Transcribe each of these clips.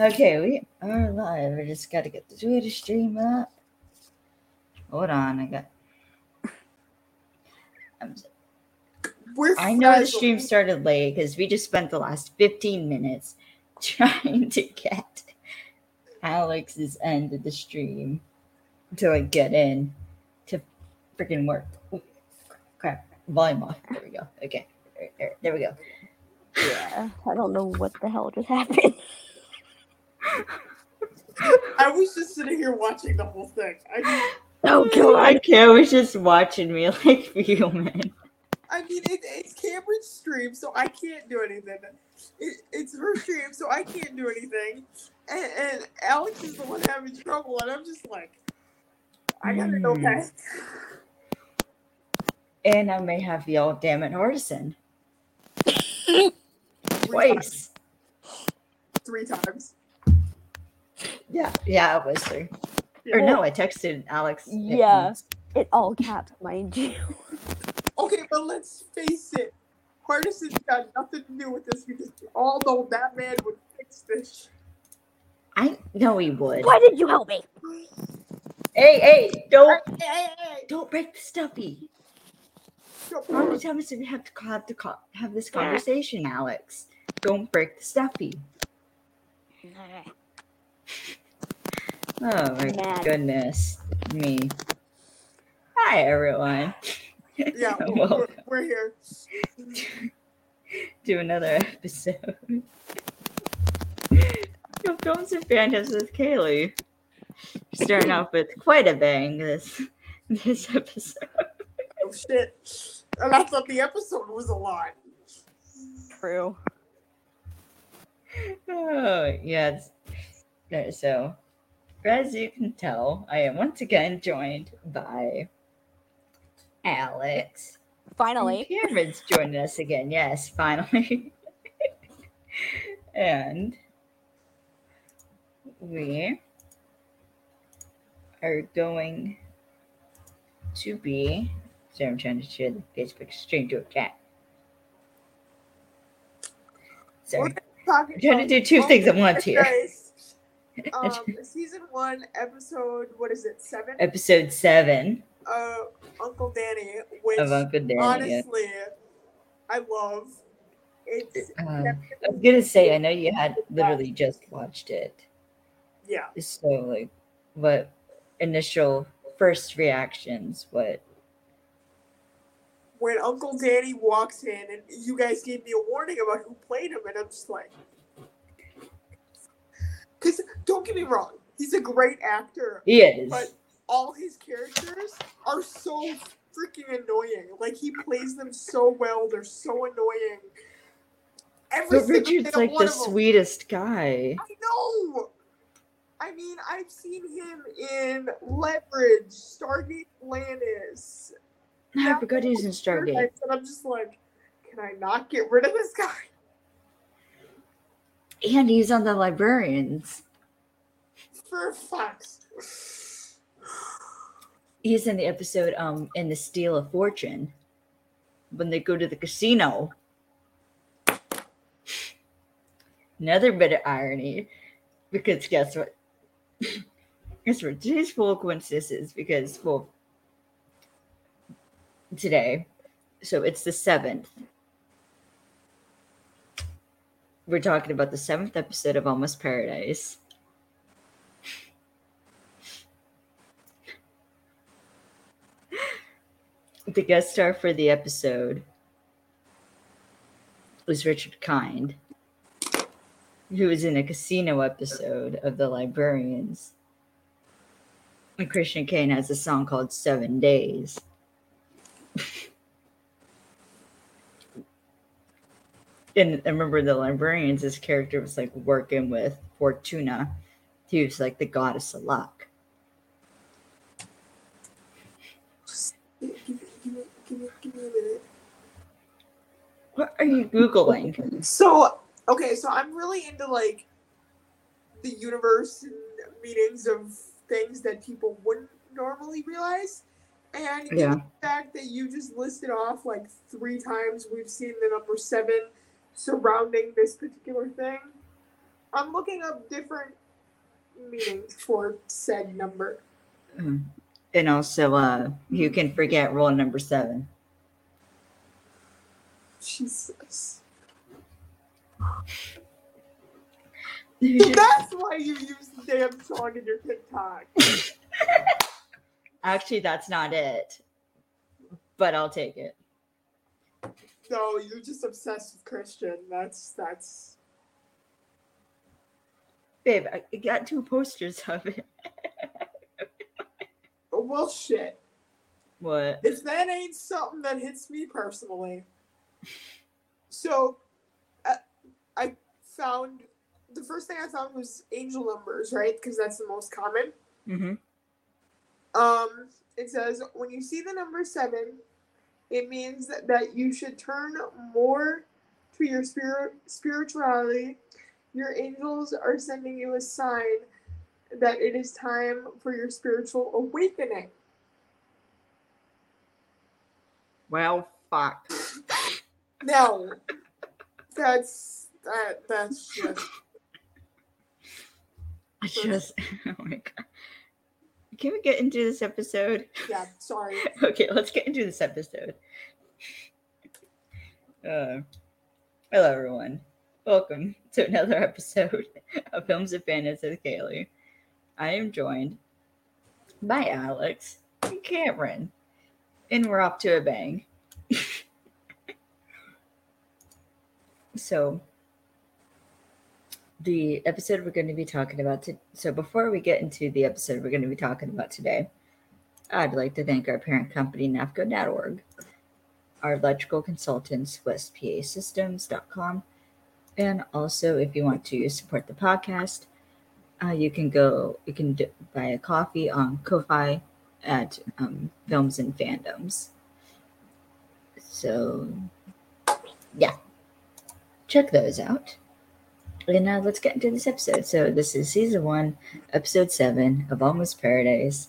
Okay, we are live. I just got to get the Twitter stream up. Hold on, I got. I'm, We're I know the stream started late because we just spent the last 15 minutes trying to get Alex's end of the stream to like get in to freaking work. Ooh, crap, volume off. There we go. Okay, there, there, there we go. Yeah, I don't know what the hell just happened. I was just sitting here watching the whole thing. I, Oh I god. can't. was just watching me like fuming. I mean, it, it's Cameron's stream, so I can't do anything. It, it's her stream, so I can't do anything. And, and Alex is the one having trouble, and I'm just like, I gotta go Hmm. back. And I may have the old damn it Hardison twice. Three times. Yeah, yeah, it was three. Or no, I texted Alex. it Yeah. once. It all caps, mind you. Okay, but let's face it. Hardison's got nothing to do with this because we all know that man would fix this. I know he would. Why did you help me? Hey, hey, don't Hey, hey, hey, don't break the stuffy. hey. How many times do we have to have to co- have this conversation, Alex? Don't break the stuffy. Oh my Mad. goodness, me. Hi everyone. Yeah, we're, we're, we're here. to another episode. of Films and Fandoms with Kaylee. Starting off with quite a bang this this episode. Oh shit. And I thought the episode was a lot. True. Oh yes. So as you can tell, I am once again joined by Alex. Finally. And Cameron's joining us again. Yes, finally. and we are going to be. So I'm trying to share the Facebook stream to a chat. So I'm trying to do two things at once here. Um, season one, episode, what is it, seven? Episode seven Uh, Uncle Danny, which of Uncle Danny. yeah. honestly, I love. It's Um, I was gonna say, I know you had literally just watched it. yeah. So, like, what initial first reactions? What? When Uncle Danny walks in, and you guys gave me a warning about who played him, and I'm just like, because don't get me wrong, he's a great actor, He is. but all his characters are so freaking annoying. Like he plays them so well. They're so annoying. Every But Richard's like the sweetest guy. I know. I mean, I've seen him in Leverage, Stargate Atlantis. I forgot he was in Stargate. And I'm just like, can I not get rid of this guy? And he's on the librarians. For fuck's He's in the episode um in the Steal of Fortune. When they go to the casino. Another bit of irony. Because guess what? guess what? Today's full of coincidences because well today. So it's the seventh. We're talking about the seventh episode of Almost Paradise. the guest star for the episode was Richard Kind, who was in a casino episode of The Librarians. And Christian Kane has a song called Seven Days. and I remember The Librarians, his character was like working with Fortuna. He was like the goddess of luck. Give me, give me, give me, a minute. What are you Googling? So, okay, so I'm really into like the universe and meanings of things that people wouldn't normally realize. And Yeah. the fact that you just listed off like three times we've seen the number seven surrounding this particular thing, I'm looking up different meanings for said number. Mm. And also, uh, you can forget rule number seven. Jesus. That's why you use the damn song in your TikTok. Actually, that's not it. But I'll take it. No, you're just obsessed with Christian. That's that's Babe, I got two posters of it. oh, well shit. What? If that ain't something that hits me personally. So uh, I found the first thing I found was angel numbers, right? Because that's the most common. Mm-hmm. Um, it says when you see the number seven, it means that, that you should turn more to your spirit spirituality. Your angels are sending you a sign that it is time for your spiritual awakening. Well, fuck. No, that's that that's just I just, oh my god. Can we get into this episode? yeah. Sorry. Okay, let's get into this episode. Uh, hello, everyone. Welcome to another episode of Films of Fantasy with Kaylee. I am joined by Alex and Cameron, and we're off to a bang. so, the episode we're going to be talking about. To, so, before we get into the episode we're going to be talking about today, I'd like to thank our parent company, NAFCO.org, our electrical consultants, WestPASystems.com, and also if you want to support the podcast, uh, you can go, you can d- buy a coffee on Ko-Fi at um, Films and Fandoms. So, yeah, check those out. And now let's get into this episode. So, this is season one, episode seven of Almost Paradise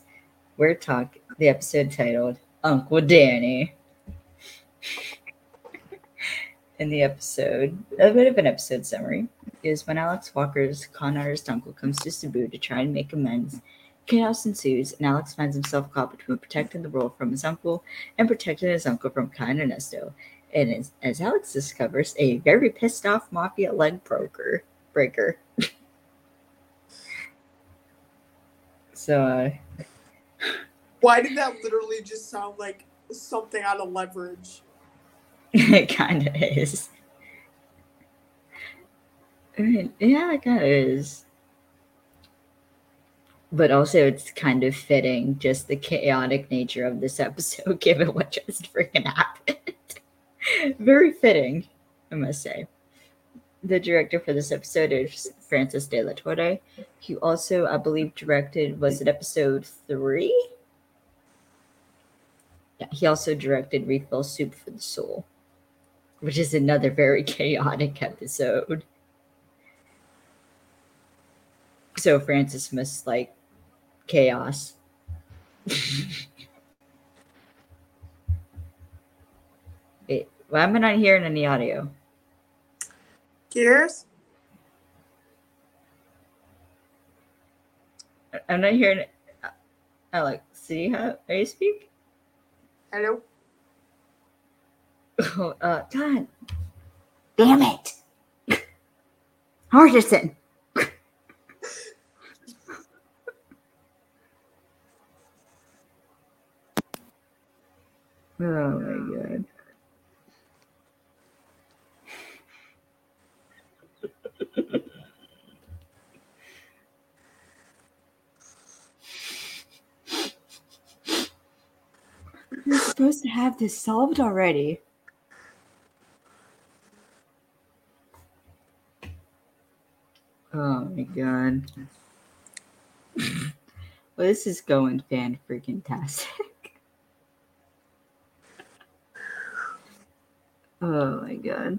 we're talking the episode titled Uncle Danny. In the episode, a bit of an episode summary is when Alex Walker's con artist uncle comes to Cebu to try and make amends. Chaos ensues, and Alex finds himself caught between protecting the world from his uncle and protecting his uncle from Kai and Ernesto. And as, as Alex discovers, a very pissed off mafia leg broker breaker. so, uh, Why did that literally just sound like something out of leverage? it kind of is. I mean, yeah, it kind of is. But also, it's kind of fitting, just the chaotic nature of this episode, given what just freaking happened. Very fitting, I must say. The director for this episode is Francis De La Torre. He also, I believe, directed, was it episode three? Yeah, he also directed Refill Soup for the Soul which is another very chaotic episode. So Francis must like chaos. Wait, why am I not hearing any audio? Gears? I- I'm not hearing. Alex, do you have? Are you speak? Hello? Oh, uh, God. Damn it. Hardison. oh my god. You're supposed to have this solved already. Oh my god. well, this is going fan freaking tastic. oh my god.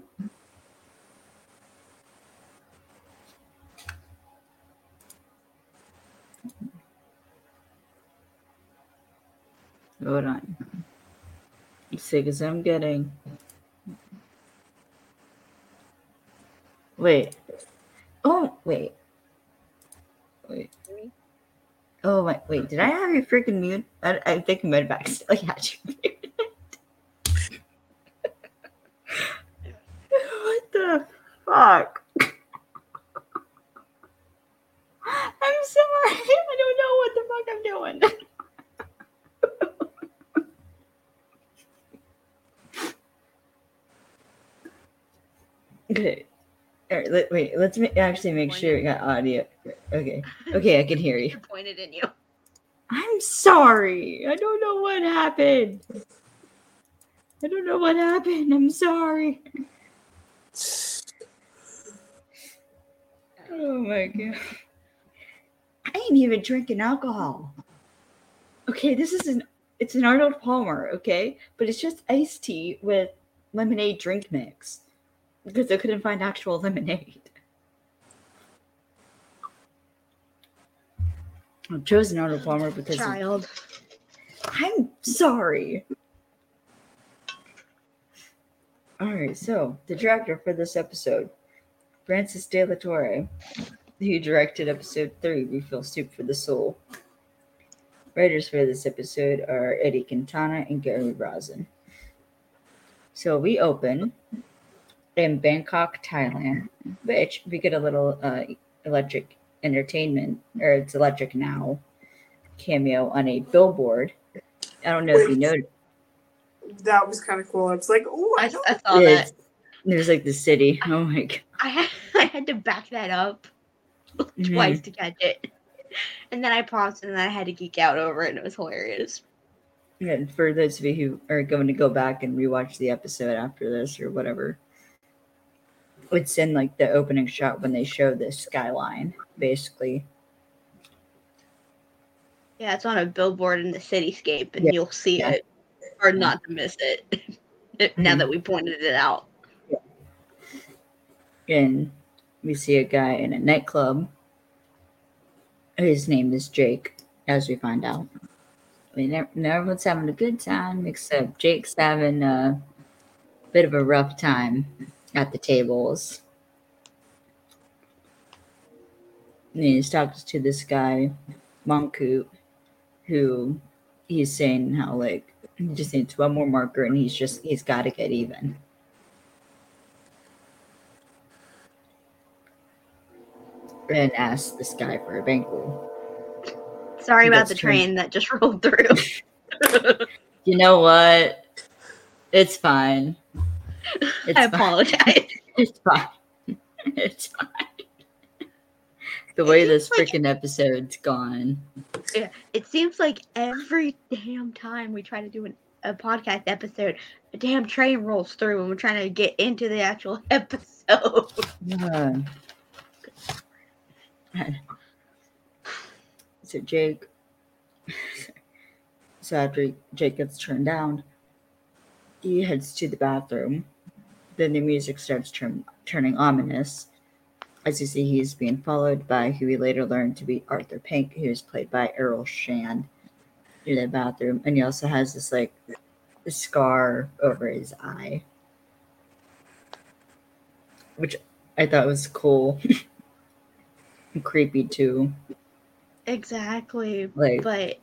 Hold on. Sick as I'm getting. Wait. Oh wait. Wait. Oh my wait, did I have you freaking mute? I, I think I might have accidentally had you muted. what the fuck? I'm sorry. I don't know what the fuck I'm doing. Okay. All right, let, wait, let's ma- actually make sure we got audio. Okay. Okay, I can hear you. pointed at you. I'm sorry. I don't know what happened. I don't know what happened. I'm sorry. Oh my god. I ain't even drinking alcohol. Okay, this is an it's an Arnold Palmer, okay? But it's just iced tea with lemonade drink mix. Because I couldn't find actual lemonade. I chose an Arnold Palmer because Child. I'm sorry. All right, so the director for this episode, Francis De La Torre, who directed episode three, "We Feel Soup for the Soul." Writers for this episode are Eddie Quintana and Gary Rosen. So we open in Bangkok, Thailand, which we get a little uh, electric entertainment, or it's electric now cameo on a billboard. I don't know if you know. That was kind of cool. I was like, oh, I I, don't I saw Yeah, that. There's like the city. Oh my god. I had, I had to back that up twice to catch it. And then I paused and then I had to geek out over it and it was hilarious. And for those of you who are going to go back and rewatch the episode after this or whatever, it's in like the opening shot when they show the skyline, basically. Yeah, it's on a billboard in the cityscape and Yeah, you'll see yeah. it or not to miss it. now Mhm. that we pointed it out. And we see a guy in a nightclub. His name is Jake, as we find out. I mean, everyone's having a good time, except Jake's having a bit of a rough time at the tables. And he's talking to this guy, Monkoot, who he's saying how, like, he just needs one more marker and he's just, he's got to get even. And asks this guy for a bankroll. Sorry about That's the true. train that just rolled through. You know what? It's fine. It's I fine. apologize. It's fine. It's fine. The way this Like- freaking episode's gone. Yeah, it seems like every damn time we try to do an, a podcast episode, a damn train rolls through and we're trying to get into the actual episode. Yeah. So Jake. So after Jake gets turned down, he heads to the bathroom. Then the music starts turn, turning ominous. As you see, he's being followed by who we later learned to be Arthur Pink, who is played by Errol Shand in the bathroom. And he also has this like scar over his eye. Which I thought was cool. and creepy too. Exactly. Like But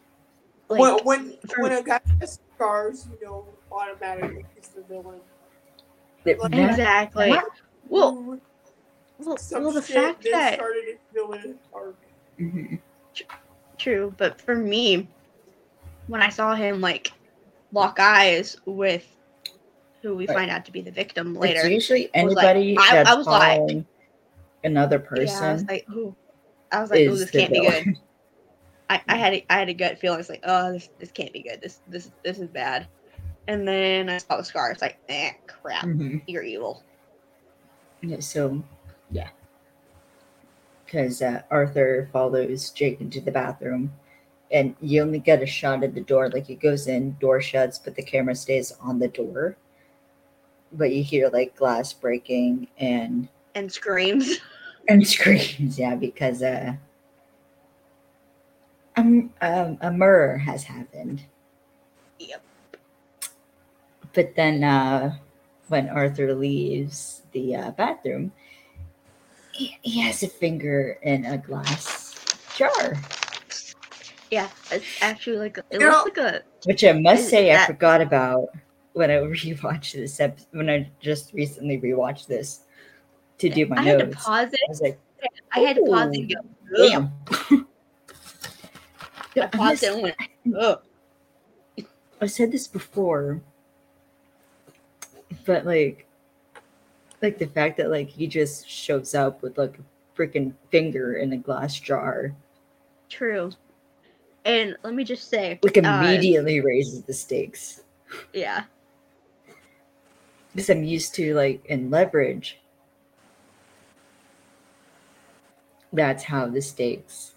when like when, for- when a guy has scars, you know, automatically he's the villain. It- that- exactly. What? Well, well, some well the shit fact that that started mm-hmm. True, but for me, when I saw him like lock eyes with who we Right. find out to be the victim It's later, usually I was like- anybody I- I was like- following another yeah, I was person like, "Ooh," I was like, "Oh, this can't be good." I, I had a, I had a gut feeling. It's like, "Oh, this this can't be good. This this this is bad." And then I saw the scar. It's like, "Eh, crap, Mhm. you're evil." Yeah, so yeah, because uh, Arthur follows Jake into the bathroom, and you only get a shot at the door. Like it goes in, door shuts, but the camera stays on the door. But you hear like glass breaking and And screams. and screams. Yeah, because uh, um, um, a murder has happened. Yep. But then uh, when Arthur leaves the uh, bathroom, he, he has a finger in a glass jar, Yeah, it's actually like a- it You looks know- like a which I must Is say I forgot about when I rewatched this episode. When I just recently rewatched this to do my I had to pause it. I was like, I had to pause it. Ooh, And go, "Damn!" I paused it and went, Ugh. I said this before, but like, like the fact that like he just shows up with like a freaking finger in a glass jar, True. And let me just say, like uh, immediately raises the stakes. yeah, Because I'm used to like in leverage, that's how the stakes.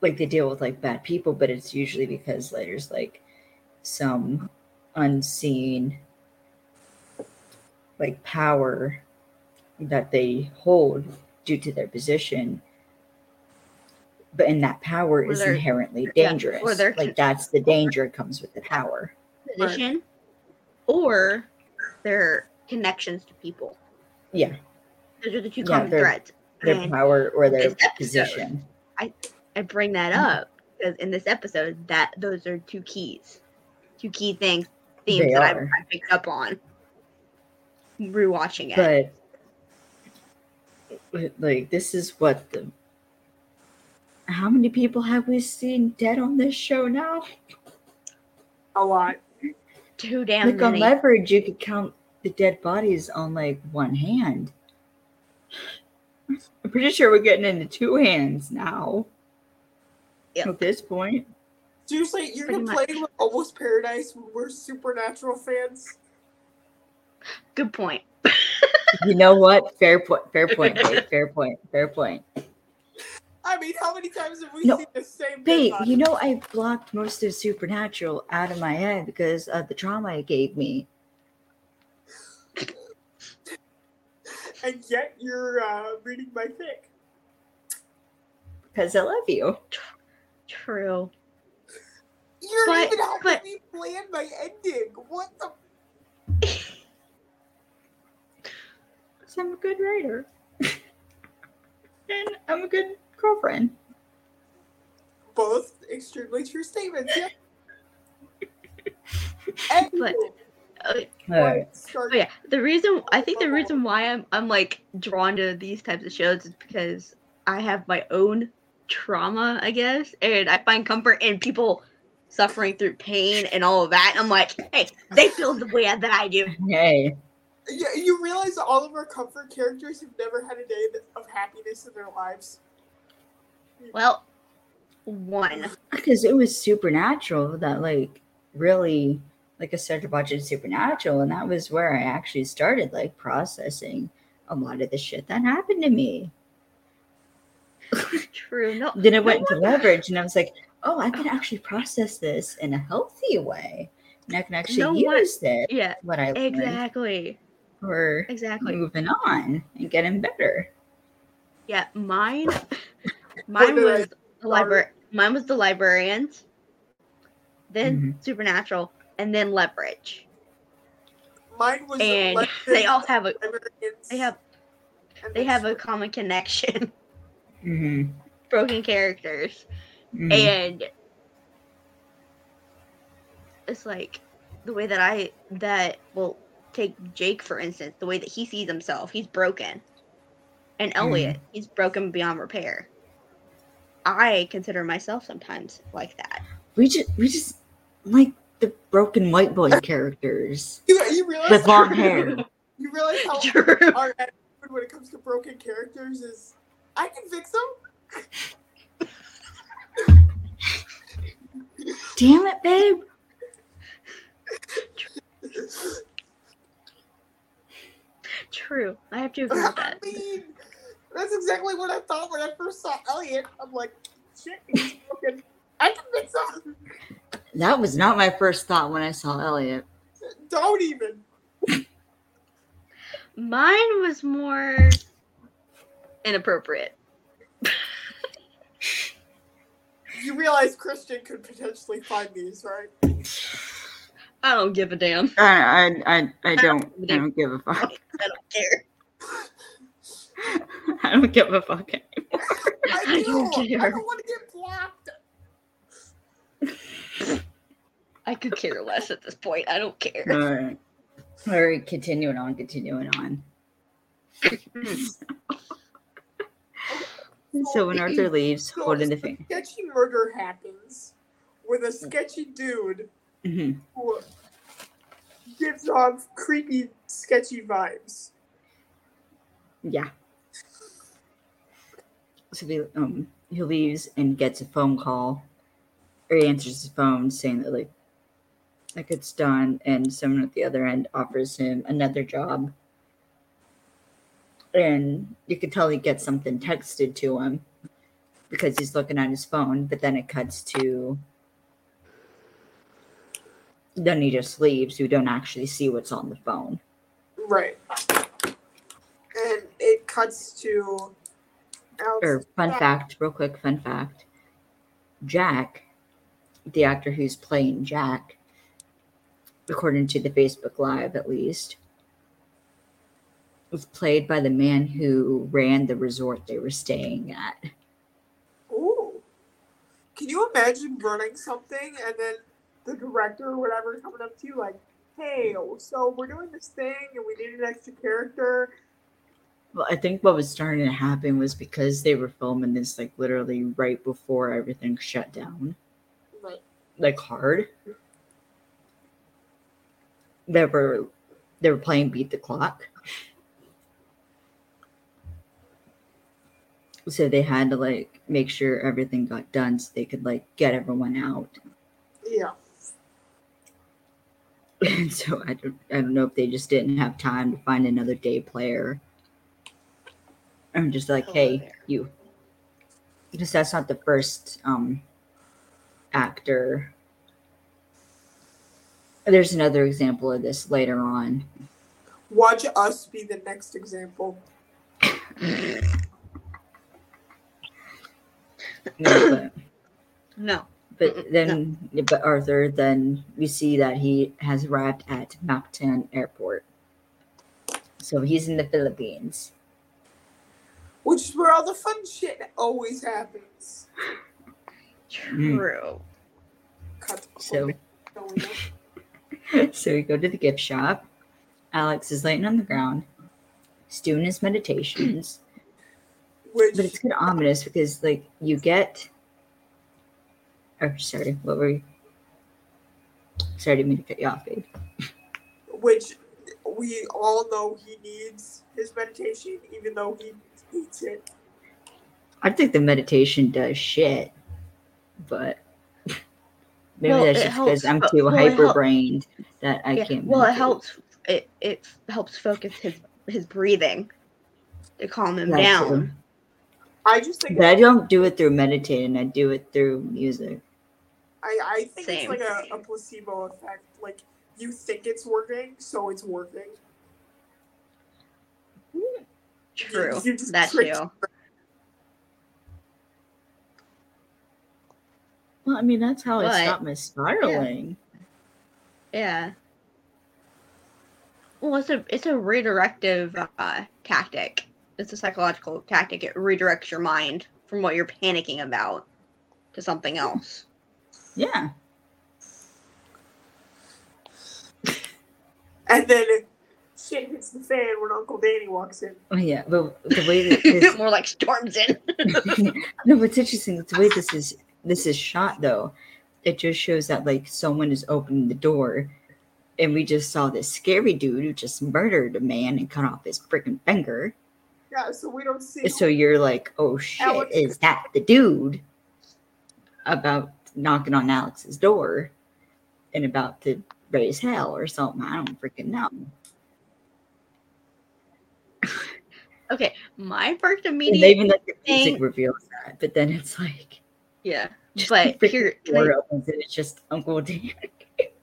Like they deal with like bad people, but it's usually because like, there's like some unseen like power that they hold due to their position. But and that power Or is their- inherently yeah, or dangerous. their- like that's the danger comes with the power. position, or their connections to people. Yeah. Those are the two Yeah, common they're- threads. Their And power or their episode, position. I bring that mm-hmm. up because in this episode, that those are two keys, two key things, themes They that I, are. I picked up on rewatching it. But but, like this is what the how many people have we seen dead on this show now? A lot. Too damn like on leverage you could count the dead bodies on like one hand. I'm pretty sure we're getting into two hands now. Yep. At this point. Seriously, you're Pretty complaining with Almost Paradise when we're supernatural fans? Good point. You know what? Fair point. Fair point. Babe. Fair point. Fair point. I mean, how many times have we No, seen the same Babe, dead you know I blocked most of Supernatural out of my head because of the trauma it gave me. and yet you're uh, reading my fic. Because I love you. True. You're But- even helping but- me plan my ending. What the? Because I'm a good writer. and I'm a good girlfriend. Both extremely true statements. Yeah. But- Uh, Alright. start. Oh yeah, the reason I think the reason why I'm I'm like drawn to these types of shows is because I have my own trauma, I guess, and I find comfort in people suffering through pain and all of that. I'm like, hey, they feel the way that I do. Hey. Yeah, you realize that all of our comfort characters have never had a day of happiness in their lives. Well, one. Because it was supernatural that like really like I started watching Supernatural and that was where I actually started like processing a lot of the shit that happened to me. True. No. Then I no went into wonder- leverage and I was like, oh, I can actually process this in a healthy way. And I can actually No won- use it, Yeah. what I Exactly. for Exactly. moving on and getting better. Yeah. Mine. Mine was the library. Mine was the librarians. Then Mm-hmm. supernatural, and then leverage. Mine was And Legends, they all have a they have they have a common connection. Mm-hmm. broken characters Mm-hmm. and it's like the way that i that well take jake for instance the way that he sees himself he's broken and elliot he's broken beyond repair i consider myself sometimes like that we just we just like the broken white boy characters You, you realize with long hair. You realize how True. our attitude when it comes to broken characters is I can fix them. Damn it, babe. true i have to agree with I that mean, that's exactly what I thought when I first saw Elliot. I'm like, shit, he's broken. I can fix him. That was not my first thought when I saw Elliot. Don't even. mine was more inappropriate You realize Christian could potentially find these, right? i don't give a damn I I I, I don't I don't give a fuck. i don't care I don't give a fuck anymore. I I do. don't I don't want to get blocked. I could care less at this point. I don't care. All right. All right, continuing on, continuing on. so when Arthur leaves, So holding the thing. sketchy murder happens with a sketchy dude hmm who gives off creepy, sketchy vibes. Yeah. So he, um, he leaves and gets a phone call, or he answers his phone saying that like, like it's done, and someone at the other end offers him another job. And you could tell he gets something texted to him because he's looking at his phone, but then it cuts to. Then he just leaves. you don't actually see what's on the phone. Right. And it cuts to Alex. or fun fact, real quick, fun fact. Jack, the actor who's playing Jack, according to the Facebook Live at least, was played by the man who ran the resort they were staying at. Ooh. Can you imagine running something and then the director or whatever coming up to you like, hey, so we're doing this thing and we need an extra character. Well, I think what was starting to happen was because they were filming this like literally right before everything shut down, Like, like hard. They were they were playing beat the clock. So they had to like make sure everything got done so they could like get everyone out. yeah. And so I don't I don't know if they just didn't have time to find another day player. I'm just like, Hello hey, there. you. Because that's not the first um actor. There's another example of this later on. Watch us be the next example. No, but, No. but then but Arthur then we see that he has arrived at Mactan Airport. So he's in the Philippines. Which is where all the fun shit always happens. Hmm. True. Cut So quote. Going up. so we go to the gift shop. Alex is laying on the ground, he's doing his meditations. Which But it's kind of ominous because, like, you get. Oh, sorry. What were you? Sorry, I didn't mean to cut you off, babe. which we all know he needs his meditation, even though he hates it. I think the meditation does shit, but maybe Well, that's just because I'm too well, hyper brained that I Yeah, can't. Well, it helps. It it helps focus his his breathing to calm him That down. too. I just think But I don't do it through meditating. I do it through music. I, I think Same. it's like a, a placebo effect. Like you think it's working, so it's working. True. you just That tricked too. Well, I mean, that's how I But- stop my spiraling. Yeah. Well, it's a it's a redirective uh, tactic. It's a psychological tactic. It redirects your mind from what you're panicking about to something else. Yeah. And then shit hits the fan when Uncle Danny walks in. Oh, yeah. But the way that this, More like storms in. no, what's interesting the way this is this is shot though. It just shows that like someone is opening the door, and we just saw this scary dude who just murdered a man and cut off his freaking finger. Yeah, so we don't see. So you're like, oh shit, Alex- is that the dude about knocking on Alex's door and about to raise hell or something? I don't freaking know. okay, my first And immediate they even like the music thing- reveals that, but then it's like, yeah, just but the here freaking door opens and it's just Uncle Dan.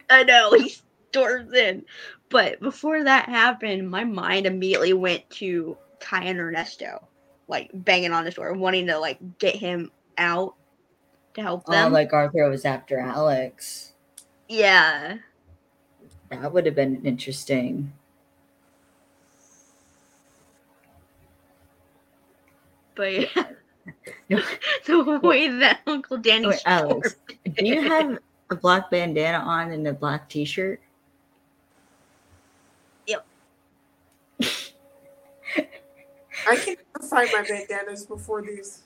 I know he storms in. But before that happened, my mind immediately went to Kai and Ernesto, like banging on his door, wanting to like get him out to help Oh, them. like Arthur was after Alex. yeah, That would have been interesting. But yeah, No. the way that Uncle Danny Wait, Alex, do you have a black bandana on and a black t-shirt? I can find my bandanas before these.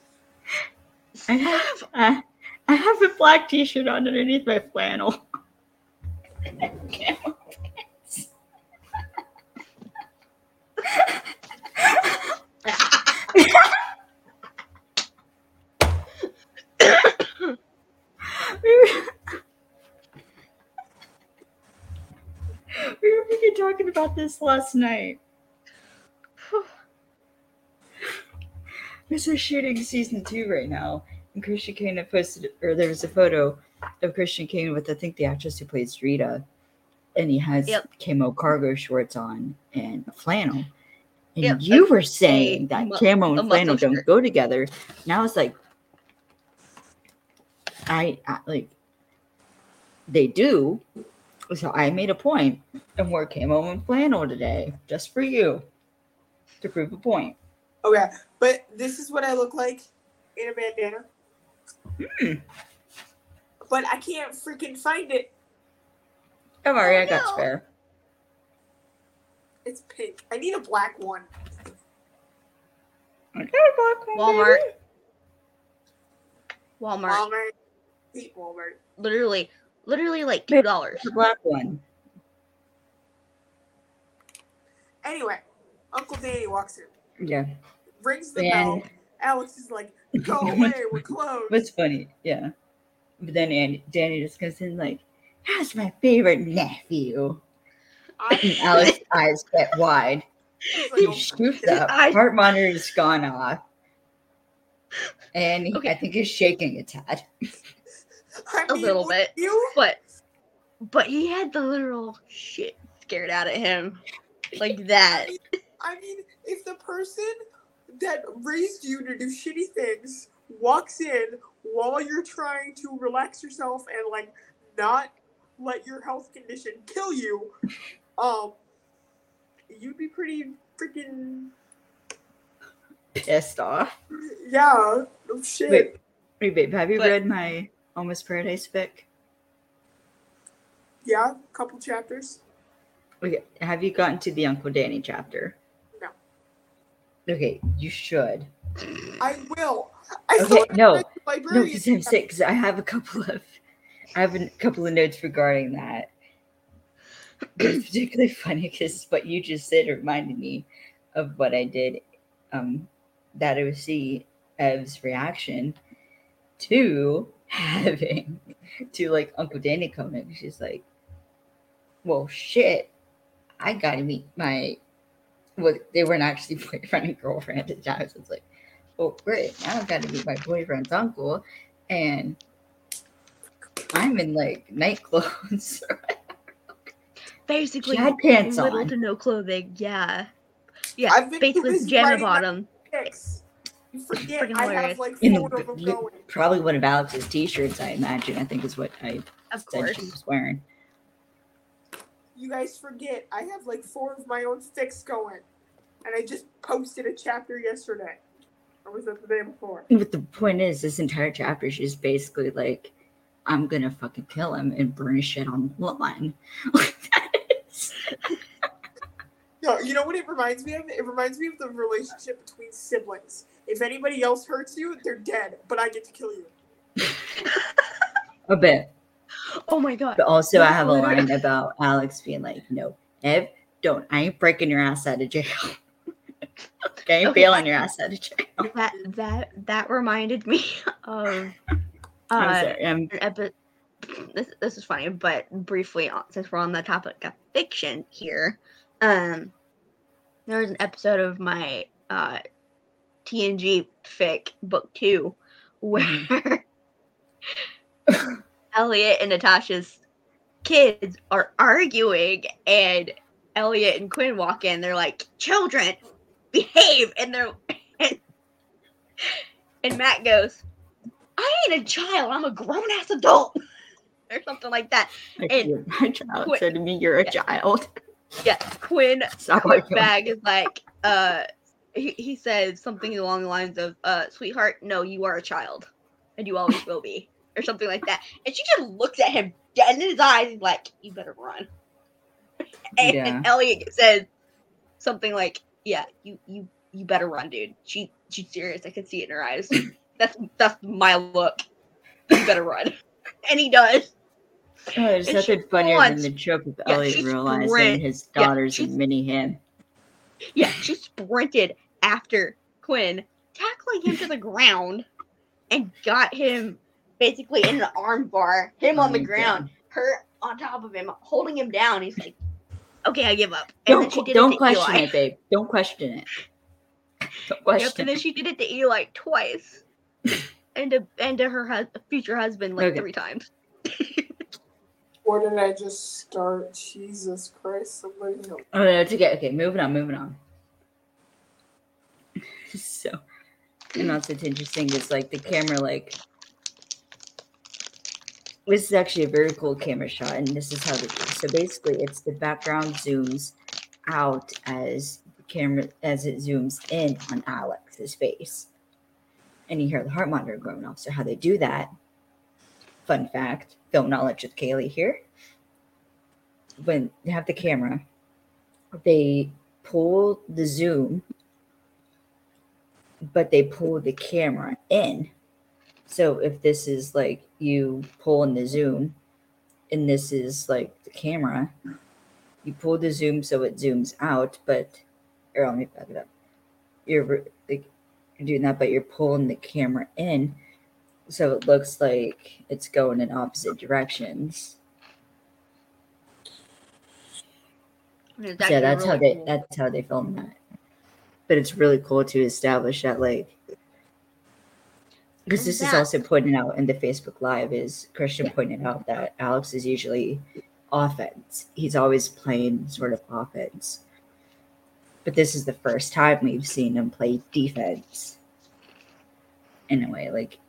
I have I, I have a black t-shirt underneath my flannel. we were, we were freaking talking about this last night. Because we're shooting season two right now, and Christian Kane had posted, or there was a photo of Christian Kane with I think the actress who plays Rita, and he has Yep. camo cargo shorts on and a flannel. And Yep, you were saying that mu- camo and flannel don't shirt. go together. Now it's like, I, I like they do. So I made a point and wore camo and flannel today just for you to prove a point. Okay, but this is what I look like in a bandana. Hmm. But I can't freaking find it. Don't worry, Oh, I got no. spare. It's pink. I need a black one. I got a black one, Walmart. baby. Walmart, Walmart. Hate Walmart. literally, literally like two dollars. The black one. Anyway, Uncle Danny walks in, Yeah. rings the And- bell. Alex is like, "Go away, we're closed." What's funny, yeah. But then Andy, Danny just goes in like, "That's my favorite nephew." And I, Alex's eyes get wide. he's He like, oh, shoots up. eyes- Heart monitor's gone off, and he, Okay. I think he's shaking a tad. I A mean, little bit. You But, but he had the literal shit scared out of him, like that. I mean, if the person that raised you to do shitty things walks in while you're trying to relax yourself and like not let your health condition kill you, um, you'd be pretty freaking Pissed off. yeah. No shit. Wait. Wait, babe, have you But- read my Almost Paradise fic? Yeah, a couple chapters. Okay, have you gotten to the Uncle Danny chapter? Okay, you should. I will. I Okay, no. haven't read the No, because I'm sick. Because I have a couple of, I have a couple of notes regarding that. It's particularly funny because what you just said reminded me of what I did, um, that OC Ev's reaction to having to like Uncle Danny coming. She's like, "Well, shit, I gotta meet my." Well, they weren't actually boyfriend and girlfriend at the time. So it's like, "Oh, great! Now I've got to meet my boyfriend's uncle." and I'm in like night clothes. Basically, She had pants little on. to no clothing. Yeah, yeah. I've been basically busy pajama bottom. Six. You forget I have like In four of them going. probably one of Alex's t-shirts, I imagine. I think is what I Of said course. she was wearing. You guys forget I have like four of my own fics going, and I just posted a chapter yesterday. Or was it the day before? But the point is, this entire chapter is just basically like, I'm gonna fucking kill him and burn his shit on the. That is- No, you know what it reminds me of? It reminds me of the relationship between siblings. If anybody else hurts you, they're dead, but I get to kill you. a bit. Oh my god. But also, I have a line about Alex being like, "No, Ev, don't. I ain't breaking your ass out of jail. I ain't Okay. bailing your ass out of jail." That that that reminded me of I'm uh, sorry. I'm epi- this this is funny, but briefly, since we're on the topic of fiction here, um, there was an episode of my uh TNG fic book two where Elliot and Natasha's kids are arguing, and Elliot and Quinn walk in. They're like, "Children, behave!" And they're and Matt goes, "I ain't a child. I'm a grown ass adult." Or something like that. like, And- my child Quit. said to me, "You're a Yeah. child." Yeah, Quinn Quinn bag is like, uh, he, he says something along the lines of, uh, sweetheart, no, you are a child. And you always will be. Or something like that. And she just looks at him dead in his eyes and like, you better run. And, Yeah. Elliot says something like, Yeah, you you you better run, dude. She she's serious. I can see it in her eyes. That's that's my look. You better run. And he does. Oh, there's And nothing funnier than the joke of yeah, Elliot realizing sprint- his daughter's she's- a mini him. Yeah, she sprinted after Quinn, tackling him to the ground, and got him basically in an arm bar, him on Oh the ground, God. her on top of him, holding him down. He's like, "Okay, I give up." And Don't then she did don't it to question Eli. it, babe. Don't question it. Don't Yep, question and then she did it to Eli twice, and to and to her hus- future husband like Okay. three times. Or did I just start? Jesus Christ, somebody help. Oh no, it's okay. Okay, moving on, moving on. so, and also it's interesting is like the camera, like this is actually a very cool camera shot, and this is how the so basically it's the background zooms out as the camera as it zooms in on Alex's face, and you hear the heart monitor going off. So how they do that? Fun fact: film knowledge with Kaylee here. When they have the camera, they pull the zoom, but they pull the camera in. So if this is like you pull in the zoom, and this is like the camera, you pull the zoom so it zooms out, but or let me back it up. You're like you're doing that, but you're pulling the camera in, so it looks like it's going in opposite directions. Yeah, that's how really they cool. that's how they film that. But it's really cool to establish that like because this is also pointed out in the Facebook Live is Christian Yeah. pointed out that Alex is usually offense. He's always playing sort of offense. But this is the first time we've seen him play defense. In a way, like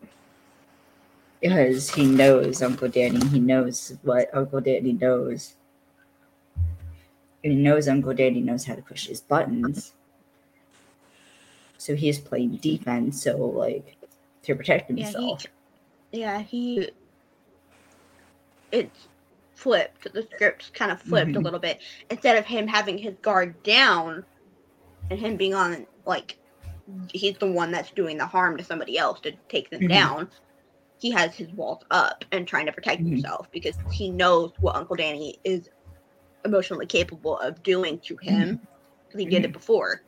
because he knows Uncle Danny, he knows what Uncle Danny knows. And he knows Uncle Danny knows how to push his buttons. So he's playing defense, so like to protect Yeah, himself. he, yeah, he. It's flipped. The script's kind of flipped a Mhm. little bit. Instead of him having his guard down, and him being on like, he's the one that's doing the harm to somebody else to take them Mhm. down. He has his walls up and trying to protect Mhm. himself because he knows what Uncle Danny is emotionally capable of doing to him. 'cause He did it before,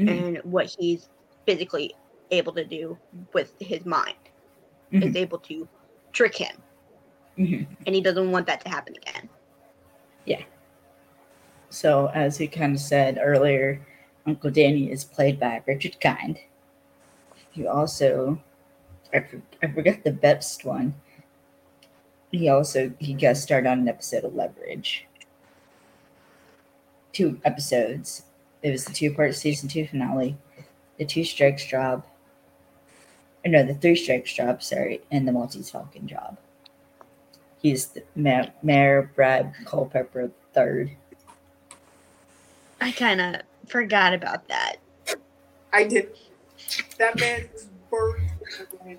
Mhm. and what he's physically able to do with his mind Mhm. is able to trick him, Mhm. and he doesn't want that to happen again. Yeah. So, as we kind of said earlier, Uncle Danny is played by Richard Kind. He also, I, I forget the best one. He also he guest starred on an episode of Leverage. Two episodes. It was the two part season two finale, the two strikes job. Or no, the three strikes job. Sorry, and the Maltese Falcon job. He's the Mayor, Mayor Brad Culpepper third. I kind of forgot about that. I did. That man is burned. to the ground.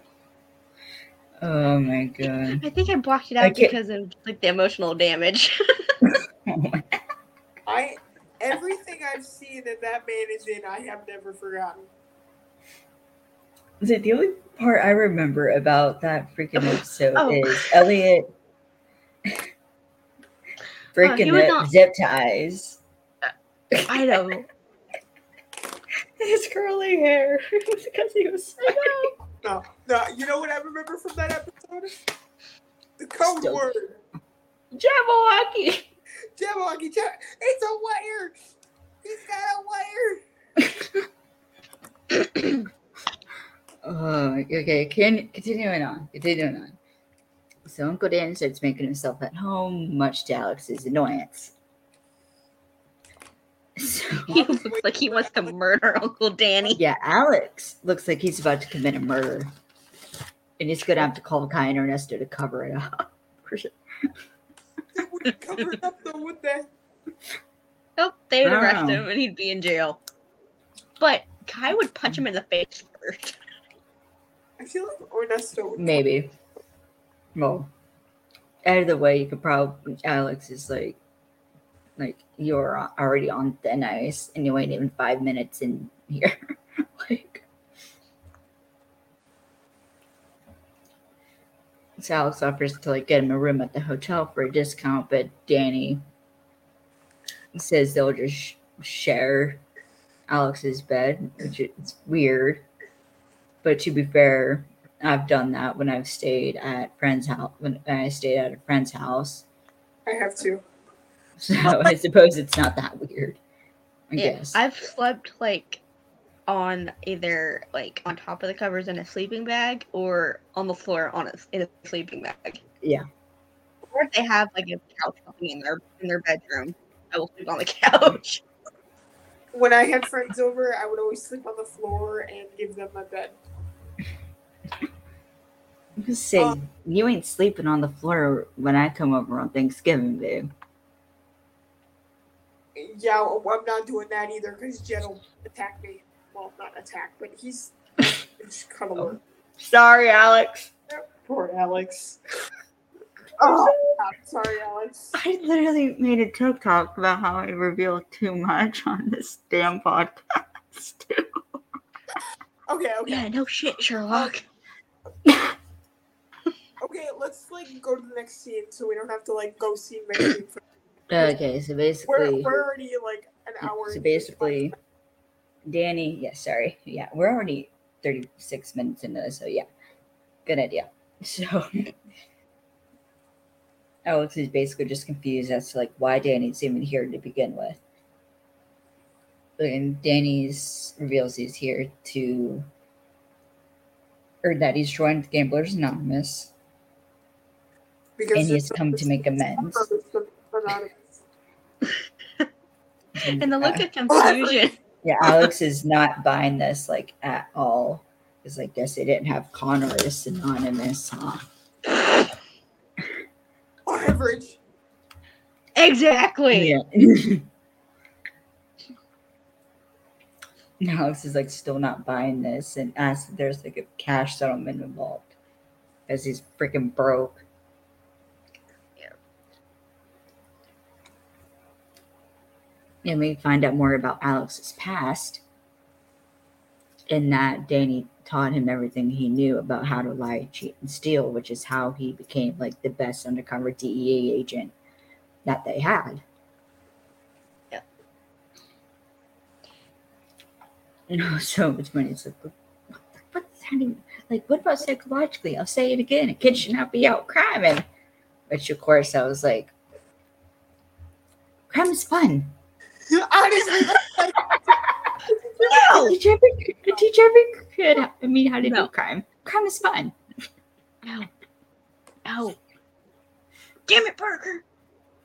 Oh my god. I think I blocked it out because of like the emotional damage. I everything I've seen that that man is in, I have never forgotten. The the only part I remember about that freaking oh. episode Oh. is Elliot oh, breaking was the on- zip ties. I know. His curly hair because he was sweaty. No, no. You know what I remember from that episode? The code Still- word. Jabberwocky. Jabberwocky. Jab- it's a wire. He's got a wire. Oh, okay. Can continuing on. Continuing on. So Uncle Dan starts making himself at home, much to Alex's annoyance. So He looks like he wants to murder Uncle Danny. Yeah, Alex looks like he's about to commit a murder. And he's gonna have to call Kai and Ernesto to cover it up. For sure. They would cover it up though, would they? Nope, they would arrest Wow. him and he'd be in jail. But Kai would punch him in the face first. I feel like Ernesto. would- Maybe. Well, either way, you could probably. Alex is like, like you're already on thin ice, and you ain't even five minutes in here. like, so Alex offers to like get him a room at the hotel for a discount, but Danny says they'll just share Alex's bed, which is weird. But to be fair, I've done that when I've stayed at friends' house. When I stayed at a friend's house, I have to. so I suppose it's not that weird. I Yeah, guess. I've slept like on either like on top of the covers in a sleeping bag or on the floor on a, in a sleeping bag. Yeah. Or if they have like a couch in their in their bedroom, I will sleep on the couch. When I had friends over, I would always sleep on the floor and give them my bed. Just say Uh, you ain't sleeping on the floor when I come over on Thanksgiving, babe. Yeah, well, I'm not doing that either because Jed will attack me. Well, not attack, but he's just cuddle. Sorry, Alex. Poor Alex. Oh, God, sorry, Alex. I literally made a TikTok about how I reveal too much on this damn podcast. Okay, okay, Yeah, no shit, Sherlock. okay. Let's like go to the next scene so we don't have to like go see by. For- okay, so We're basically, we're already like an hour. so basically, Danny. Yeah, sorry. Yeah, we're already thirty-six minutes into this, so yeah, good idea. So. Alex is basically just confused as to like why Danny's even here to begin with. And Danny's reveals he's here to or that he's joined Gamblers Anonymous because and he's come to make amends. And the look uh, of confusion. yeah, Alex is not buying this like at all. Because I guess they didn't have Connor's Anonymous, huh? average. exactly. Yeah. And Alex is like still not buying this and asks if there's like a cash settlement involved. Because he's freaking broke. Yeah. And we find out more about Alex's past. In that Danny taught him everything he knew about how to lie, cheat, and steal, which is how he became like the best undercover DEA agent that they had. You know, so it's funny. It's like, what, what, what's that even, like, what about psychologically? I'll say it again. A kid should not be out criming. Which, of course, I was like, crime is fun. Honestly, No. Did you ever, did you kid I mean, how to No. do crime? Crime is fun. No. No. Damn it, Parker.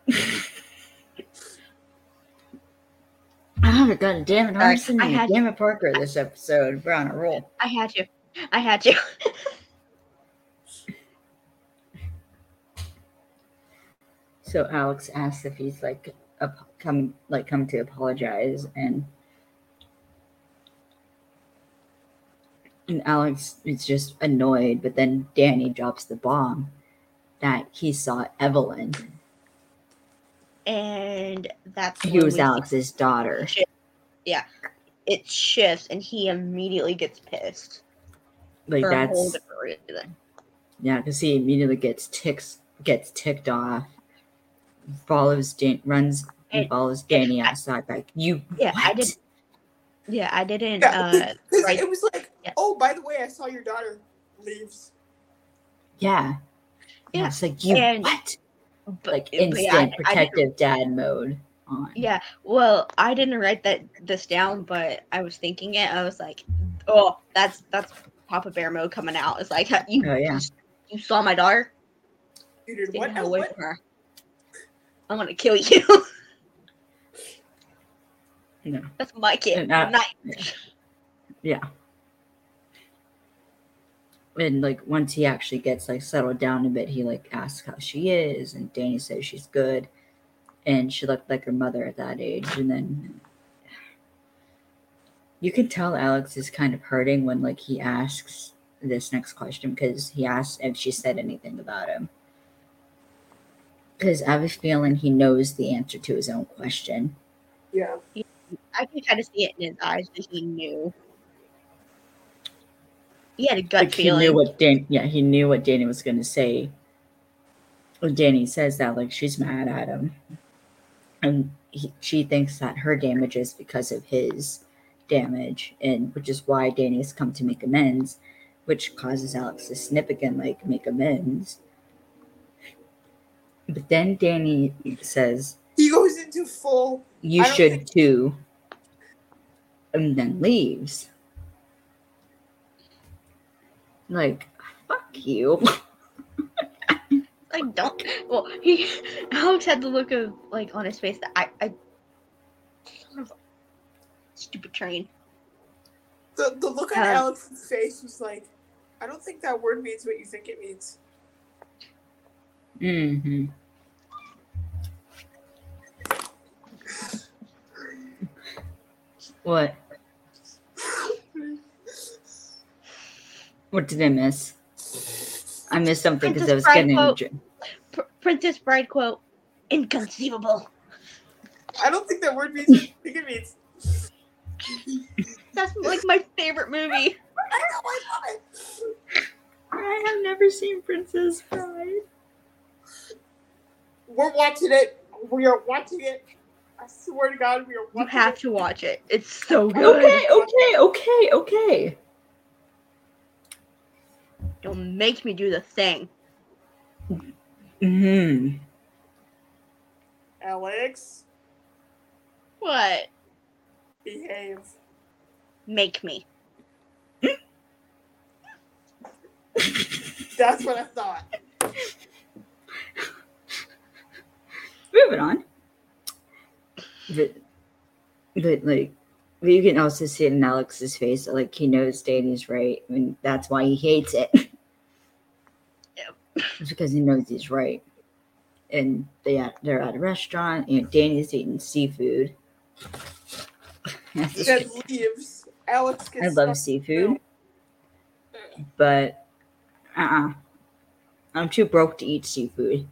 Oh, god damn it. Listening I had- Damn it, Parker this episode. We're on a roll. I had you. I had you. So Alex asks if he's like ap- come like come to apologize and and Alex is just annoyed, but then Danny drops the bomb that he saw Evelyn. And that's He was Alex's daughter. Yeah. It shifts, and he immediately gets pissed Like for a whole that's different reason. yeah, because he immediately gets ticks gets ticked off, follows Dan- runs and And- follows Danny I- outside like you Yeah, I did. Yeah, I didn't. Yeah, Uh, 'cause right. it was like, Yeah. oh, by the way, I saw your daughter leaves. Yeah. Yeah, It's like you and- what? But, Like but yeah, I- instant I protective dad mode on. Yeah, well, I didn't write that this down, but I was thinking it. I was like, "Oh, that's that's Papa Bear mode coming out." It's like you, Oh, yeah. you, you saw my daughter. You did what? away what? from her. I'm gonna kill you. No. that's my kid. And that- not Yeah. And like once he actually gets like settled down a bit, he like asks how she is, and Danny says she's good, and she looked like her mother at that age. And then you can tell Alex is kind of hurting when like he asks this next question because he asks if she said anything about him. Because I have a feeling he knows the answer to his own question. Yeah. I can kind of see it in his eyes that he knew. He had a gut Like he feeling. knew what Dan yeah, he knew what Danny was gonna say. When Danny says that, like she's mad at him. And he, she thinks that her damage is because of his damage, and which is why Danny has come to make amends, which causes Alex to snip again, like make amends. But then Danny says, He goes into full. You should think- too. And then leaves. Like, fuck you. Like don't. Well, he Alex had the look of like on his face that I I. Son of a stupid train. The, the look on Um, Alex's face was like, I don't think that word means what you think it means. Mm-hmm. What? What did I miss? I missed something because I was Princess getting. Bride a dr- Pr- Princess Bride quote: "Inconceivable." I don't think that word means what think it means. That's like my favorite movie. I know, I love it. I have never seen Princess Bride. We're watching it. We are watching it. I swear to God, we are You have it. to watch it. It's so good. Okay, okay, okay, okay. Don't make me do the thing. Hmm. Alex, What? behave. Make me. That's what I thought. Moving on. But, but like, but you can also see it in Alex's face that like he knows Danny's right, and that's why he hates it. It's because he knows he's right. And they at, they're at a restaurant, and Danny's eating seafood. That's He just- then leaves. Alex gets I love seafood, but uh, uh I'm too broke to eat seafood.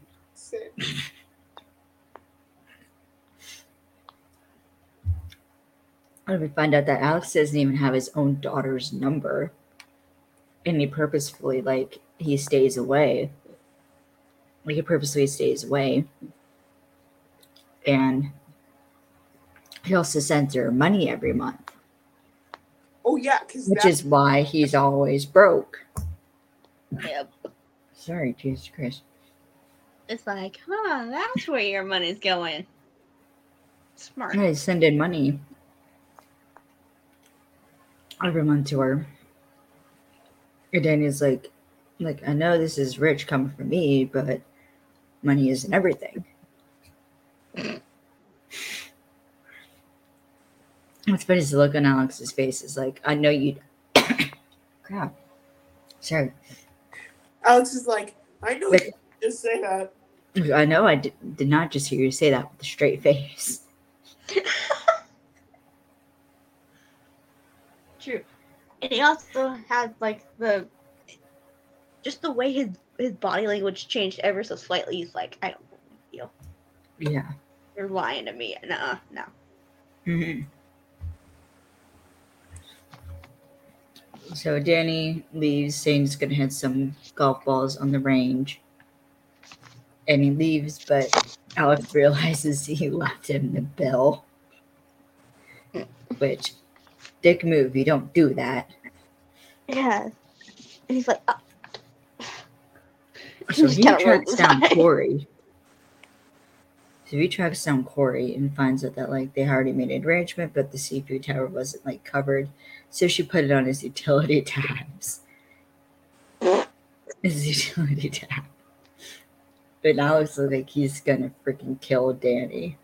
If we find out that Alex doesn't even have his own daughter's number? And he purposefully, like, he stays away. Like, he purposely stays away. And he also sends her money every month, Oh yeah, because which is why he's always broke. Yep. Sorry, Jesus Christ. It's like, huh? That's where your money's going. Smart. I send in money every month to her. And Danny's like, like, I know this is rich coming from me, but money isn't everything. What's funny is the look on Alex's face is like, I know you crap. Sorry. Alex is like, I know Like- you just say that. I know I did, did not just hear you say that with a straight face. True. And he also had like the just the way his his body language changed ever so slightly. He's like, I don't you. Yeah. You're lying to me. Nuh no. hmm So Danny leaves, saying he's gonna hit some golf balls on the range, and he leaves. But Alex realizes he left him the bill, which dick move. You don't do that. Yeah. And he's like, "Ah, So he tracks down eyes. Corey. So he tracks down Corey and finds out that like they already made an arrangement, but the seafood tower wasn't like covered. So she put it on his utility tabs. his utility tab. But now it's like he's gonna freaking kill Danny.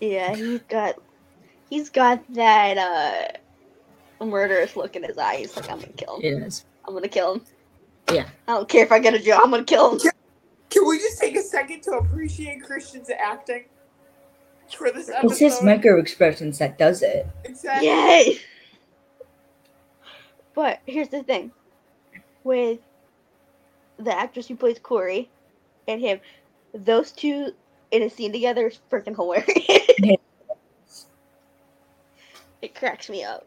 yeah, he's got, he's got that uh, murderous look in his eyes. Like, I'm gonna kill him. Is. I'm gonna kill him. Yeah. I don't care if I get a job. I'm gonna kill him. Can we just take a second to appreciate Christian's acting? for this episode. It's his micro expressions that does it. Exactly. Yay! But here's the thing with the actress who plays Corey and him, those two in a scene together is freaking hilarious. it cracks me up.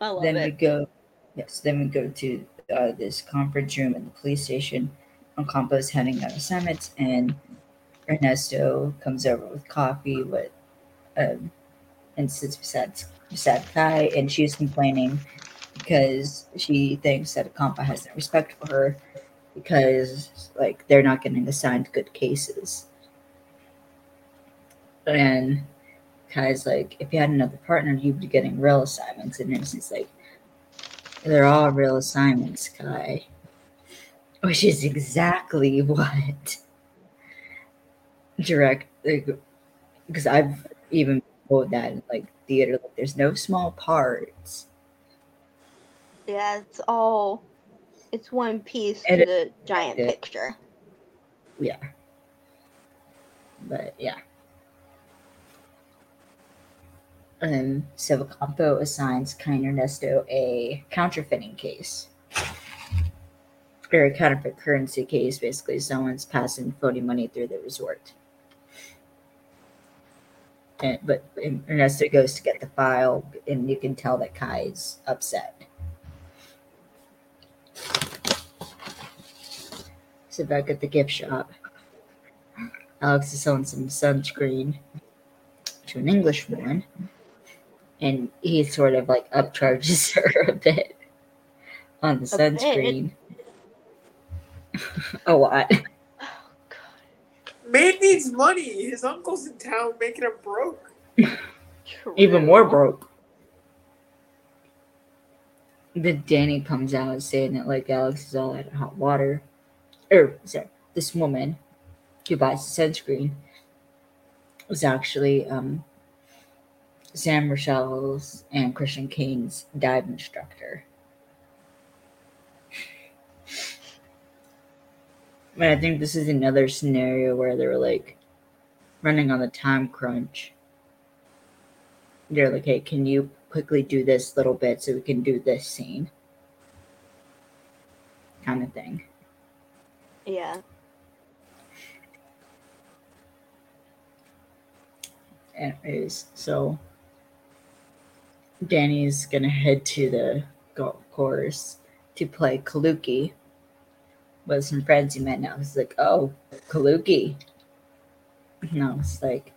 I love then we go, yes. Then we go to uh, this conference room in the police station. Ocampo's heading on assignments, and Ernesto comes over with coffee with, um, and sits beside beside Kai, and she's complaining because she thinks that Ocampo has no respect for her because like they're not getting assigned good cases. And Kai's like, if you had another partner, you'd be getting real assignments. And Innocent's like, they're all real assignments, Kai. Which is exactly what direct, because I've even told that in like theater, like there's no small parts. Yeah, it's all it's one piece And to the giant it- picture. Yeah. But yeah. Um, so Campo assigns Kind Ernesto a counterfeiting case. Or a counterfeit currency case, basically someone's passing phony money through the resort. And, but Ernesto goes to get the file, and you can tell that Kai's upset. So back at the gift shop, Alex is selling some sunscreen to an English woman, and he sort of like upcharges her a bit on the A sunscreen. a lot. Oh god. Man needs money. His uncle's in town making him broke. Even more broke. Then Danny comes out saying that like Alex is all out of hot water. Or sorry, this woman who buys the sunscreen was actually um Sam Richelle's and Christian Kane's dive instructor. And I think this is another scenario where they were like running on the time crunch. They're like, hey, can you quickly do this little bit so we can do this scene? Kind of thing. Yeah. Anyways, so Danny's gonna head to the golf course to play Kaluki with some friends he met now. He's like, oh, Kaluki. No, it's like,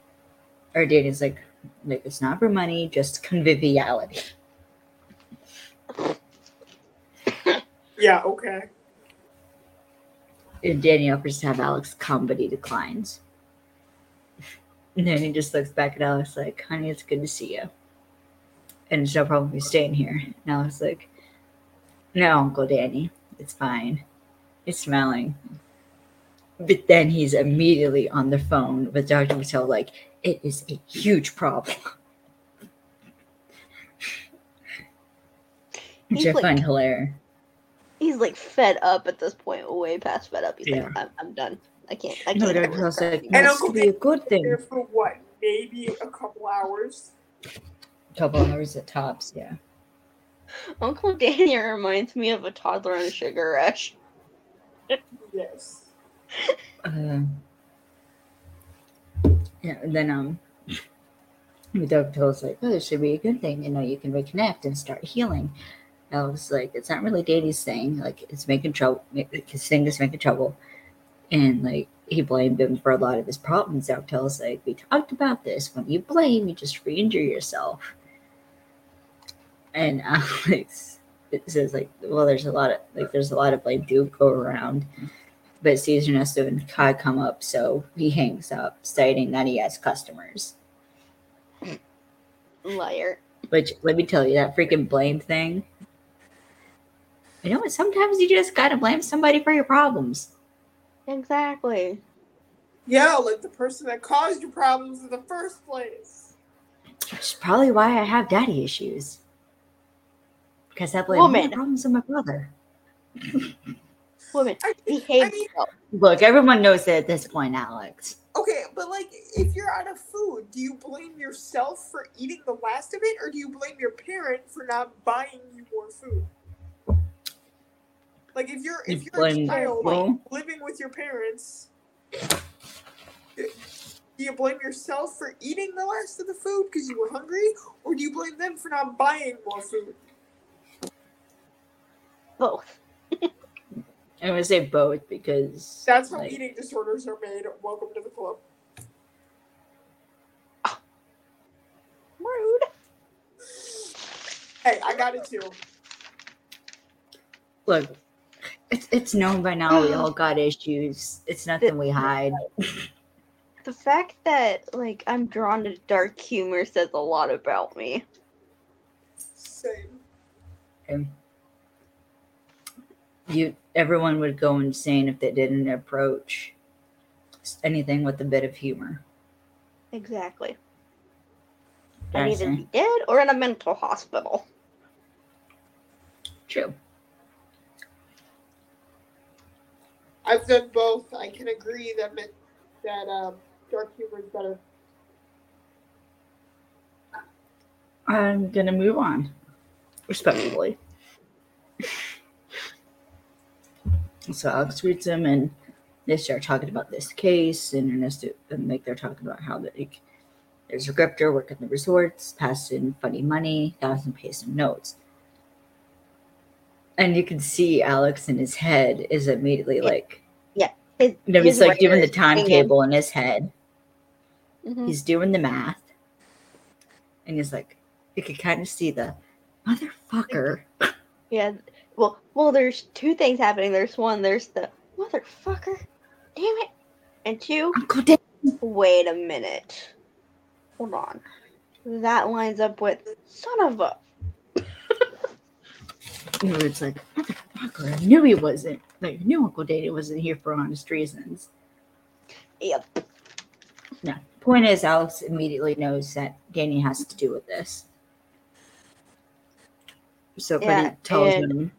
or Danny's like, like it's not for money, just conviviality. Yeah, okay. And Danny offers to have Alex come, but he declines. And then he just looks back at Alex like, honey, it's good to see you. And it's no problem you staying here. And Alex like, no, Uncle Danny, it's fine. It's smelling. But then he's immediately on the phone with Dr. Patel like, it is a huge problem. Which He's I like- find hilarious. He's like fed up at this point, way past fed up. He's Yeah. like, I'm, I'm done. I can't. I No, can't. Dr. work Patel's for like, you." And must Uncle be a good thing. There for what? Maybe a couple hours. Couple hours at tops, yeah. Uncle Danny reminds me of a toddler on a sugar rush. Yes. Uh, yeah, and then um, the doctor told us like, oh, this should be a good thing. You know, you can reconnect and start healing. I was like, it's not really Danny's thing. Like, it's making trouble. His thing is making trouble, and like he blamed him for a lot of his problems. Doctor tells us like, we talked about this. When you blame, you just re-injure yourself. And Alex it says like, well, there's a lot of like, there's a lot of blame do go around but sees Ernesto and Kai come up, so he hangs up, stating that he has customers. Liar. Which, let me tell you, that freaking blame thing. You know what? Sometimes you just gotta blame somebody for your problems. Exactly. Yeah, like the person that caused your problems in the first place. Which is probably why I have daddy issues. Because that blame all Woman. the problems on my brother. Woman, I, behave I mean. Look, everyone knows that at this point, Alex. okay, but like like if you're out of food, do you blame yourself for eating the last of it, or do you blame your parent for not buying you more food? Like if you're if You you're a child well, living with your parents, do you blame yourself for eating the last of the food because you were hungry, or do you blame them for not buying more food? Both. I'm gonna say both because That's how like, eating disorders are made. Welcome to the club. Rude. Hey, I got it too. look, it's it's known by now we all got issues. It's nothing we hide. The fact that like I'm drawn to dark humor says a lot about me. Same. And you everyone would go insane if they didn't approach anything with a bit of humor. Exactly. I I'd either be dead or in a mental hospital. True. I've done both. I can agree that that um, dark humor is better. I'm gonna move on. Respectfully. So Alex greets him and they start talking about this case and Ernesto and like they're talking about how like there's a grifter working the resorts, passing funny money, thousand some notes. And you can see Alex in his head is immediately Yeah. like His, you know, he's his like doing the writer is singing. timetable in his head. Mhm. He's doing the math. And he's like, you could kind of see the motherfucker. Yeah. Well, well, there's two things happening. There's one. There's the motherfucker. Damn it. And two. Wait a minute. Hold on. That lines up with son of a. You know, it's like, motherfucker, I knew he wasn't. Like, I knew Uncle Danny wasn't here for honest reasons. Yep. No. Point is, Alex immediately knows that Danny has to do with this. So, Yeah, he tells him,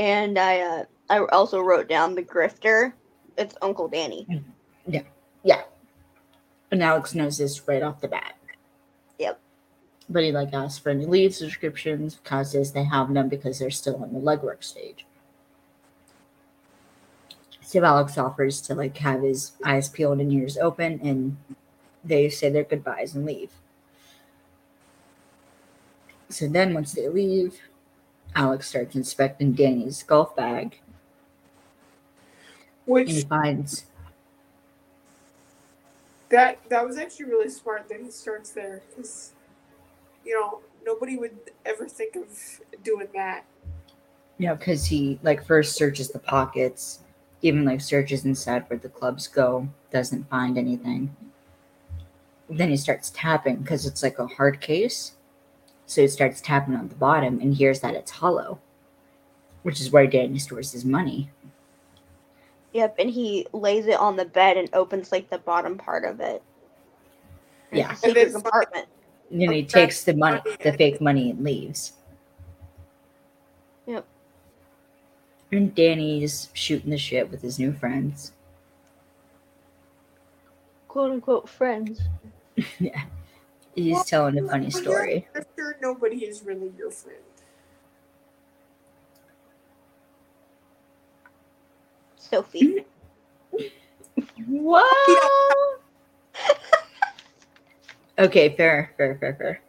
And I, uh, I also wrote down the grifter. It's Uncle Danny. Yeah, yeah. And Alex knows this right off the bat. Yep. But he like asks for any leave subscriptions because they have them because they're still in the legwork stage. So Alex offers to like have his eyes peeled and ears open, and they say their goodbyes and leave. So then, once they leave, Alex starts inspecting Danny's golf bag, and he finds that that was actually really smart that he starts there because you know nobody would ever think of doing that. you know, because he like first searches the pockets, even like searches inside where the clubs go, doesn't find anything. Then he starts tapping because it's like a hard case. So he starts tapping on the bottom and hears that it's hollow, which is where Danny stores his money. Yep. And he lays it on the bed and opens like the bottom part of it. Yeah. it's And then- compartment. And then he takes the money, the fake money, and leaves. Yep. And Danny's shooting the shit with his new friends. Quote unquote friends. yeah. He's telling a funny When you're story. a grifter, nobody is really your friend. Sophie. What? okay, fair, fair, fair, fair.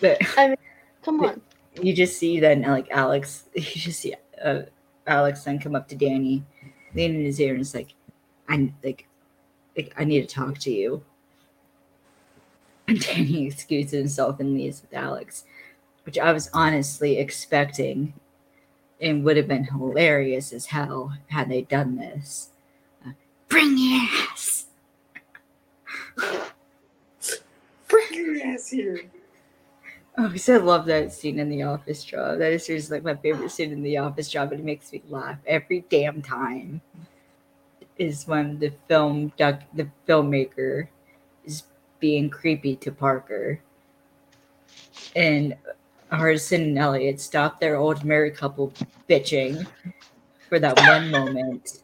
But I mean, Come on. you just see then, like Alex, you just see uh, Alex then come up to Danny, lean in his ear, and it's like, I like, like, I need to talk to you. And Danny excuses himself and these with Alex, which I was honestly expecting, and would have been hilarious as hell had they done this. Uh, Bring your ass. Bring your ass here. Oh, because I love that scene in the office job. That is seriously like my favorite scene in the office job, and it makes me laugh every damn time. Is when the film doc, the filmmaker being creepy to Parker, and Hardison and Elliot stop their old married couple bitching for that one moment,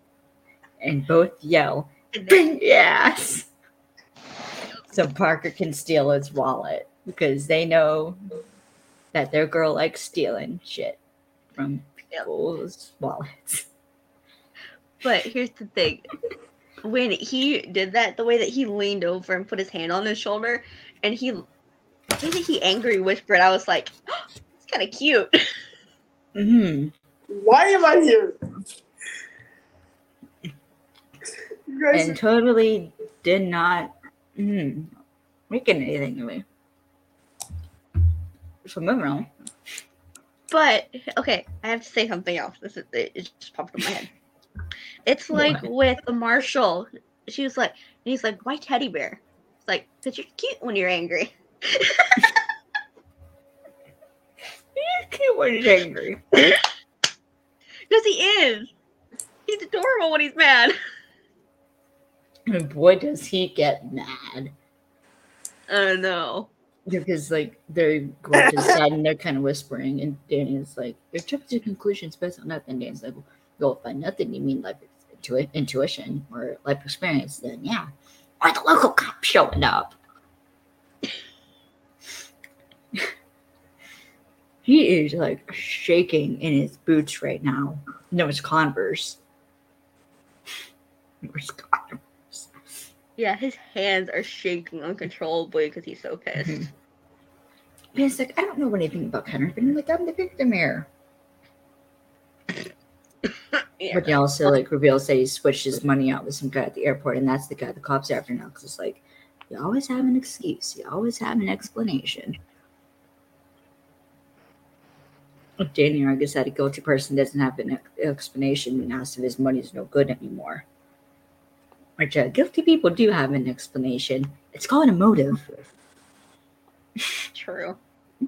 and both yell, in there. yes. So Parker can steal his wallet because they know that their girl likes stealing shit from people's wallets. But here's the thing. When he did that, the way that he leaned over and put his hand on his shoulder, and he, the way that he angry whispered, I was like, it's kind of cute. hmm Why am I here? You guys And totally did not mm, making anything of me. So moving on. But okay, I have to say something else. This is it it just popped in my head. It's like with Marshall. She was like, and he's like, "Why teddy bear?" It's like, "Cause you're cute when you're angry." He's cute when he's angry. Because he is. He's adorable when he's mad. And boy, does he get mad. I don't know. Because like they're going to the side and they're kind of whispering, and Danny's like, "You're jumping to conclusions based on nothing." Danny's like, "Well, if by nothing you mean life intu- intuition or life experience, then yeah, or the local cop showing up." he is like shaking in his boots right now. No, it's Converse. It's Converse. Yeah, his hands are shaking uncontrollably because he's so pissed. Mhm. And it's like, I don't know anything about counterfeiting. Like, I'm the victim here. But he also like reveals that he switched his money out with some guy at the airport, and that's the guy the cops are after now. Because it's like, you always have an excuse, you always have an explanation. Danny argues that a guilty person doesn't have an explanation and asks if his money is no good anymore. Which uh, guilty people do have an explanation. It's called a motive. True.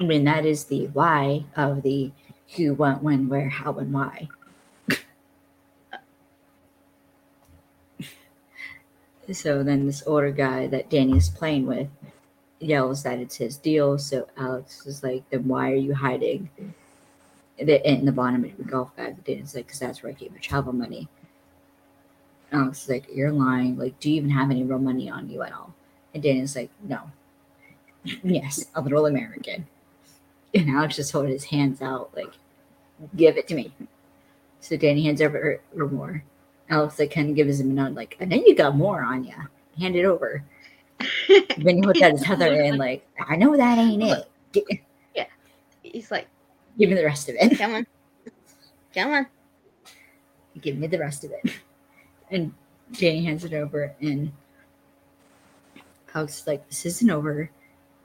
I mean, that is the why of the who, what, when, where, how, and why. so then this older guy that Danny is playing with yells that it's his deal. So Alex is like, then why are you hiding the in the bottom of your golf bag? Danny's like, because that's where I keep my travel money. Alex is like, you're lying. Like, do you even have any real money on you at all? And Danny's like, no. yes, a little American. And Alex just holding his hands out, like, give it to me. So Danny hands over her, more. Alex like kind of gives him a nod, like, I know you got more on you. Hand it over. then he puts out his other and like, I know that ain't it. Yeah, He's like, Give me the rest of it. come on. Come on. Give me the rest of it. And Danny hands it over, and Alex is like, This isn't over.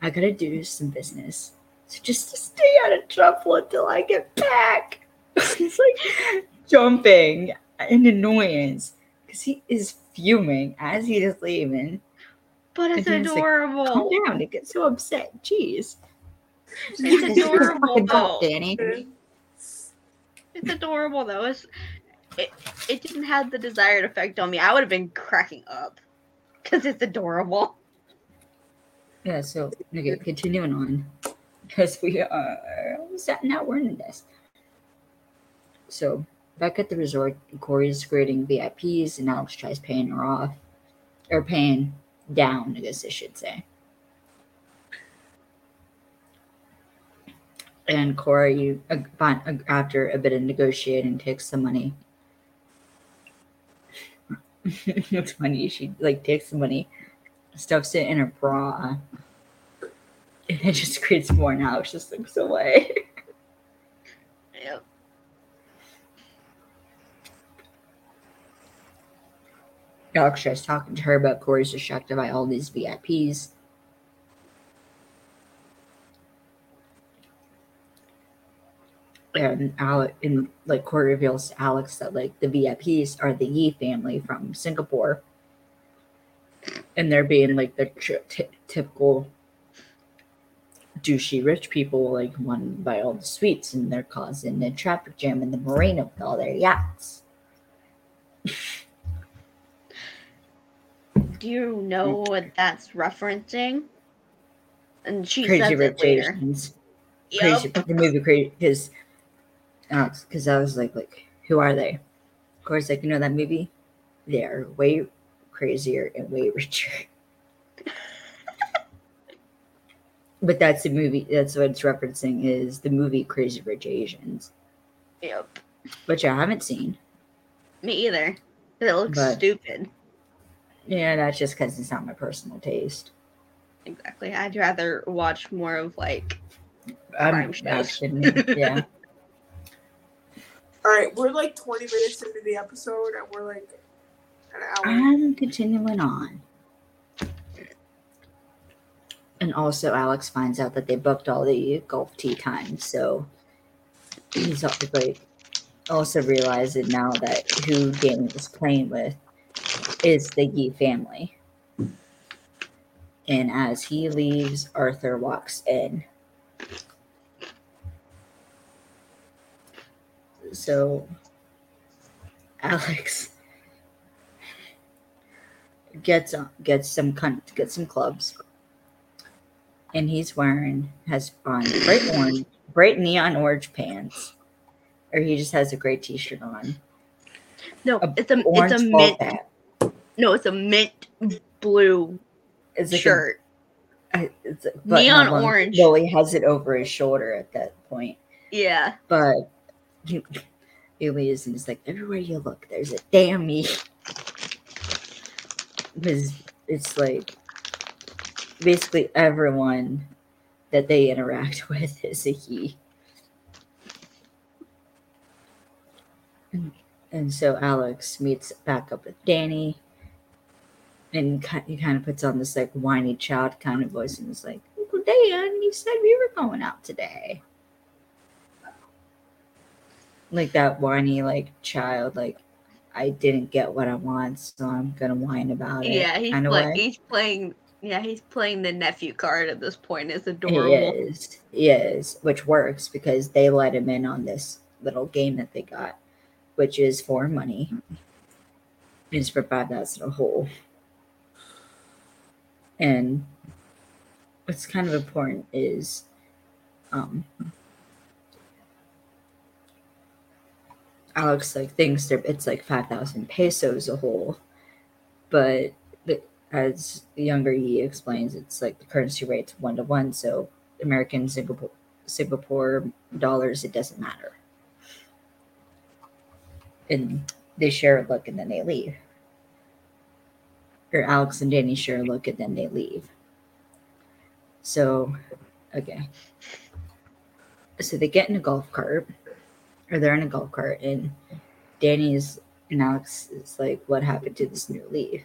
I gotta do some business. So just to stay out of trouble until I get back. He's like jumping in annoyance because he is fuming as he is leaving. But it's he's like, Calm adorable. down to get so upset. Jeez. It's This is your adorable, though. Danny. It's adorable though. It's it, it didn't have the desired effect on me. I would have been cracking up because it's adorable. Yeah, so okay, continuing on. Because we are hour into this. So back at the resort, Corey is grading VIPs and Alex tries paying her off. Or paying down, I guess I should say. And Corey, uh, after a bit of negotiating, takes the money. it's funny. She like takes the money, stuffs it in her bra, and it just creates more. Now it just looks away. Yep. Alex tries talking to her, about Corey's distracted by all these VIPs. And Alex, and like Corey reveals to Alex that like the VIPs are the Yi family from Singapore, and they're being like the t- typical douchey rich people, like wanting to buy all the sweets, and they're causing a traffic jam in the marina with all their yachts. Do you know mm. what that's referencing? And she Crazy says Rich. Asians. Yep. crazy the movie crazy because because uh, I was like, like, who are they? Of course, like you know that movie. They're way crazier and way richer. But that's the movie. That's what it's referencing is the movie Crazy Rich Asians, Yep. which I haven't seen. Me either. It looks But- stupid. Yeah, that's just because it's not my personal taste. Exactly. I'd rather watch more of like I'm Crime shows. yeah. All right, we're like 20 minutes into the episode, and we're like an hour. I'm continuing on. And also, Alex finds out that they booked all the golf tee times, so he's al- like also realizing now that who Danny was playing with is the Yee family. And as he leaves, Arthur walks in. So, Alex gets gets some gets some clubs, and he's wearing has on bright orange, bright neon orange pants, or he just has a gray T-shirt on, no, A it's a it's a mint cap. no, it's a mint blue It's like a- shirt. I- it's a- Neon orange. Well, he has it over his shoulder at that point, yeah. but he, he leaves and he's like, everywhere you look, there's a damn me. Because it's like basically everyone that they interact with is a Yee. And, and so Alex meets back up with Danny. And he kind of puts on this like whiny child kind of voice and is like, Uncle Dan, you said we were going out today. Like that whiny like child, like I didn't get what I want, so I'm gonna whine about it. Yeah, he's like he's playing yeah, he's playing the nephew card at this point. It's He adorable. is. He is, which works because they let him in on this little game that they got, which is for money. It's for five thousand a hole. And what's kind of important is um Alex like thinks they're it's like five thousand pesos a hole, but as the younger Yee explains, it's like the currency rate's one to one, so American Singapore Singapore dollars it doesn't matter. And they share a look and then they leave. Or Alex and Danny share a look and then they leave. So, okay. So they get in a golf cart, or they're in a golf cart, and Danny's and Alex is like, "What happened to this new leaf?"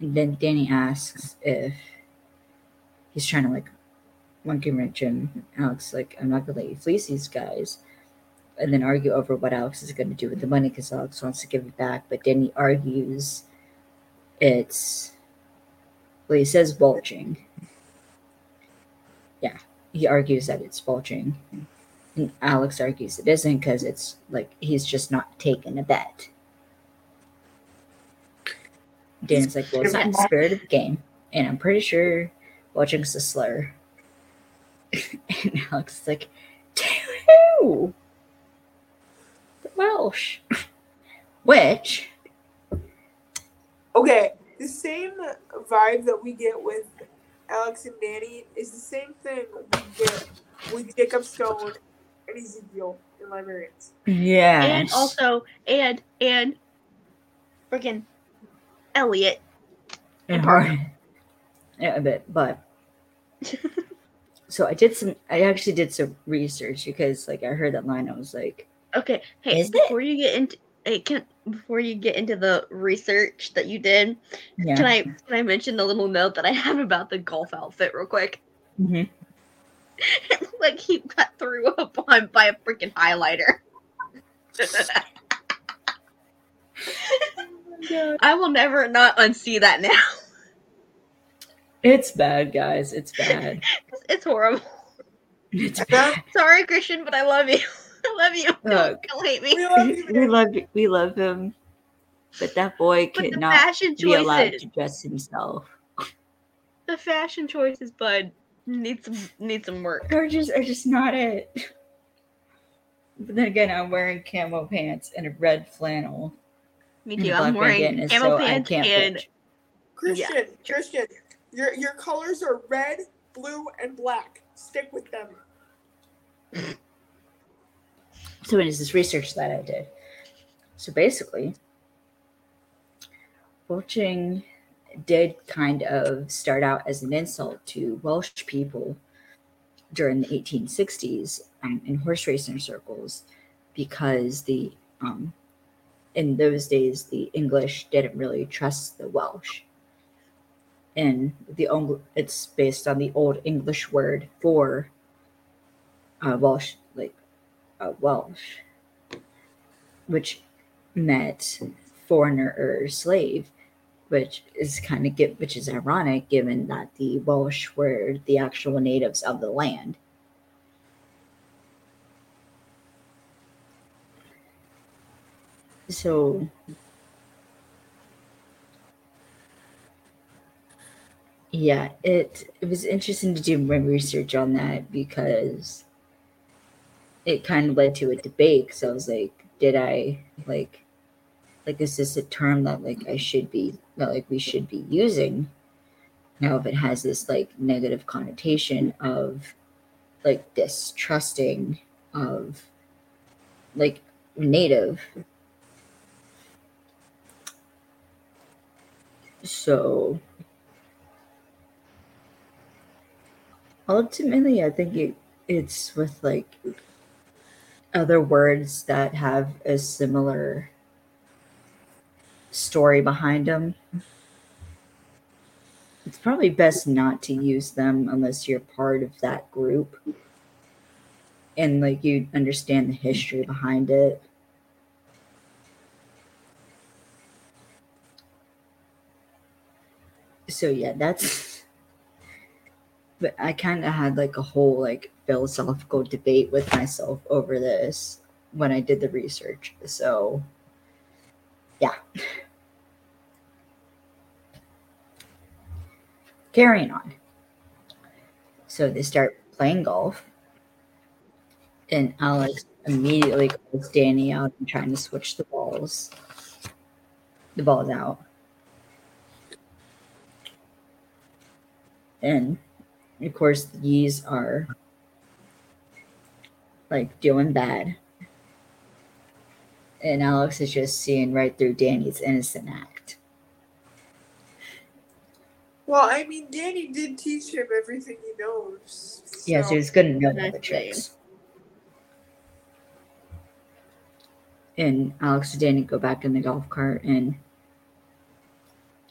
And then Danny asks if he's trying to like monkey wrench him. Alex like, "I'm not gonna let you fleece these guys," and then argue over what Alex is to do with the money because Alex wants to give it back, but Danny argues it's well, he says welching. Yeah, he argues that it's welching. And Alex argues it isn't because it's like he's just not taking a bet. Dan's like, well, it's not in the spirit of the game. And I'm pretty sure welching's a slur. and Alex is like, to who? The Welsh. Which, Okay, the same vibe that we get with Alex and Danny is the same thing we get with Jacob Stone and Ezekiel in Librarians. yeah. And also and and freaking Elliot. and hard. Yeah, a bit, but so I did some. I actually did some research because, like, I heard that line. I was like, Okay, hey, Is it? before you get into hey, can before you get into the research that you did, yeah. can I can I mention the little note that I have about the golf outfit real quick? Mhm. like he got threw up on by a freaking highlighter. I will never not unsee that now. It's bad, guys. It's bad. It's, it's horrible. It's bad. Sorry, Christian, but I love you. I love you. Look, Don't hate me. We love you, we love we love him, but that boy But the cannot fashion be allowed to dress himself. the fashion choices, bud, need some need some work. Or just, are just not it. But then again, I'm wearing camo pants and a red flannel. Me and too. a I'm wearing bandana, camo so pants and pitch. Christian, Christian, your your colors are red, blue, and black. Stick with them. So it is this research that I did. So basically, welching did kind of start out as an insult to Welsh people during the 1860s um, in horse racing circles because the um, in those days the English didn't really trust the Welsh. And the it's based on the old English word for uh, Welsh, like uh, Welsh, which meant foreigner or slave, which is kind of get which is ironic given that the Welsh were the actual natives of the land. So yeah, it it was interesting to do my research on that because it kind of led to a debate because I was like, did I like like is this a term that like I should be that like we should be using? Now if it has this like negative connotation of like distrusting of like native. So ultimately I think it it's with like other words that have a similar story behind them. It's probably best not to use them unless you're part of that group and like you understand the history behind it. So yeah, that's but I kind of had like a whole like philosophical debate with myself over this when I did the research. So, yeah. Carrying on. So they start playing golf, and Alex immediately calls Danny out and trying to switch the balls. The ball's out. And of course, the Yees are like doing bad. And Alex is just seeing right through Danny's innocent act. Well, I mean, Danny did teach him everything he knows. Yeah, so- so he's gonna know all the tricks. And Alex and Danny go back in the golf cart, and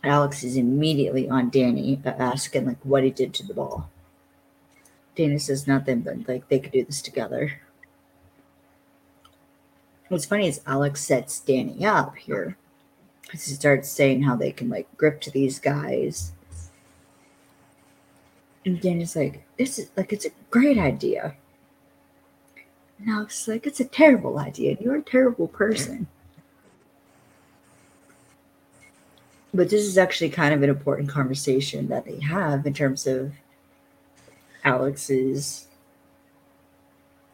Alex is immediately on Danny, uh, asking like what he did to the ball. Danny says nothing, but like they could do this together. What's funny is Alex sets Danny up here. He starts saying how they can like grip to these guys. And Danny's like, this is like it's a great idea. And Alex is like, it's a terrible idea. You're a terrible person. But this is actually kind of an important conversation that they have in terms of Alex's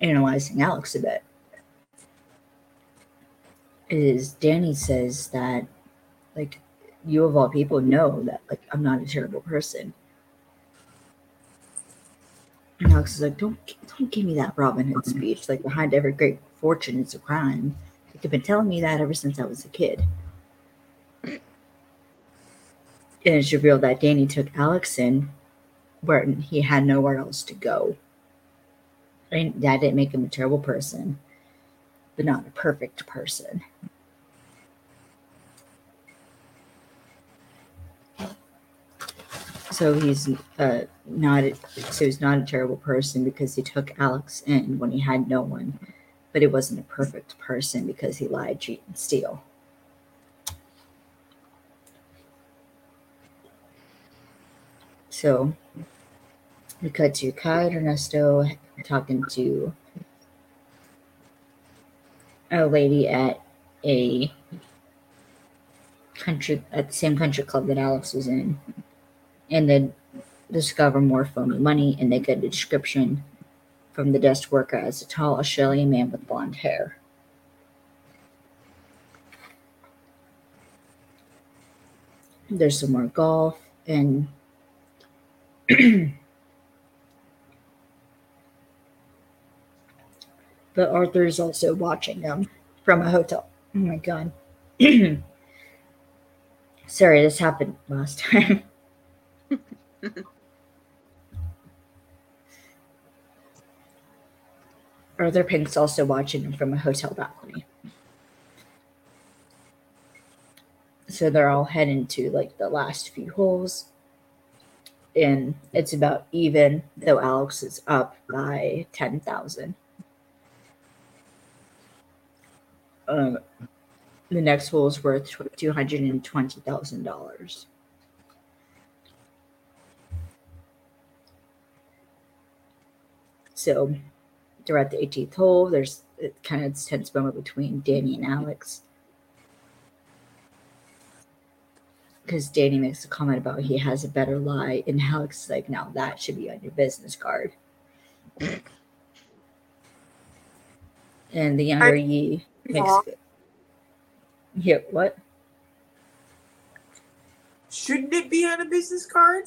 analyzing Alex a bit. Is Danny says that like you of all people know that like I'm not a terrible person. And Alex is like, don't don't give me that Robin Hood speech. Like behind every great fortune is a crime. Like, you've been telling me that ever since I was a kid. And it's revealed that Danny took Alex in where he had nowhere else to go. And that didn't make him a terrible person, but not a perfect person. So he's uh, not so he's not a terrible person because he took Alex in when he had no one, but he wasn't a perfect person because he lied, cheat, and steal. So we cut to Kai and Ernesto talking to a lady at a country at the same country club that Alex was in, and then discover more phony money, and they get a description from the desk worker as a tall Australian man with blonde hair. There's some more golf and but Arthur is also watching them from a hotel. Oh my god. Sorry, this happened last time. Arthur Pink's also watching them from a hotel balcony. So they're all heading to like the last few holes. And it's about even, though Alex is up by 10,000. Um, the next hole is worth $220,000. So they're at the 18th hole. There's kind of tense moment between Danny and Alex. Because Danny makes a comment about he has a better lie, and Alex is like, now that should be on your business card. and the younger Yi makes Aw. yeah, what? Shouldn't it be on a business card?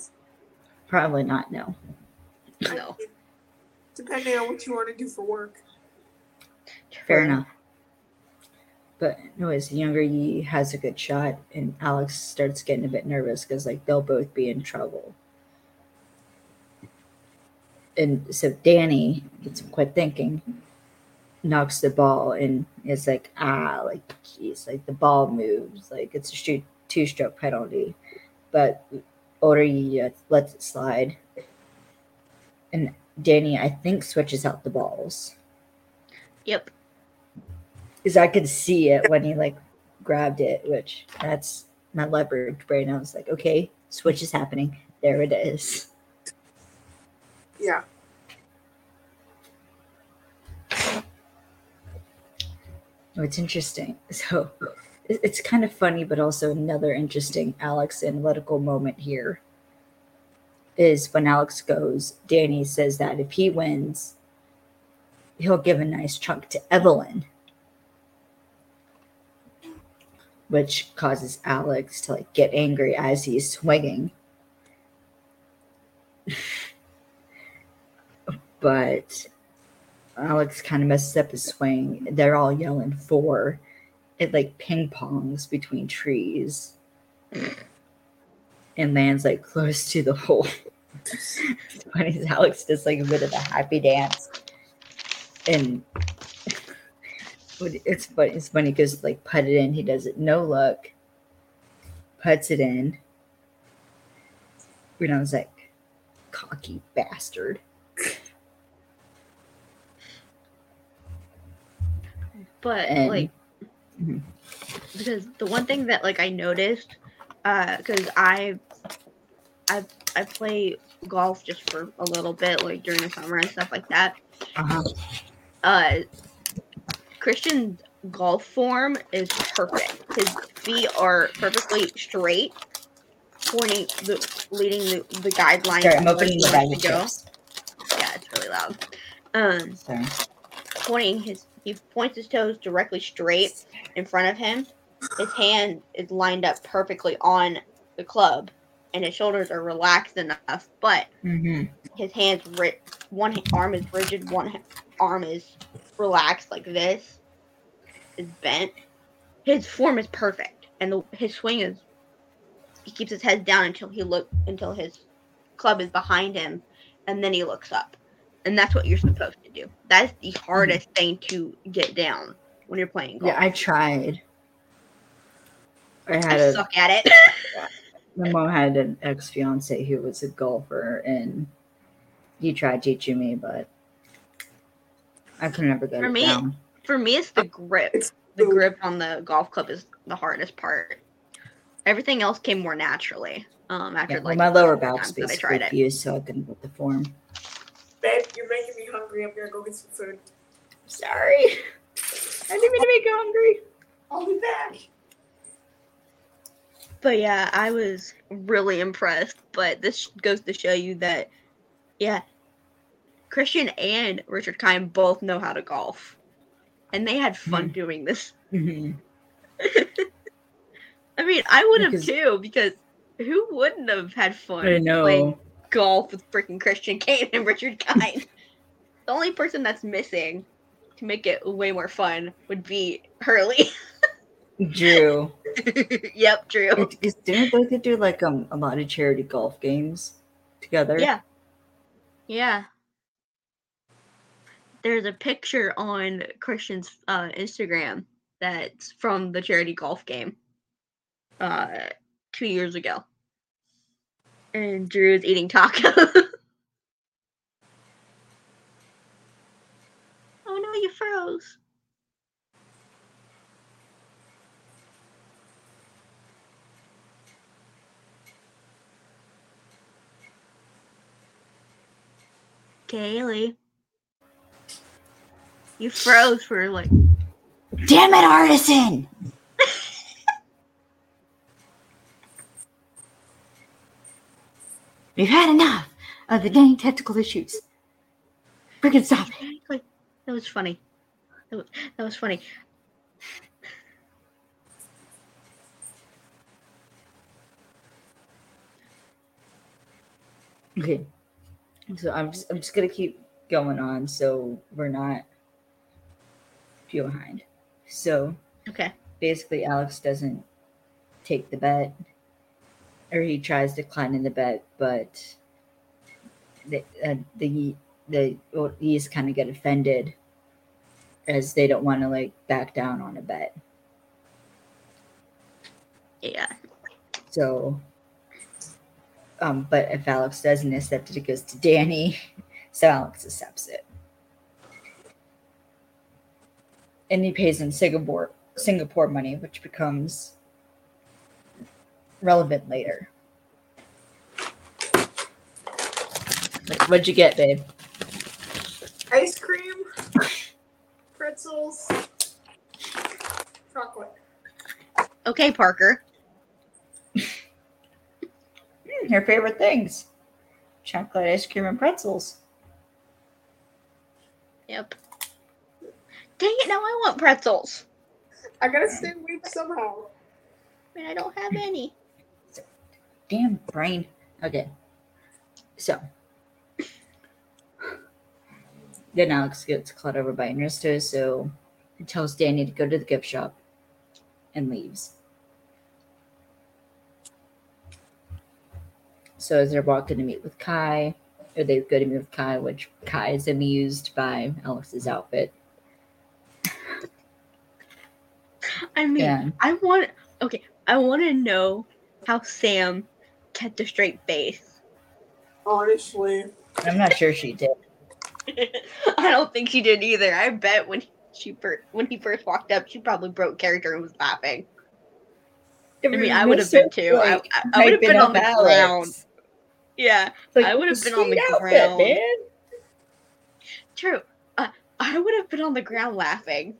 Probably not. No. No. Depending on what you want to do for work. Fair enough. But anyways, the younger Yi has a good shot, and Alex starts getting a bit nervous because like they'll both be in trouble. And so Danny gets some thinking, knocks the ball, and it's like, ah, like geez, like the ball moves, like it's a shoot two stroke penalty, but older Yi lets it slide, and Danny I think switches out the balls Yep. Because I could see it when he like grabbed it, which that's my leverage brain. I was like, okay, switch is happening. There it is. Yeah. Oh, it's interesting. So it's kind of funny, but also another interesting Alex analytical moment here is when Alex goes, Danny says that if he wins, he'll give a nice chunk to Evelyn. Which causes Alex to like get angry as he's swinging. but Alex kind of messes up his swing. They're all yelling for it, like ping pongs between trees, and lands like close to the hole. Alex does like a bit of a happy dance, and but it's funny. It's funny because like put it in, he does it no look, puts it in. You know, I was like, cocky bastard. But And- like Mhm. because the one thing that like I noticed uh cuz I I I play golf just for a little bit like during the summer and stuff like that. Uh-huh. Uh Christian's golf form is perfect. His feet are perfectly straight pointing the leading the, the guidelines Sorry, I'm opening the bag wants of chips. Yeah, it's really loud. Um Sorry. pointing his he points his toes directly straight in front of him. His hand is lined up perfectly on the club, and his shoulders are relaxed enough. But Mm-hmm. his hands, ri- one arm is rigid, one arm is relaxed like this, is bent. His form is perfect, and the, his swing is. He keeps his head down until he look until his club is behind him, and then he looks up, and that's what you're supposed to do. That's the hardest thing to get down when you're playing golf. Yeah, I tried. I I had a suck at it. my mom had an ex fiance who was a golfer, and he tried teaching me, but I can never get For it me, down. For me, it's the grip. It's The the- grip on the golf club is the hardest part. Everything else came more naturally. Um, after Yeah, well, like my lower first few back's I basically tried it. fused, so I couldn't put the form. Babe, you're making me hungry. I'm gonna go get some food. Sorry, I didn't mean to make you hungry. I'll be back. But yeah, I was really impressed. But this goes to show you that, yeah, Christian and Richard Kind both know how to golf, and they had fun Hmm. doing this. Mhm. I mean, I would have too because who wouldn't have had fun I know. playing golf with freaking Christian Kane and Richard Kind? the only person that's missing to make it way more fun would be Hurley. Drew. yep, Drew. It- Didn't could do like um, a lot of charity golf games together? Yeah. Yeah. There's a picture on Christian's uh, Instagram that's from the charity golf game uh, two years ago. And Drew's eating taco. oh no, you froze. Kaylee. You froze for like Damn it, Hardison! We've had enough of the dang technical issues. Freaking stop it. That was funny. That was, that was funny. Okay. So I'm just, I'm just gonna keep going on so we're not behind. So Okay. basically Alex doesn't take the bet or he tries declining the bet, but the uh, the the Yees kind of get offended as they don't want to like back down on a bet. Yeah. So, um, but if Alex doesn't accept it, it goes to Danny. So Alex accepts it, and he pays in Singapore Singapore money, which becomes relevant later. Like, what'd you get, babe? Ice cream, pretzels, chocolate. Okay, Parker. Hmm, her favorite things: chocolate ice cream and pretzels. Yep. Dang it, now I want pretzels. I gotta stay awake somehow. I mean, I don't have any. Damn brain. Okay. So then Alex gets caught over by Ernesto, so he tells Danny to go to the gift shop and leaves. So as they're walking to meet with Kai, or they go to meet with Kai, which Kai is amused by Alex's outfit. I mean, Yeah. I want okay, I want to know how Sam kept a straight face. Honestly, I'm not sure she did. I don't think she did either. I bet when she first when he first walked up, she probably broke character and was laughing. I mean, I would have been too. I, I, I would have been on the ground. Yeah, Like, I would have been on the sweet outfit, ground. man. true. Uh, I would have been on the ground laughing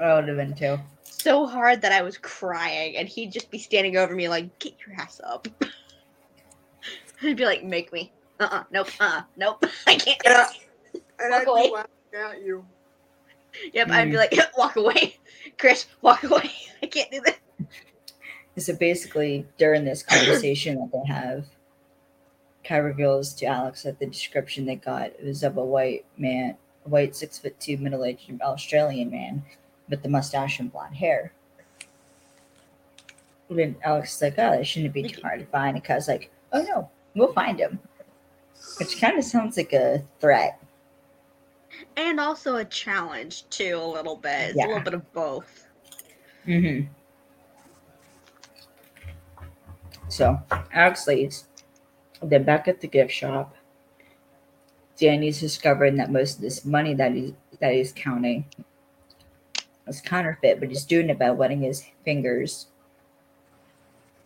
I would have been too. So hard that I was crying, and he'd just be standing over me like, "Get your ass up." He'd be like, "Make me." Uh uh Nope. Uh. uh Nope. I can't. Yeah. and Walk I'd away. be at you. Yep. I'd be Mm. like, "Walk away, Chris. Walk away. I can't do this." So basically, during this conversation that they have, Kai reveals to Alex that the description they got was of a white man, a white six foot two middle aged Australian man with the mustache and blonde hair. And then Alex is like, oh, that shouldn't be too hard to find. And Kai's like, oh no, we'll find him. Which kind of sounds like a threat. And also a challenge too, a little bit. It's a little bit of both. Mm-hmm. So Alex leaves. Then back at the gift shop, Danny's discovering that most of this money that he's that he's counting is counterfeit, but he's doing it by wetting his fingers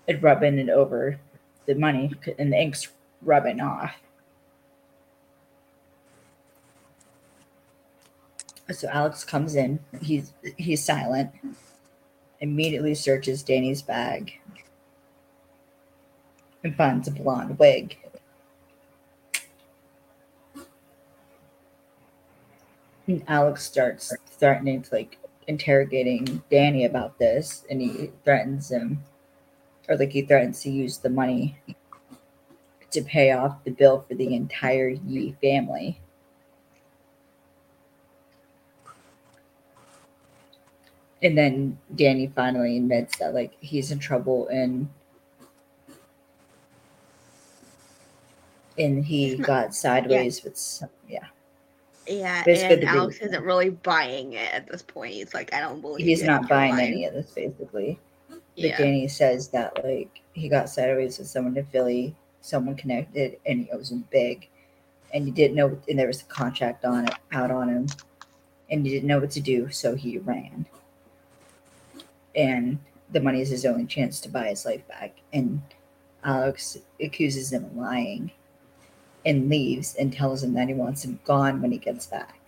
and rubbing it over the money, and the ink's rubbing off. So Alex comes in. He's he's silent. Immediately searches Danny's bag and finds a blonde wig. And Alex starts threatening to like interrogating Danny about this, and he threatens him, or like he threatens to use the money to pay off the bill for the entire Yee family. And then Danny finally admits that like he's in trouble and and he got sideways with some, yeah. Yeah, and Alex isn't really buying it at this point. He's like, I don't believe He's you, not you're buying lying." any of this basically. But Yeah, Danny says that like he got sideways with someone in Philly, someone connected, and he owes him big, and he didn't know, and there was a contract on it out on him, and he didn't know what to do, so he ran. And the money is his only chance to buy his life back, and Alex accuses him of lying, and leaves and tells him that he wants him gone when he gets back.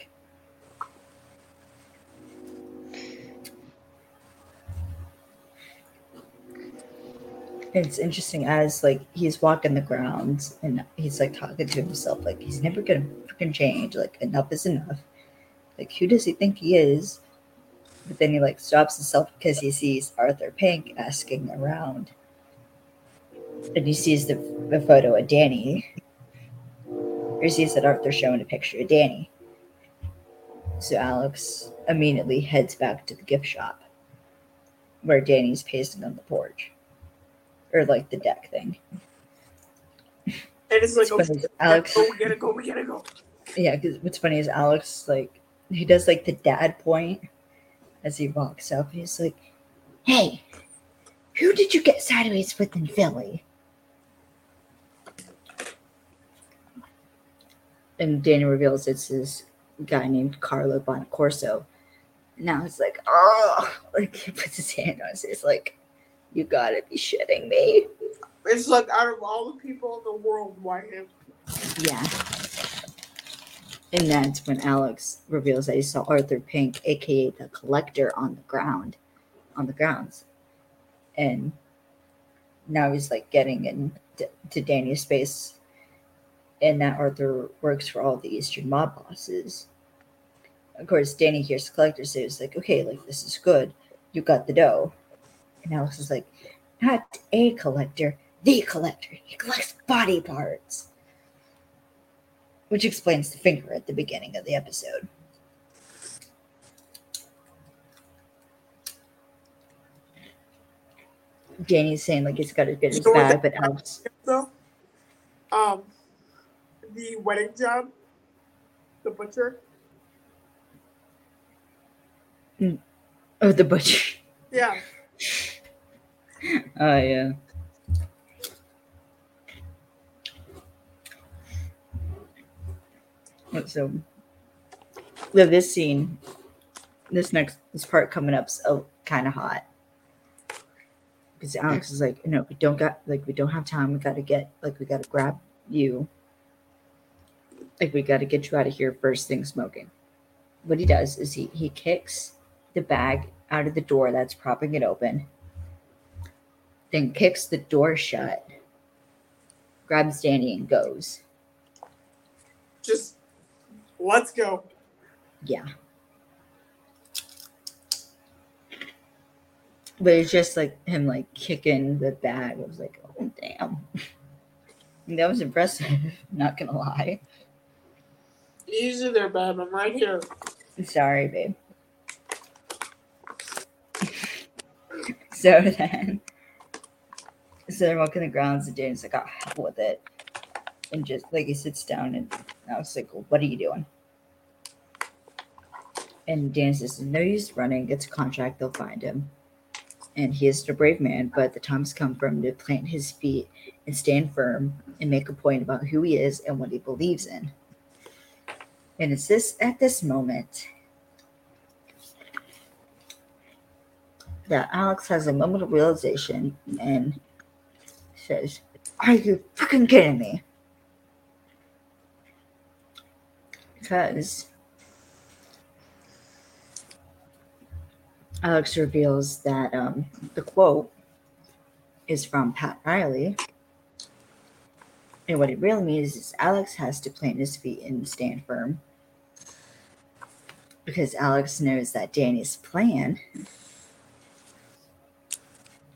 it's interesting as like he's walking the grounds and he's like talking to himself like he's never gonna freaking change like enough is enough. Like who does he think he is? But then he like stops himself because he sees arthur pink asking around. And he sees the, the photo of danny or he sees that arthur's showing a picture of danny so alex immediately heads back to the gift shop where danny's pacing on the porch or like the deck thing. And it's like, It's oh, Alex. oh, we gotta go, we gotta go. Yeah, because what's funny is Alex like he does like the dad point as he walks up. He's like, "Hey, who did you get sideways with in Philly?" And Daniel reveals it's this guy named Carlo Bonaccorso. Now it's like, oh, like he puts his hand on his face, like, you gotta be shitting me. It's like out of all the people in the world, why him? Yeah. And that's when Alex reveals that he saw Arthur Pink, aka the collector, on the ground, on the grounds. And now he's like getting in to, to Danny's space. And that Arthur works for all the Eastern mob bosses. Of course, Danny hears the collector say, it's like, okay, like this is good. You got the dough. And Alex is like, not a collector, the collector. He collects body parts which explains the finger at the beginning of the episode. Danny's saying like he's got to get his bag, but Alex, um, the wedding job, the butcher. Mm. oh the butcher. Yeah, Oh yeah. So, um, yeah, this scene, this next this part coming up's oh, kind of hot because Alex is like, no, we don't got like we don't have time. We got to get like we got to grab you. Like we got to get you out of here first thing smoking. What he does is he he kicks the bag out of the door that's propping it open then kicks the door shut, grabs Danny, and goes. just let's go. Yeah. But it's just like him like kicking the bag. It was like, oh damn. that was impressive, not gonna lie. Easy there, babe. I'm right here. Sorry, babe. so then so they're walking the grounds and Danny's like, oh hell with it. And just like he sits down and I was like, well, what are you doing? And Dan says, no use running, gets a contract, they'll find him. And he is a brave man, but the time's come for him to plant his feet and stand firm and make a point about who he is and what he believes in. And it's this at this moment that Alex has a moment of realization and says, Are you fucking kidding me? Because Alex reveals that um, the quote is from Pat Riley. And what it really means is Alex has to plant his feet and stand firm because Alex knows that Danny's plan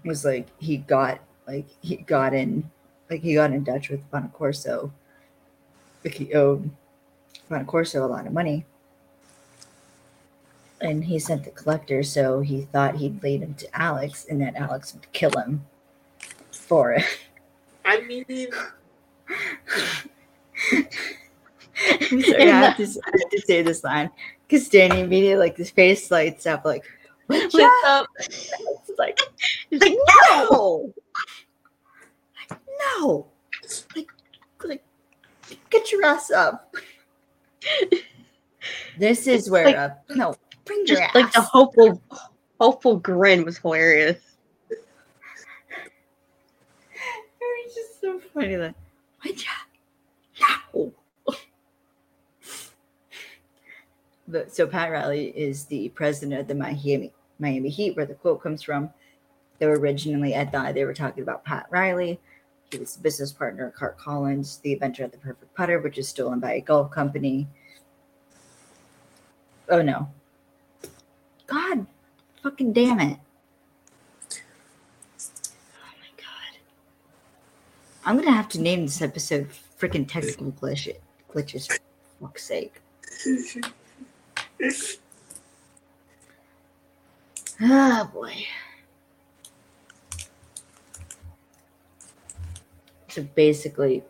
was like he got like he got in like he got in touch with Bonacorso. Like he owed Bonacorso a lot of money. And he sent the collector, so he thought he'd lead him to Alex and that Alex would kill him for it. I mean, I'm sorry, I have, to, I have to say this line because Danny immediately like his face lights up like what's What's up? It's like He's like, no! no, like like get your ass up. this is where like- uh, no bring your Just ass. like the hopeful, hopeful grin was hilarious. It was just so funny. Like, would ya? No. But so Pat Riley is the president of the Miami Miami Heat, where the quote comes from. They were originally I thought they were talking about Pat Riley. He was the business partner of Cart Collins, the inventor of the perfect putter, which is stolen by a golf company. Oh no. God fucking damn it. Oh my god. I'm gonna have to name this episode freaking technical glitch glitches for fuck's sake. Oh boy. So basically,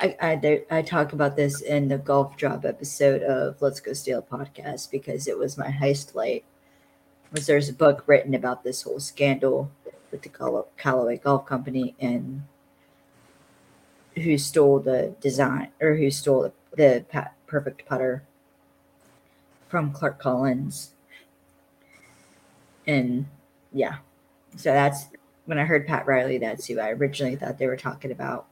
I, I I talk about this in the golf drop episode of Let's Go Steal podcast because it was my heist light. Was there's a book written about this whole scandal with the Call- Callaway Golf Company and who stole the design or who stole the, the pa- perfect putter from Clark Collins. And yeah, so that's when I heard Pat Riley, that's who I originally thought they were talking about.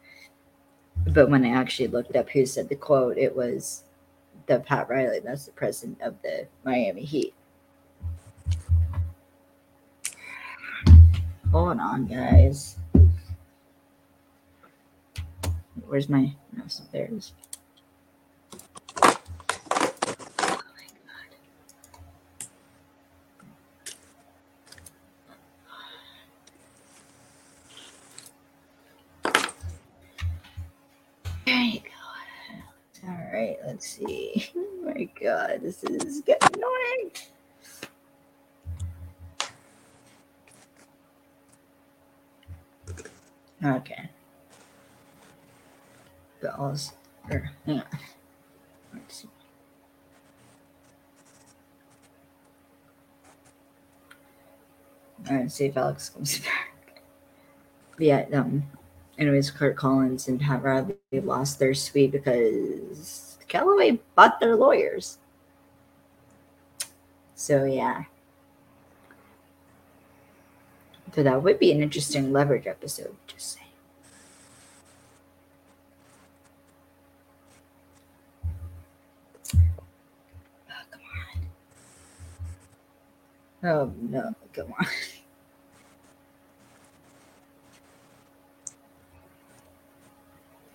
But when I actually looked up who said the quote, it was the Pat Riley, that's the president of the Miami Heat. Hold on, guys. Where's my mouse? There it is. Oh my God. There you go. All right, let's see. Oh my God, this is getting annoying. Okay. Bells. or, hang on. Let's see. All right, see if Alex comes back. But yeah, um, anyways, Kurt Collins and Pat Riley lost their suite because Callaway bought their lawyers. So yeah. So that would be an interesting leverage episode, just saying. Oh, come on. Oh no, come on.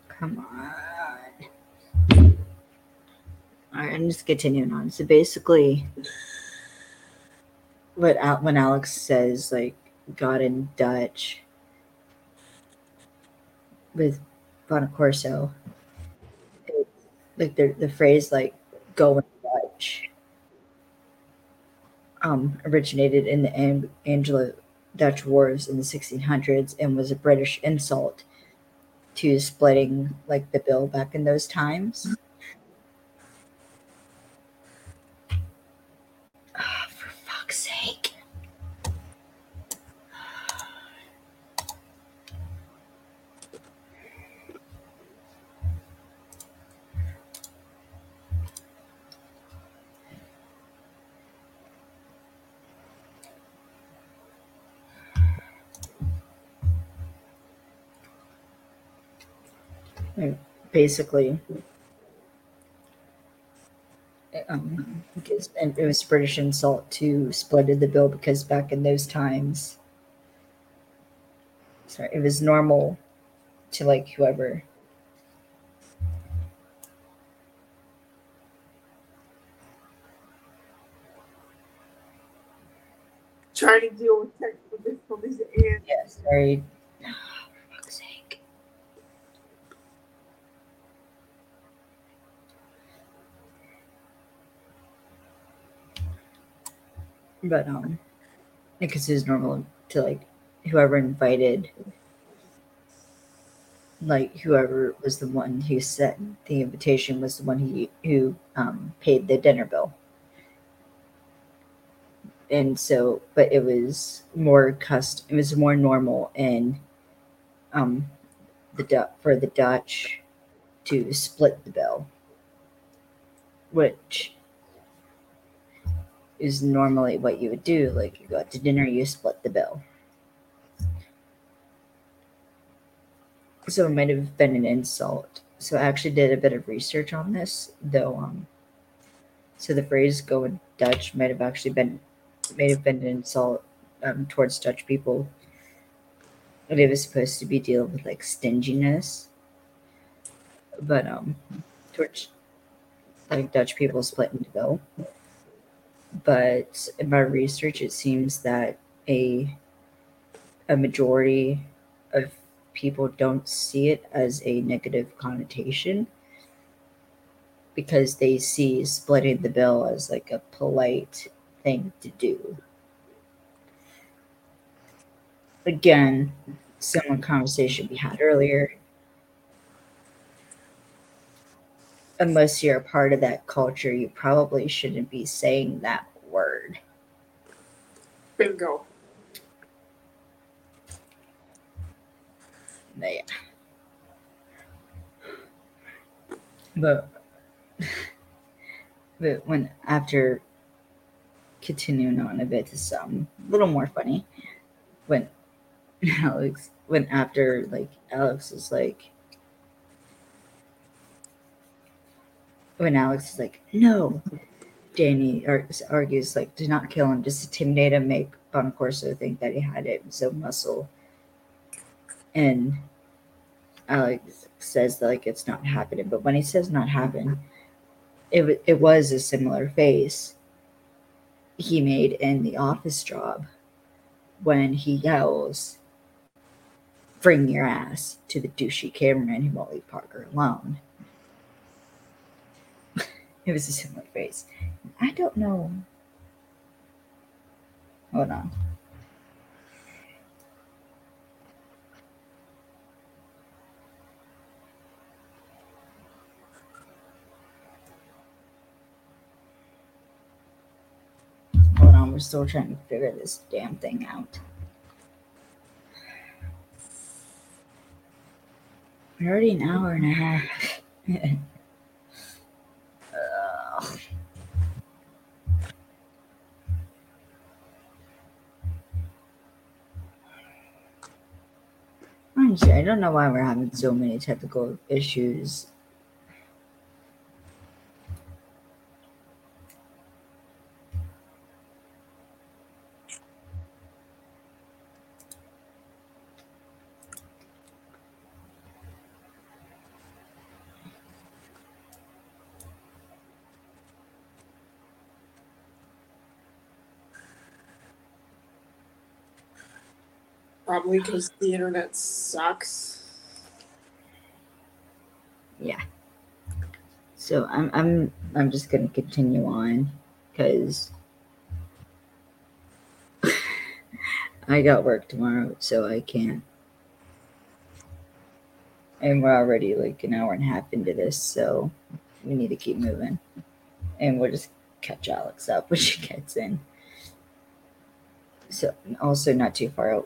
Come on. All right, I'm just continuing on. So basically, what Al- when Alex says like got in Dutch with Bonacorso, like the the phrase like go in Dutch um originated in the Ang- Anglo Dutch Wars in the 1600s and was a British insult to splitting like the bill back in those times. basically um, it was British insult to split the bill because back in those times, sorry, it was normal to like whoever. Trying to deal with technical difficulties. Yes, sorry. But um, because it's normal to like whoever invited, like whoever was the one who sent the invitation was the one who who um paid the dinner bill. And so, but it was more custom. It was more normal in um the for the Dutch to split the bill, which is normally what you would do. Like you go out to dinner, you split the bill. So it might have been an insult. So I actually did a bit of research on this, though. Um, so the phrase "go in Dutch" might have actually been may have been an insult um, towards Dutch people. And it was supposed to be dealing with like stinginess, but um, towards like Dutch people splitting the bill but in my research it seems that a a majority of people don't see it as a negative connotation because they see splitting the bill as like a polite thing to do. Again similar conversation we had earlier unless you're a part of that culture, you probably shouldn't be saying that word. bingo. But yeah. But but when after continuing on a bit to some a little more funny, when Alex when after like Alex is like when Alex is like, no, Danny ar- argues like, do not kill him, just intimidate him, make Boncorso think that he had it, so muscle. And Alex says like it's not happening, but when he says not happen, it it was a similar face he made in the office job when he yells, "Bring your ass to the douchey cameraman who won't leave Parker alone." It was a similar phrase. I don't know. Hold on. Hold on, we're still trying to figure this damn thing out. We're already an hour and a half. Ugh. Honestly, I don't know why we're having so many technical issues. Probably because the internet sucks. Yeah. So I'm I'm I'm just gonna continue on because I got work tomorrow, so I can't. And we're already like an hour and a half into this, so we need to keep moving. And we'll just catch Alex up when she gets in. So also not too far away.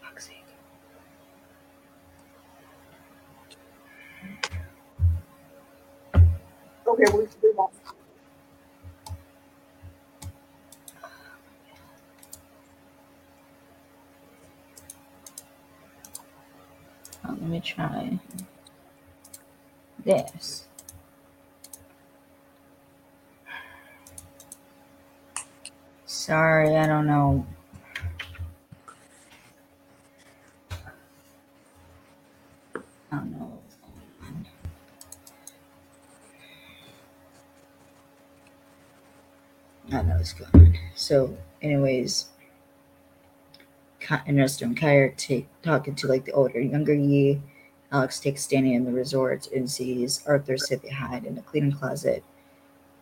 Fuck's sake. Okay, we should move on. Oh, let me try this. Sorry, I don't know. I don't know. I know what's going on. So, anyways, Ka- Ernesto and Kai are take, talking to like the older, younger Yee. Alex takes Danny in the resort and sees Arthur sit behind in a cleaning closet.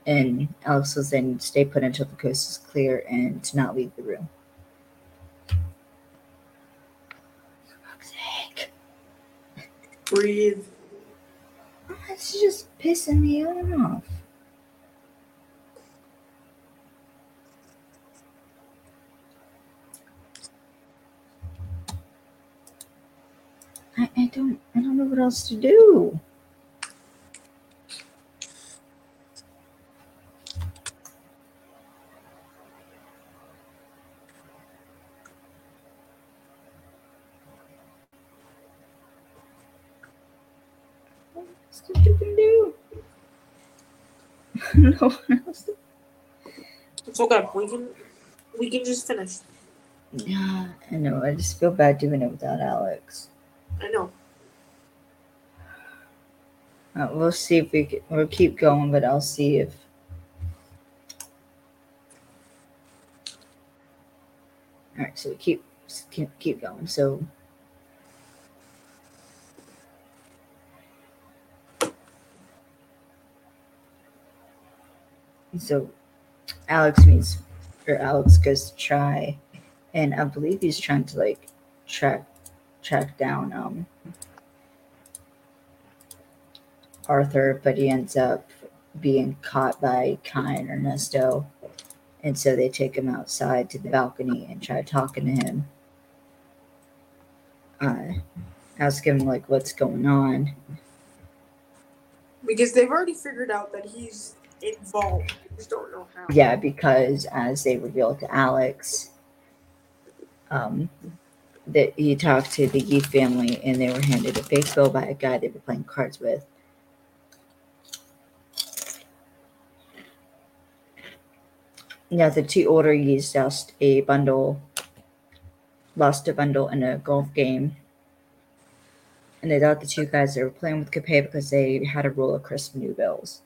And Alex was then stay put until the coast is clear and to not leave the room. For fuck's sake. Breathe. Oh, It's just pissing me off. I, I don't I don't know what else to do. What's you can do? I don't know else It's okay. We can we can just finish. Yeah, I know. I just feel bad doing it without Alex. I know. Uh, we'll see if we can, we'll keep going, but I'll see if. All right, so we keep keep keep going. So. So, Alex means, or Alex goes to try, and I believe he's trying to like track track down um Arthur, but he ends up being caught by Kai and Ernesto. And so they take him outside to the balcony and try talking to him. Uh, ask him like what's going on. Because they've already figured out that he's involved. They just don't know how. Yeah, because as they reveal to Alex, um, that he talked to the Yee family and they were handed a fake bill by a guy they were playing cards with. Now the two older Yees lost a bundle, lost a bundle in a golf game, and they thought the two guys they were playing with pay because they had a roll of crisp new bills.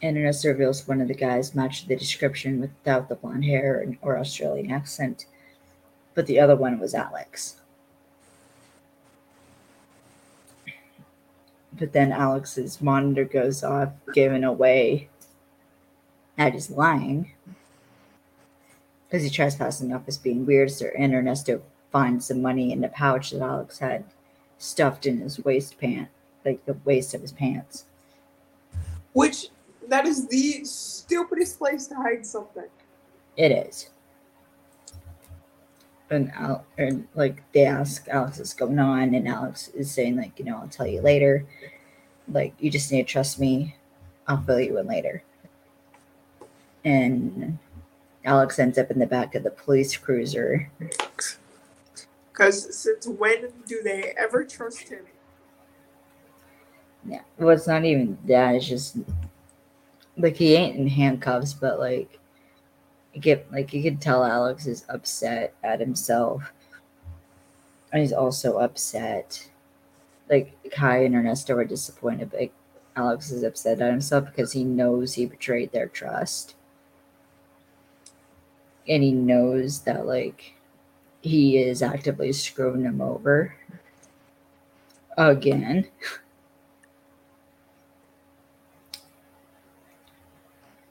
And Ernesto reveals one of the guys matched the description without the blonde hair or Australian accent, but the other one was Alex. But then Alex's monitor goes off, giving away that he's lying because he tries passing off as being weird. And Ernesto finds some money in the pouch that Alex had stuffed in his waist pant, like the waist of his pants. Which that is the stupidest place to hide something. It is. And Al, and like they ask Alex what's going on, and Alex is saying like, you know, I'll tell you later. Like you just need to trust me. I'll fill you in later. And Alex ends up in the back of the police cruiser. Because since when do they ever trust him? Yeah, well, it's not even that. It's just like he ain't in handcuffs, but like you get like you can tell Alex is upset at himself, and he's also upset. Like Kai and Ernesto are disappointed, but Alex is upset at himself because he knows he betrayed their trust, and he knows that like he is actively screwing them over again.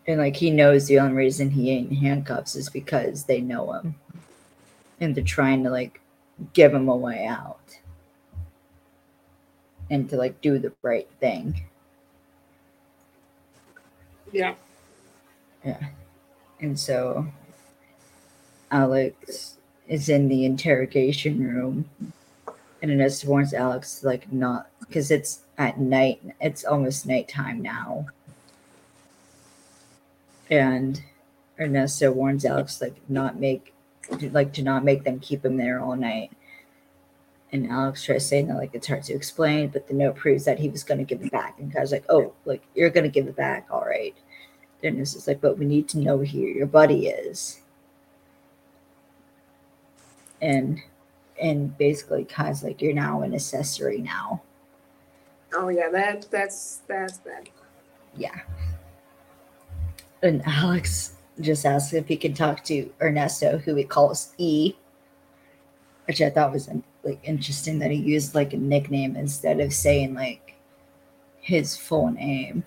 And like he knows the only reason he ain't in handcuffs is because they know him. And they're trying to like give him a way out. And to like do the right thing. Yeah. Yeah. And so Alex is in the interrogation room. And Ernest warns Alex like not because it's at night. It's almost nighttime now. And Ernesto warns Alex like not make like to not make them keep him there all night. And Alex tries saying that like it's hard to explain, but the note proves that he was gonna give it back. And guy's like, Oh, like you're gonna give it back, all right. Dennis is like, but we need to know who your buddy is. And and basically cause like, You're now an accessory now. Oh yeah, that that's that's bad. Yeah. and Alex just asks if he can talk to Ernesto, who he calls E, which I thought was like interesting that he used like a nickname instead of saying like his full name.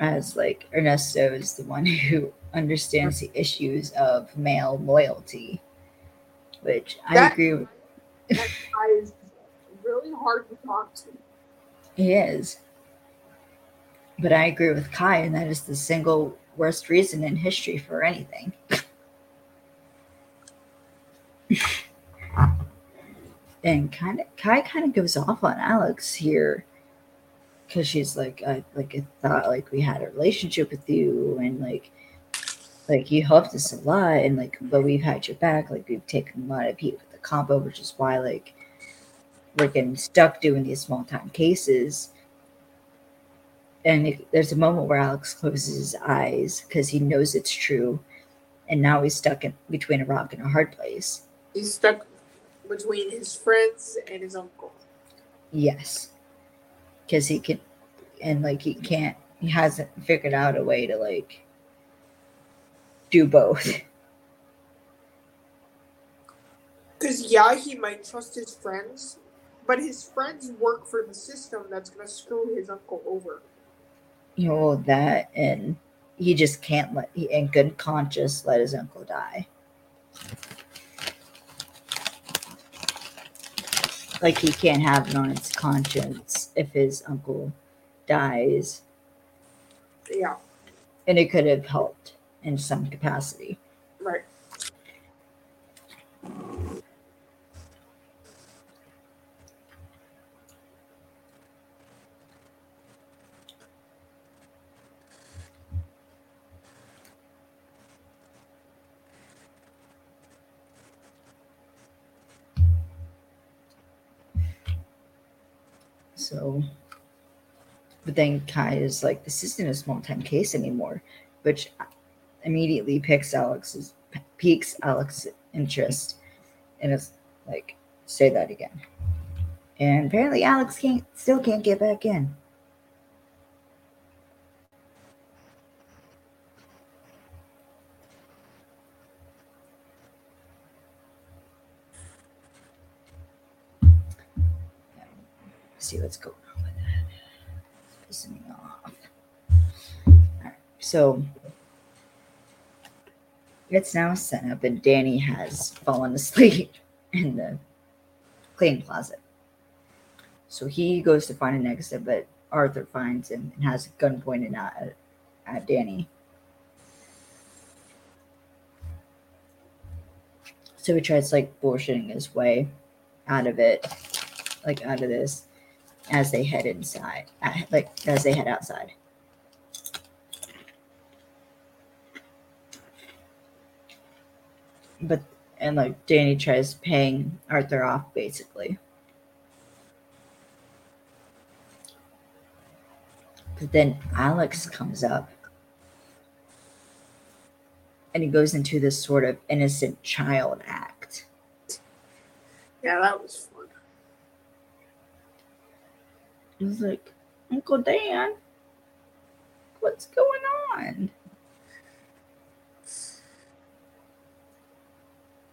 As like Ernesto is the one who understands the issues of male loyalty, which I agree with. That guy is really hard to talk to. He is. But I agree with Kai, and that is the single worst reason in history for anything. and kind of Kai kind of goes off on Alex here because she's like, I like I thought like we had a relationship with you, and like like you helped us a lot, and like but we've had your back, like we've taken a lot of heat with the combo, which is why like we're getting stuck doing these small time cases. And it, there's a moment where Alex closes his eyes because he knows it's true, and now he's stuck in between a rock and a hard place. He's stuck between his friends and his uncle. Yes, because he can, and like he can't, he hasn't figured out a way to like do both. Because, yeah, he might trust his friends, but his friends work for the system that's going to screw his uncle over. You know that, and he just can't let, he, in good conscience, let his uncle die. Like he can't have it on his conscience if his uncle dies, Yeah, and it could have helped in some capacity. right. So, but then Kai is like, this isn't a small time case anymore, which immediately picks Alex's piques Alex's interest, and it's like, say that again. And apparently, Alex can't still can't get back in. see what's going on with that. Pissing me off. So it's now set up, and Danny has fallen asleep in the cleaning closet. So he goes to find an exit, but Arthur finds him and has a gun pointed at, at Danny. So he tries like bullshitting his way out of it, like out of this as they head inside, like as they head outside. But and like Danny tries paying Arthur off basically. But then Alex comes up and he goes into this sort of innocent child act. Yeah, that was fun. He's like, Uncle Dan, what's going on?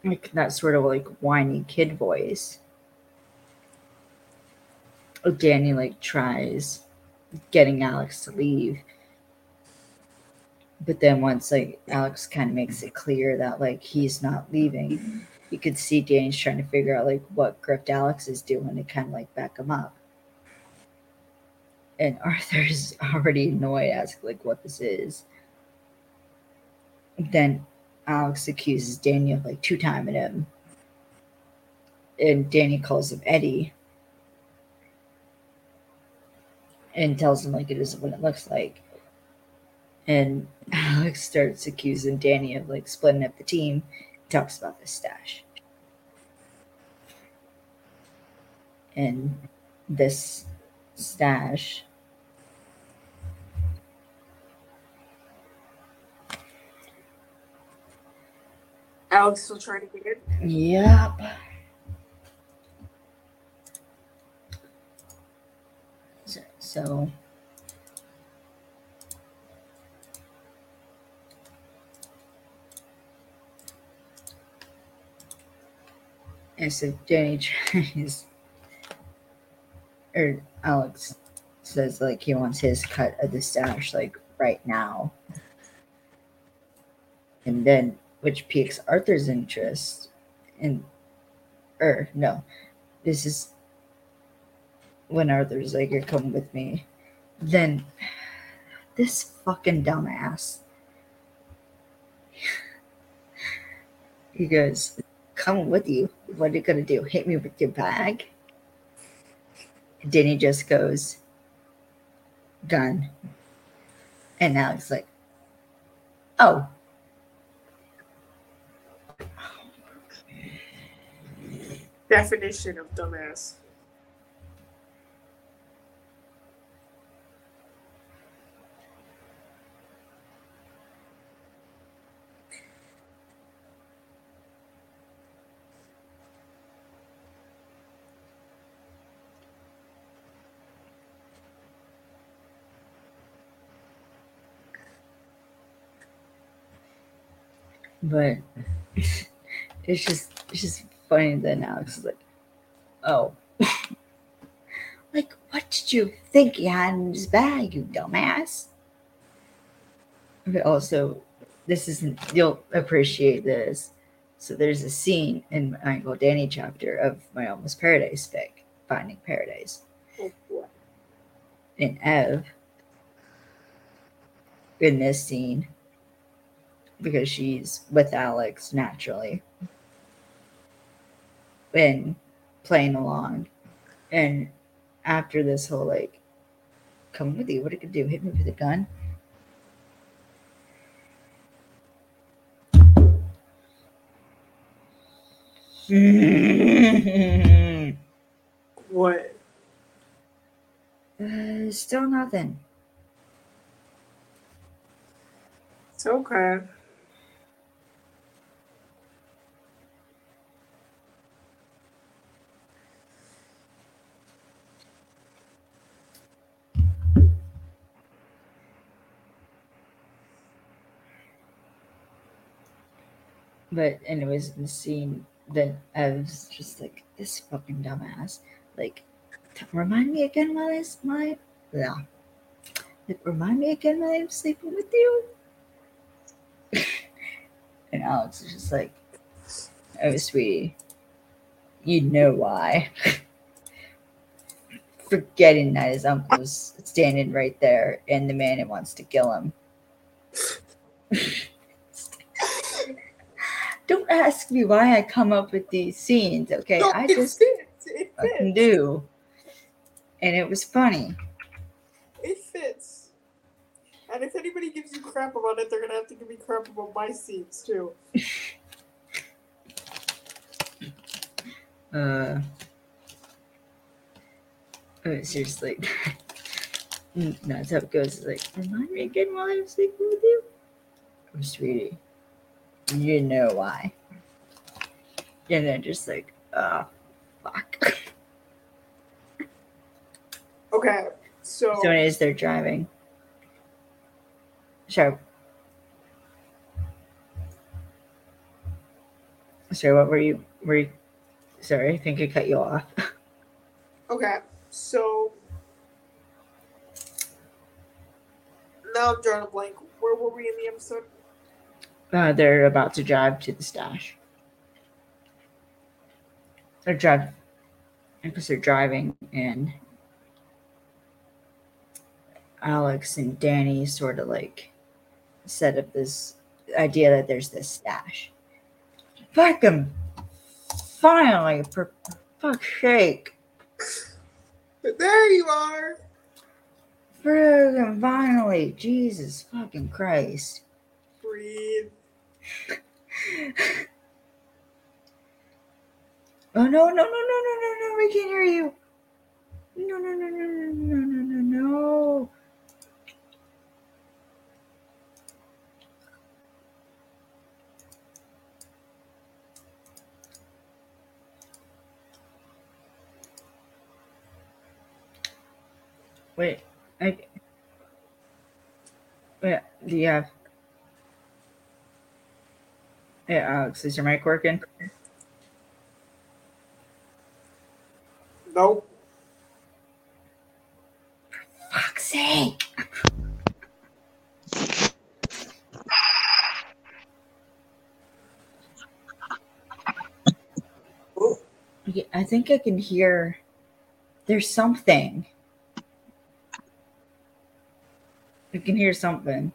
Like that sort of like whiny kid voice. Danny like tries getting Alex to leave. But then once like Alex kind of makes it clear that like he's not leaving, you could see Danny's trying to figure out like what grift Alex is doing to kind of like back him up and Arthur's already annoyed as like what this is. Then Alex accuses Danny of like two timing him. And Danny calls him Eddie. And tells him like it isn't what it looks like. And Alex starts accusing Danny of like splitting up the team. Talks about the stash. And this stash Alex still trying to get in? Yep. So, so. I said, Danny tries. Or Alex says, like, he wants his cut of the stash, like, right now. And then which piques Arthur's interest, and or er, no, this is when Arthur's like, "You're coming with me." Then this fucking dumbass. he goes, "Come with you. What are you gonna do? Hit me with your bag?" And Danny just goes, "Gun." And Alex like, "Oh." Definition of dumbass. But it's just it's just funny that Alex is like, oh. like, what did you think he had in his bag, you dumbass? But also, this isn't you'll appreciate this. So there's a scene in my Uncle Danny chapter of my Almost Paradise fic, Finding Paradise. Oh, boy. And Ev in this scene because she's with Alex naturally and playing along. And after this whole like, come with you, what it could do? Hit me with a gun? What? uh, still nothing. It's okay. But anyways, in the scene that I was just like, this fucking dumbass. Like, remind me again while I my yeah. Like, remind me again while I'm sleeping with you. and Alex is just like, oh sweetie, you know why. Forgetting that his uncle's standing right there and the man that wants to kill him. Don't ask me why I come up with these scenes, okay? No, I it just fits. It fits. do. And it was funny. It fits. And if anybody gives you crap about it, they're gonna have to give me crap about my scenes too. Uh, oh, seriously. That's how it goes. It's like, remind me again while I'm sleeping with you? Oh, sweetie. You know why. And then just like, oh, fuck. Okay, so So as they're driving. So. Sorry, what were you? Were you? Sorry, I think I cut you off. okay, so now I'm drawing a blank. Where were we in the episode? Uh, they're about to drive to the stash. They're driving because they're driving, and Alex and Danny sort of like set up this idea that there's this stash. Fucking finally, for fuck's sake. But there you are. Friggin' finally. Jesus fucking Christ. Breathe. Oh no no no no no no no! We can't hear you. No no no no no no no no no. Wait, I. Wait, do you have? Yeah, Alex, is your mic working? Nope. For fuck's sake. Yeah, I think I can hear there's something. I can hear something.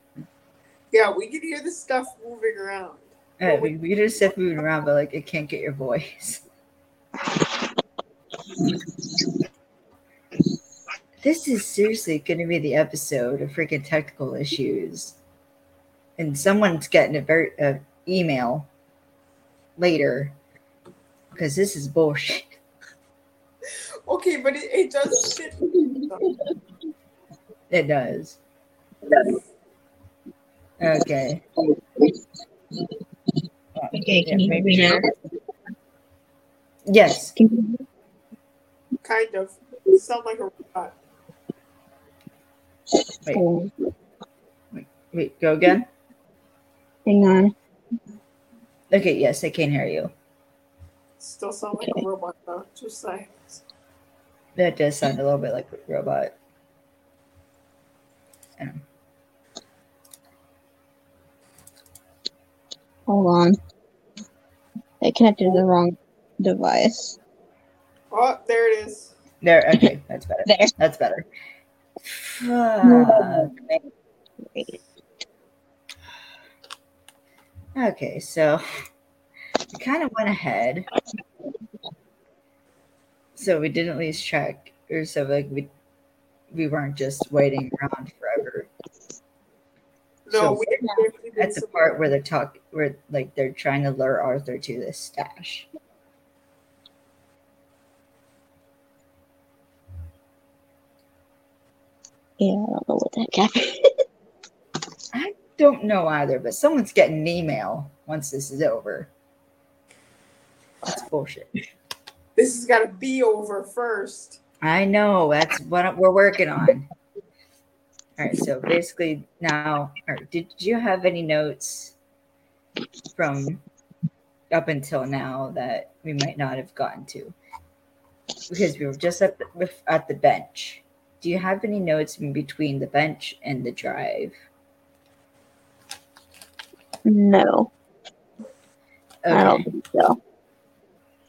Yeah, we can hear the stuff moving around. Uh, we, we just sit moving around, but like it can't get your voice. This is seriously going to be the episode of freaking technical issues, and someone's getting a very uh, email later because this is bullshit. Okay, but it, it does fit. It does. Okay. Okay, can you hear me now? Yes. Kind of. You sound like a robot. Wait, wait, go again. Hang on. Okay, yes, I can hear you. Still sound like a robot though. Just saying. That does sound a little bit like a robot. Hold on. I connected to the wrong device. Oh, there it is. There, okay, that's better. There. That's better. Fuck. Okay, so we kind of went ahead. So we didn't lose track, or so like we we weren't just waiting around forever. No, So- we actually did At the part where they're talk, where like they're trying to lure Arthur to this stash. Yeah, I don't know what that heck happened. I don't know either, but someone's getting an email once this is over. That's bullshit. This has got to be over first. I know. That's what we're working on. All right. So basically, now, or did you have any notes from up until now that we might not have gotten to? Because we were just at the, at the bench. Do you have any notes in between the bench and the drive? No, I don't think so.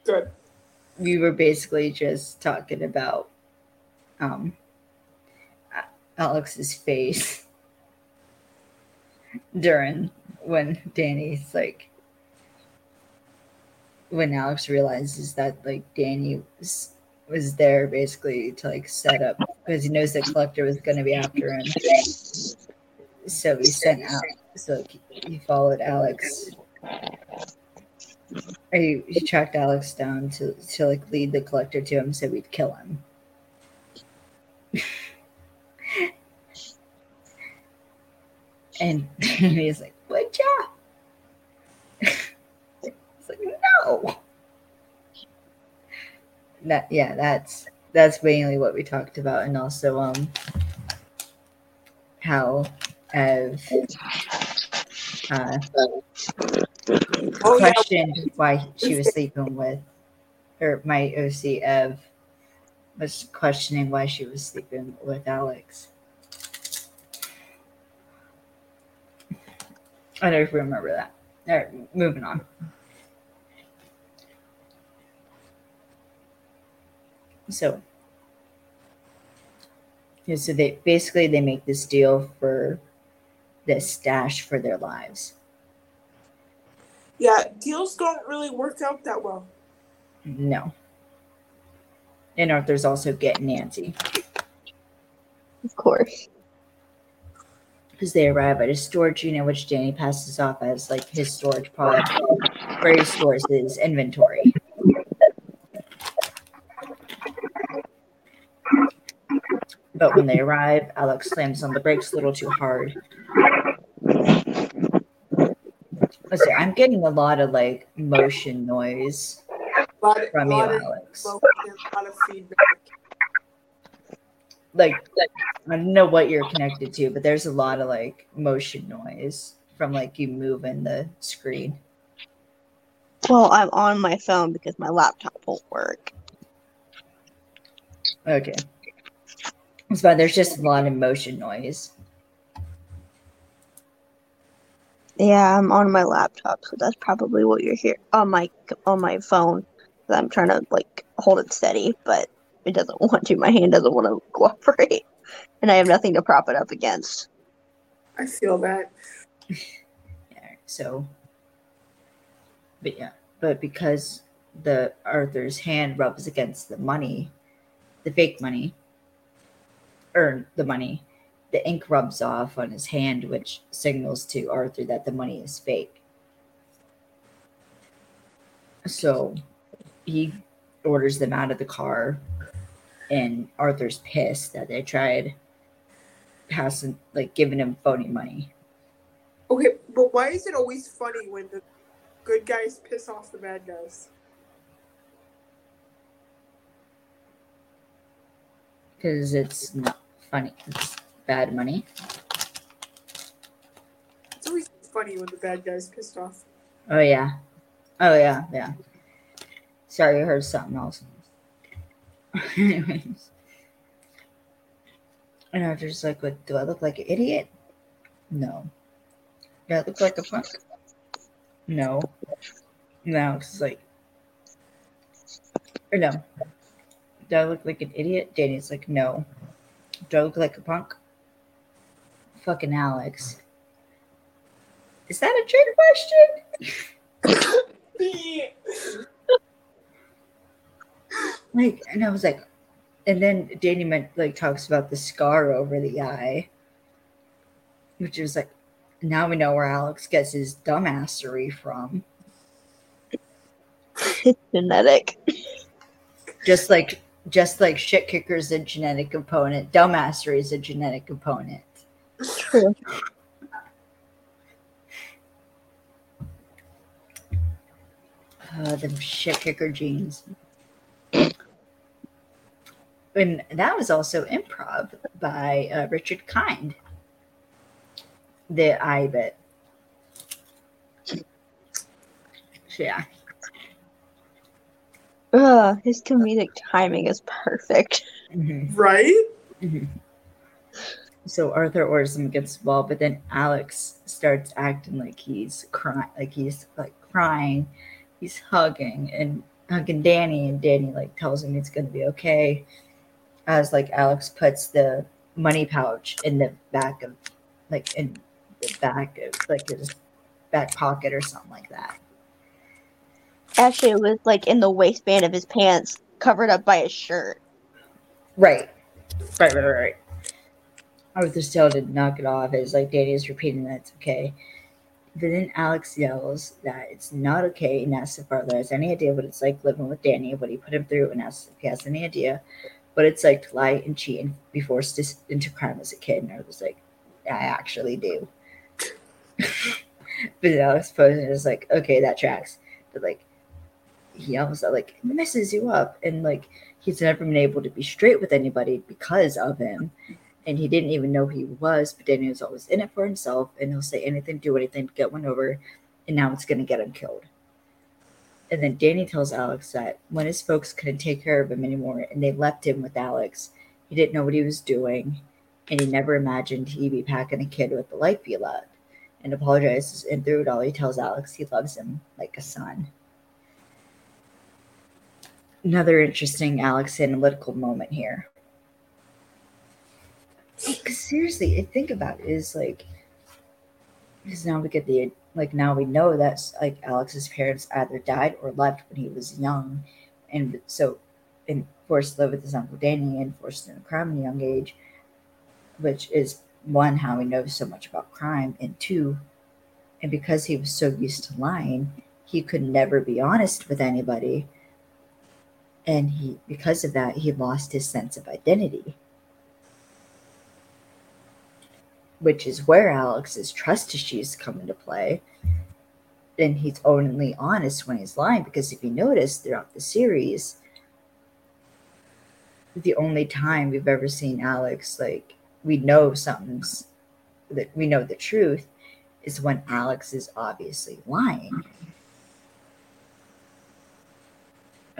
Good. we were basically just talking about um A- Alex's face during when Danny's like when Alex realizes that like Danny was was there basically to like set up because he knows the collector was going to be after him. So he sent out so like, he followed Alex he, he tracked Alex down to to like lead the collector to him so we'd kill him. And he's like, "Would ya?" it's like, "No." That yeah, that's that's mainly what we talked about, and also um how Ev uh, Oh, questioned why she was sleeping with, or my OC Ev was questioning why she was sleeping with Alex. I don't know if you remember that. All right, moving on. So, yeah, so they basically they make this deal for this stash for their lives. Yeah, deals don't really work out that well. No. And Arthur's also getting Nancy Of course. Because they arrive at a storage unit, which Danny passes off as like his storage pod, where he stores his inventory. But when they arrive, Alex slams on the brakes a little too hard. Let's see, I'm getting a lot of like motion noise lot, from you, of Alex. a lot of feedback. Like I don't know what you're connected to, but there's a lot of like motion noise from like you moving the screen. Well, I'm on my phone because my laptop won't work. Okay. It's fine. There's just a lot of motion noise. Yeah, I'm on my laptop, so that's probably what you're hearing on my on my phone. I'm trying to like hold it steady, but it doesn't want to. My hand doesn't want to cooperate, and I have nothing to prop it up against. I feel that. Yeah. So, but yeah, but because the Arthur's hand rubs against the money, the fake money, or the money, the ink rubs off on his hand, which signals to Arthur that the money is fake. So he orders them out of the car, and Arthur's pissed that they tried passing, like giving him phony money. Okay, but why is it always funny when the good guys piss off the bad guys? because it's not funny. It's bad money. It's always funny when the bad guys pissed off. Oh yeah, oh yeah, yeah. Sorry, I heard something else. Anyways, and I was just like, "What? Do I look like an idiot? No. Do I look like a punk? No. No, it's like, or no. Do I look like an idiot? Danny's like, no. Do I look like a punk? Fucking Alex. Is that a trick question? like, and I was like, and then Danny meant like talks about the scar over the eye, which is like, now we know where Alex gets his dumbassery from. It's genetic. Just like, just like shit kicker is a genetic component, dumbassery is a genetic component. True. Uh, the shit kicker genes. And that was also improv by uh, Richard Kind. The I bit. Yeah. Ugh, his comedic timing is perfect. Mhm. Right? Mhm. So Arthur orders him against the wall, but then Alex starts acting like he's crying, like he's like crying. He's hugging and hugging Danny, and Danny like tells him it's gonna be okay. As like Alex puts the money pouch in the back of, like in the back of like his back pocket or something like that. Actually, it was like in the waistband of his pants, covered up by his shirt. Right. Right, right, right. Arthur still did knock it off. It's like Danny is repeating that it's okay. But then Alex yells that it's not okay and asks if Arthur has any idea what it's like living with Danny, what he put him through, and asks if he has any idea what it's like to lie and cheat and be forced to, into crime as a kid. And I was like, I actually do. but Alex Posen is like, okay, that tracks. But like, he that like messes you up, and like he's never been able to be straight with anybody because of him. And he didn't even know he was, but Danny was always in it for himself, and he'll say anything, do anything to get one over, and now it's gonna get him killed. And then Danny tells Alex that when his folks couldn't take care of him anymore and they left him with Alex, he didn't know what he was doing, and he never imagined he'd be packing a kid with the life he loved. And apologizes, and through it all, he tells Alex he loves him like a son another interesting Alex analytical moment here. Because seriously, think about it is like because now we get the like now we know that like Alex's parents either died or left when he was young, and so and forced to live with his uncle Danny and forced into crime at a young age, which is one how he knows so much about crime, and two, and because he was so used to lying, he could never be honest with anybody and he because of that he lost his sense of identity which is where alex's trust issues come into play. And he's only honest when he's lying because if you notice throughout the series the only time we've ever seen alex like we know something's that we know the truth is when alex is obviously lying.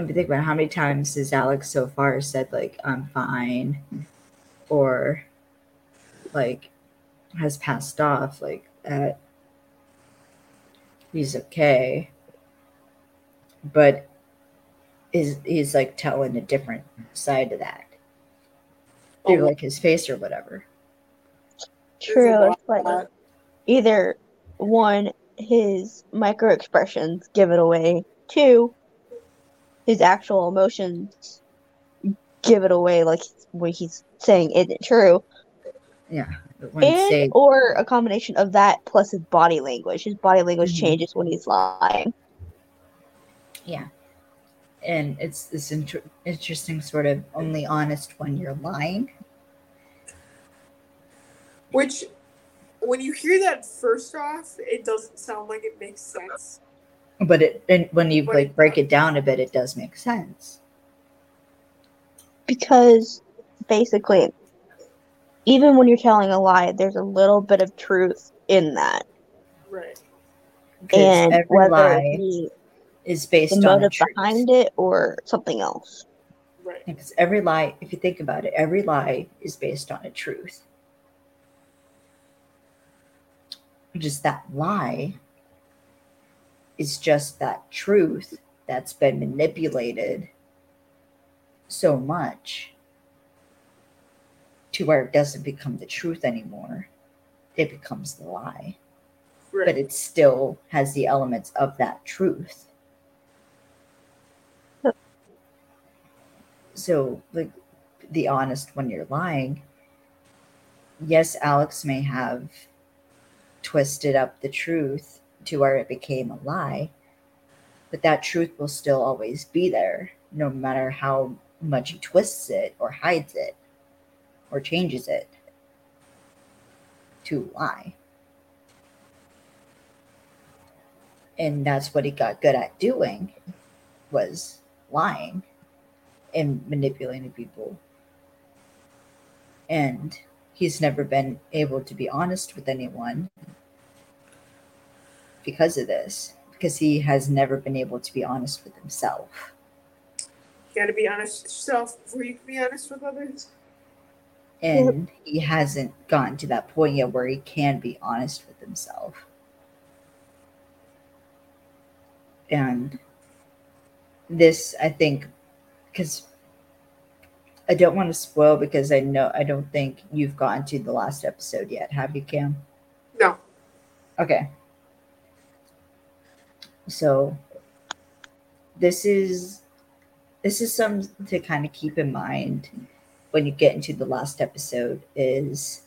If you think about how many times has Alex so far said like I'm fine or like has passed off like that he's okay but is he's like telling a different side of that through Oh. like his face or whatever True. like either one, his micro expressions give it away. Two, his actual emotions give it away, like what he's saying isn't true. but when and or a combination of that plus his body language. His body language Mhm. changes when he's lying. yeah and it's this inter- interesting sort of only honest when you're lying Which, when you hear that first off, it doesn't sound like it makes sense. but it and when you But like break it down a bit it does make sense Because basically, even when you're telling a lie, there's a little bit of truth in that. Right. because And every whether lie it is based the on a motive truth. behind it or something else. Right. Because every lie, if you think about it, every lie is based on a truth. Just that lie is just that truth that's been manipulated so much to where it doesn't become the truth anymore. It becomes the lie. Right. But it still has the elements of that truth. so like the honest when you're lying yes alex may have twisted up the truth to where it became a lie but that truth will still always be there no matter how much he twists it or hides it or changes it to lie and that's what he got good at doing was lying and manipulating people. And he's never been able to be honest with anyone because of this, because he has never been able to be honest with himself. You gotta be honest with yourself before you can be honest with others. And mm-hmm. he hasn't gotten to that point yet where he can be honest with himself. And this, I think, because I don't want to spoil because I know I don't think you've gotten to the last episode yet. Have you, Cam? No. Okay. So this is this is something to kind of keep in mind when you get into the last episode is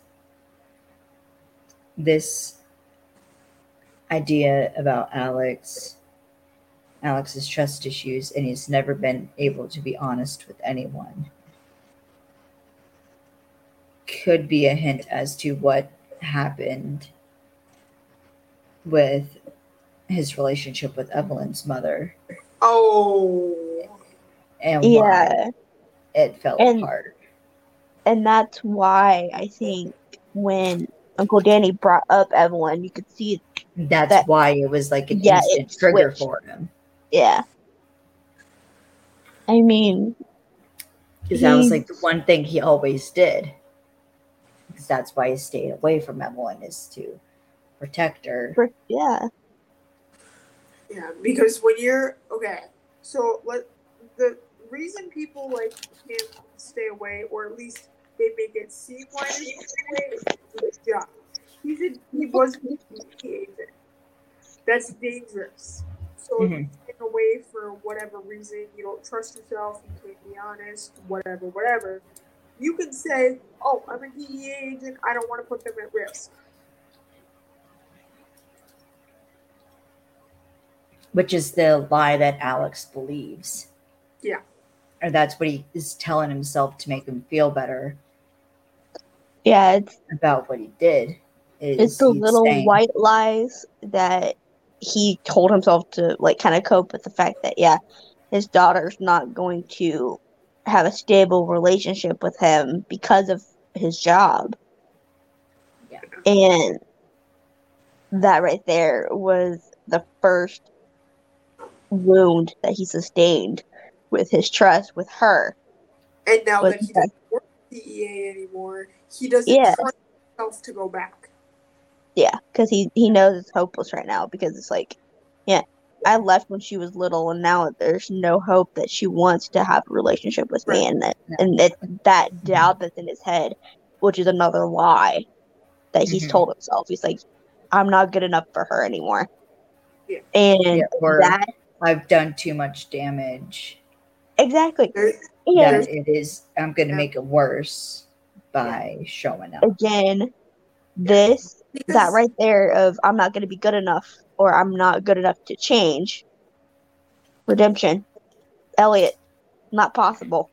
this idea about Alex Alex's trust issues and he's never been able to be honest with anyone could be a hint as to what happened with his relationship with Evelyn's mother Oh. and Yeah. why it fell And- apart. And that's why I think when Uncle Danny brought up Evelyn, you could see, That's that- why it was like an Yeah, instant trigger switched. for him. yeah. I mean, Because that was like the one thing he always did. Because that's why he stayed away from Evelyn is to protect her. for, yeah. Yeah, because when you're okay, so let the reason people like can't stay away, or at least they make it seem why they can't stay away, is because of his job. He's a, he was a DEA agent. That's dangerous. So if Mhm. you away for whatever reason, you don't trust yourself, you can't be honest, whatever, whatever. You can say, "Oh, I'm a DEA agent. I don't want to put them at risk." which is the lie that Alex believes. Yeah. Or that's what he is telling himself to make him feel better Yeah, it's about what he did. Is it's the little white lies that he told himself to like kind of cope with the fact that yeah, his daughter's not going to have a stable relationship with him because of his job. Yeah. And that right there was the first wound that he sustained with his trust with her. And now that he doesn't work at DEA anymore, he doesn't Yeah. trust himself to go back. Yeah, because he he knows it's hopeless right now because it's like, yeah, I left when she was little, and now there's no hope that she wants to have a relationship with me, and that and that that doubt that's in his head, which is another lie that he's Mhm. told himself. He's like, I'm not good enough for her anymore, Yeah. and Yeah, or that I've done too much damage. exactly, Yeah, it is. I'm going to Yeah. make it worse by showing up. again, this that right there of I'm not going to be good enough or I'm not good enough to change. Redemption, Elliot, not possible.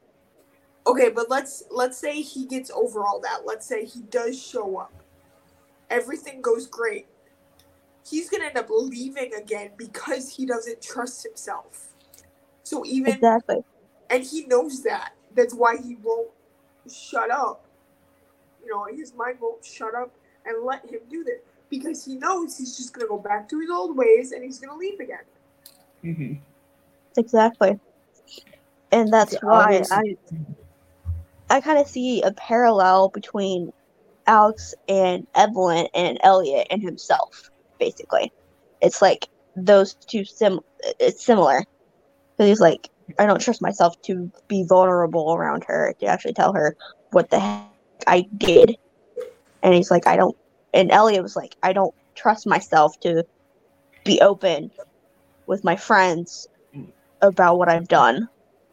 Okay, but let's let's say he gets over all that. Let's say he does show up. Everything goes great. He's gonna end up leaving again because he doesn't trust himself. So even Exactly. and he knows that. That's why he won't shut up. You know, his mind won't shut up and let him do this because he knows he's just gonna go back to his old ways and he's gonna leave again. hmm Exactly. And that's It's why always- I I kind of see a parallel between Alex and Evelyn and Elliot and himself. Basically, it's like those two sim. It's similar because he's like, I don't trust myself to be vulnerable around her to actually tell her what the heck I did, and he's like, I don't. And Elliot was like, I don't trust myself to be open with my friends about what I've done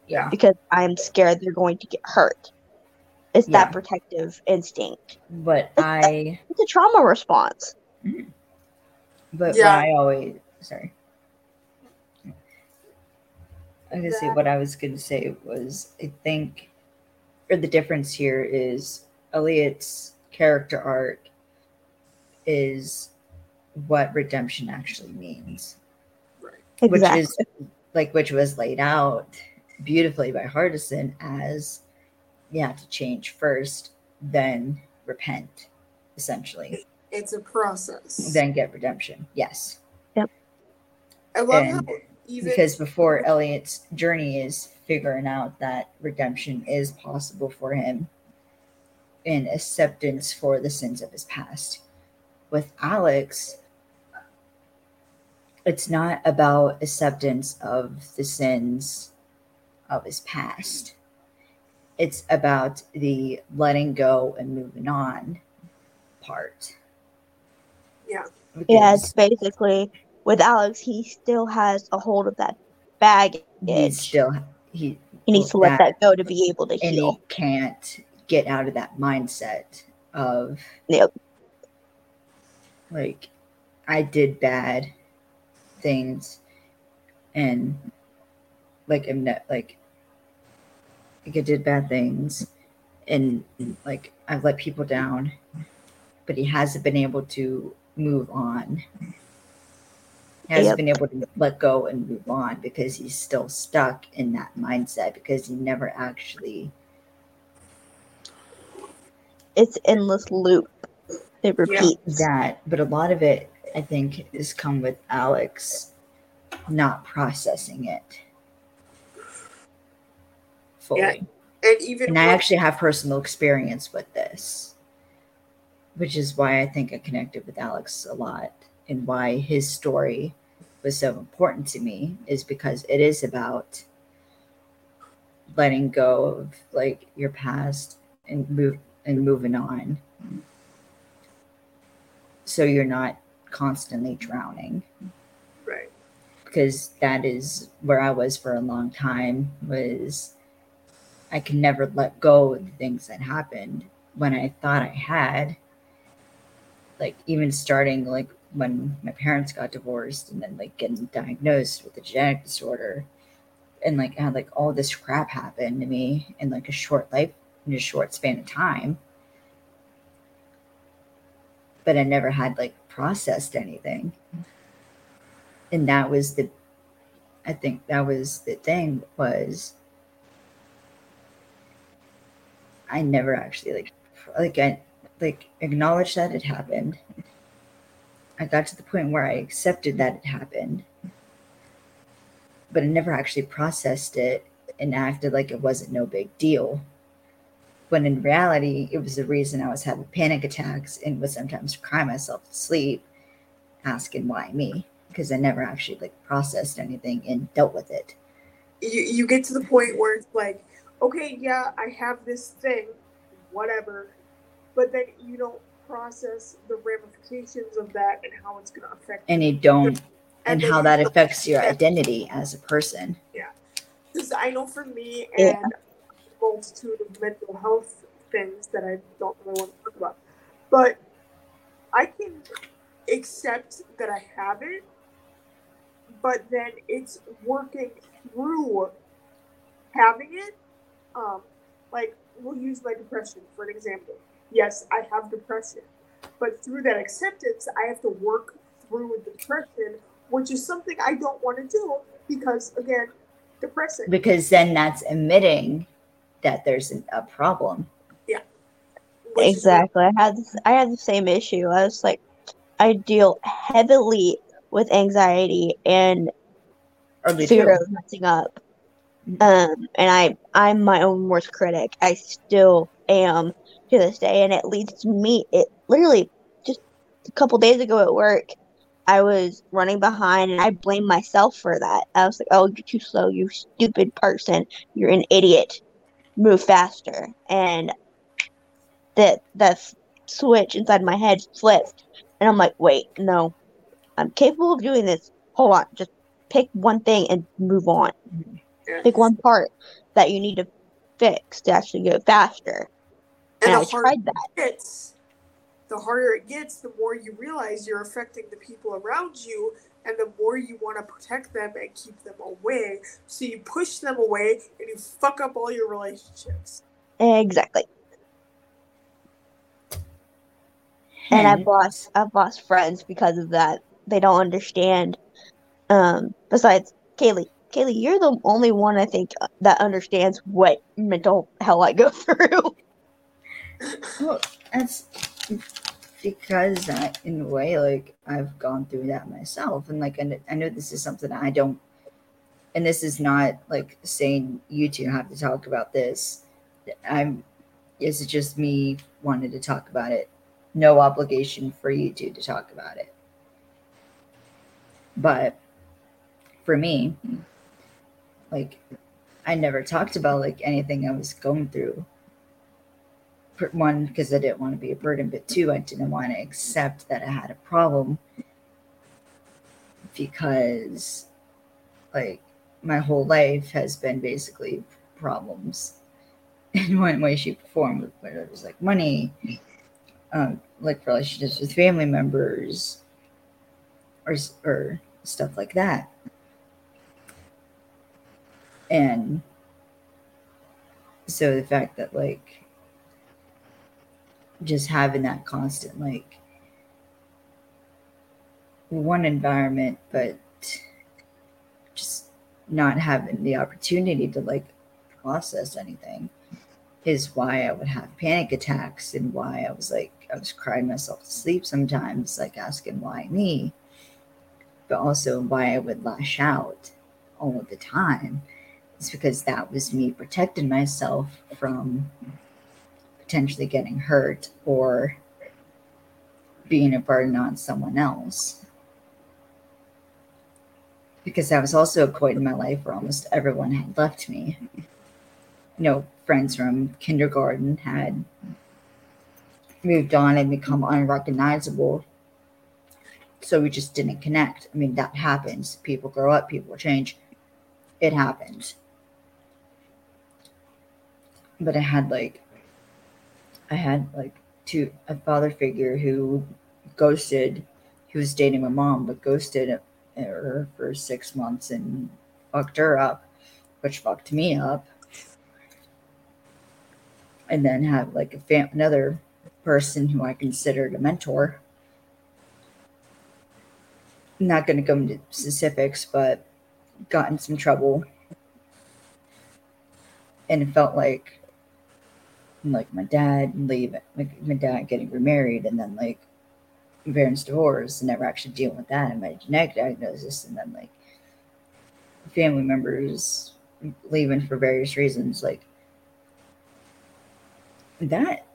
Yeah. because I'm scared they're going to get hurt. It's Yeah. that protective instinct. But I. It's a trauma response. Mm-hmm. But Yeah. I always sorry. I was gonna say what I was gonna say was I think or the difference here is Elliot's character arc is what redemption actually means. Right. Exactly. Which is like which was laid out beautifully by Hardison as you have to change first, then repent, essentially. It's a process. Then get redemption. Yes. Yep. I love and how even because before Elliot's journey is figuring out that redemption is possible for him and acceptance for the sins of his past. With Alex, it's not about acceptance of the sins of his past. It's about the letting go and moving on part. Yeah. yeah, Because it's basically with Alex, he still has a hold of that baggage. he's still he he needs to let that go to be able to and heal. he can't get out of that mindset of Yep. like I did bad things and like I'm not like like I did bad things and like I've let people down but he hasn't been able to move on. He hasn't Yep. been able to let go and move on because he's still stuck in that mindset because he never actually It's endless loop. It repeats. that but a lot of it i think has come with alex not processing it fully Yeah, and even and i with- actually have personal experience with this which is why i think i connected with alex a lot and why his story was so important to me is because it is about letting go of like your past and move and moving on. So you're not constantly drowning. Right. because that is where I was for a long time was I could never let go of the things that happened. When I thought I had like even starting like when my parents got divorced and then like getting diagnosed with a genetic disorder and like I had like all this crap happen to me in like a short life in a short span of time. But I never had like processed anything. And that was the i think that was the thing was i never actually like like i like acknowledged that it happened. I got to the point where i accepted that it happened. But i never actually processed it and acted like it wasn't no big deal. When in reality, it was the reason I was having panic attacks and would sometimes cry myself to sleep, asking why me, because I never actually like processed anything and dealt with it. You you get to the point where it's like, okay, yeah, I have this thing, whatever, but then you don't process the ramifications of that and how it's going to affect And you don't, and then how that affects your identity as a person. Yeah because I know for me and multitude of mental health things that I don't really want to talk about, but I can accept that I have it, but then it's working through having it. Um, like we'll use my depression for an example. Yes, I have depression, but through that acceptance, I have to work through the depression, which is something I don't want to do because again, depressing. Because then that's admitting that there's a problem. which is Exactly. I had this, I had the same issue. I was like, I deal heavily with anxiety and Or do fear too. of messing up. Um, and I, I'm my own worst critic. I still am to this day, and it leads to me. It literally just a couple days ago at work, I was running behind, and I blamed myself for that. I was like, "Oh, you're too slow. You stupid person. You're an idiot. Move faster." And that that switch inside my head flipped, and I'm like, "Wait, no, I'm capable of doing this. Hold on, just pick one thing and move on." Yeah. pick one part that you need to fix to actually go faster. And And, I tried that. gets, the harder it gets, the more you realize you're affecting the people around you, and the more you want to protect them and keep them away. So you push them away, and you fuck up all your relationships. Exactly. And I've lost I've lost friends because of that. They don't understand. Um, besides Kaylee, Kaylee, you're the only one I think that understands what mental hell I go through. Well, that's because I, in a way, like I've gone through that myself, and like I, I know this is something I don't, and this is not like saying you two have to talk about this. I'm, this is just me wanted to talk about it. No obligation for you two to talk about it. But for me, like I never talked about like anything I was going through one because I didn't want to be a burden, but two, I didn't want to accept that I had a problem because, like, my whole life has been basically problems in one way, shape, or form. Whether it was like money, um, like relationships with family members, or or stuff like that, and so the fact that like just having that constant like one environment but just not having the opportunity to like process anything is why I would have panic attacks and why I was like I was crying myself to sleep sometimes like asking why me but also why I would lash out all of the time. Is because that was me protecting myself from potentially getting hurt or being a burden on someone else. Because I was also a point in my life where almost everyone had left me. You know, friends from kindergarten had moved on and become unrecognizable. So we just didn't connect. I mean, that happens. People grow up, people change. It happens. But I had like I had like two a father figure who ghosted. He was dating my mom, but ghosted her for six months and fucked her up, which fucked me up. And then had like a fam- another person who I considered a mentor. I'm not going to go into specifics, but got in some trouble, and it felt like Mm. like my dad leaving, like my dad getting remarried, and then like my parents divorced, and never actually dealing with that, and my genetic diagnosis, and then like family members leaving for various reasons, like that.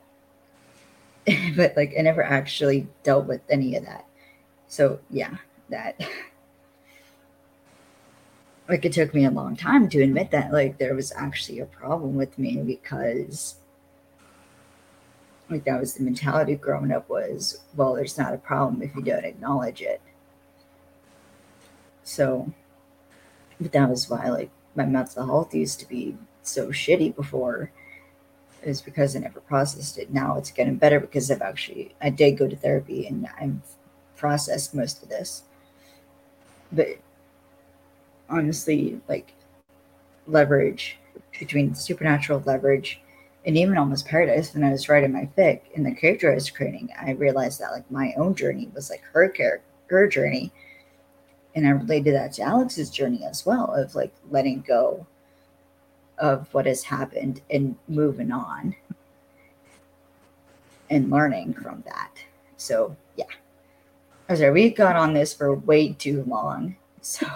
but like I never actually dealt with any of that. So yeah, that like it took me a long time to admit that like there was actually a problem with me because like that was the mentality growing up was well there's not a problem if you don't acknowledge it so but that was why like my mental health used to be so shitty before is because I never processed it. Now it's getting better because I've actually I did go to therapy and I've processed most of this. But honestly, like leverage between supernatural leverage and even almost paradise when I was writing my fic in the character I was creating, I realized that like my own journey was like her character her journey. And I related that to Alex's journey as well of like letting go of what has happened and moving on and learning from that. So yeah. I'm sorry, we got on this for way too long. So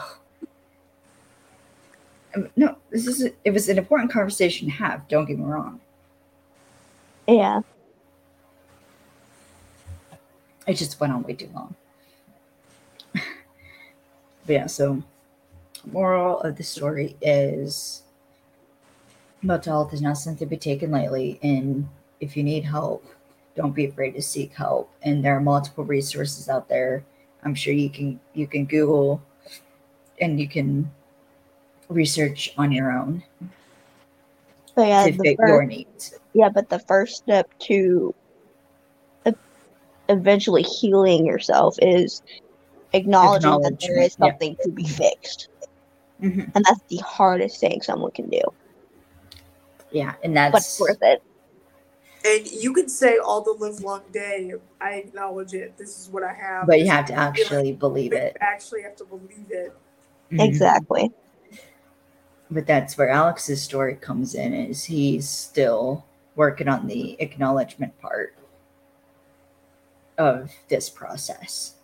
um, no, this is a, it was an important conversation to have. Don't get me wrong. Yeah. It just went on way too long. but yeah, so moral of the story is mental health is not something to be taken lightly. And if you need help, don't be afraid to seek help. And there are multiple resources out there. I'm sure you can you can Google and you can research on your own So yeah, to fit first, your needs. Yeah, but the first step to eventually healing yourself is acknowledging that there is Acknowledgement, yeah. something to be fixed, Mhm. and that's the hardest thing someone can do, Yeah, and but that's it's worth it. And you can say all the live long day, I acknowledge it. This is what I have. but you have to what I actually believe it. Actually have to believe it. Mhm. Exactly. But that's where Alex's story comes in is he's still working on the acknowledgement part of this process.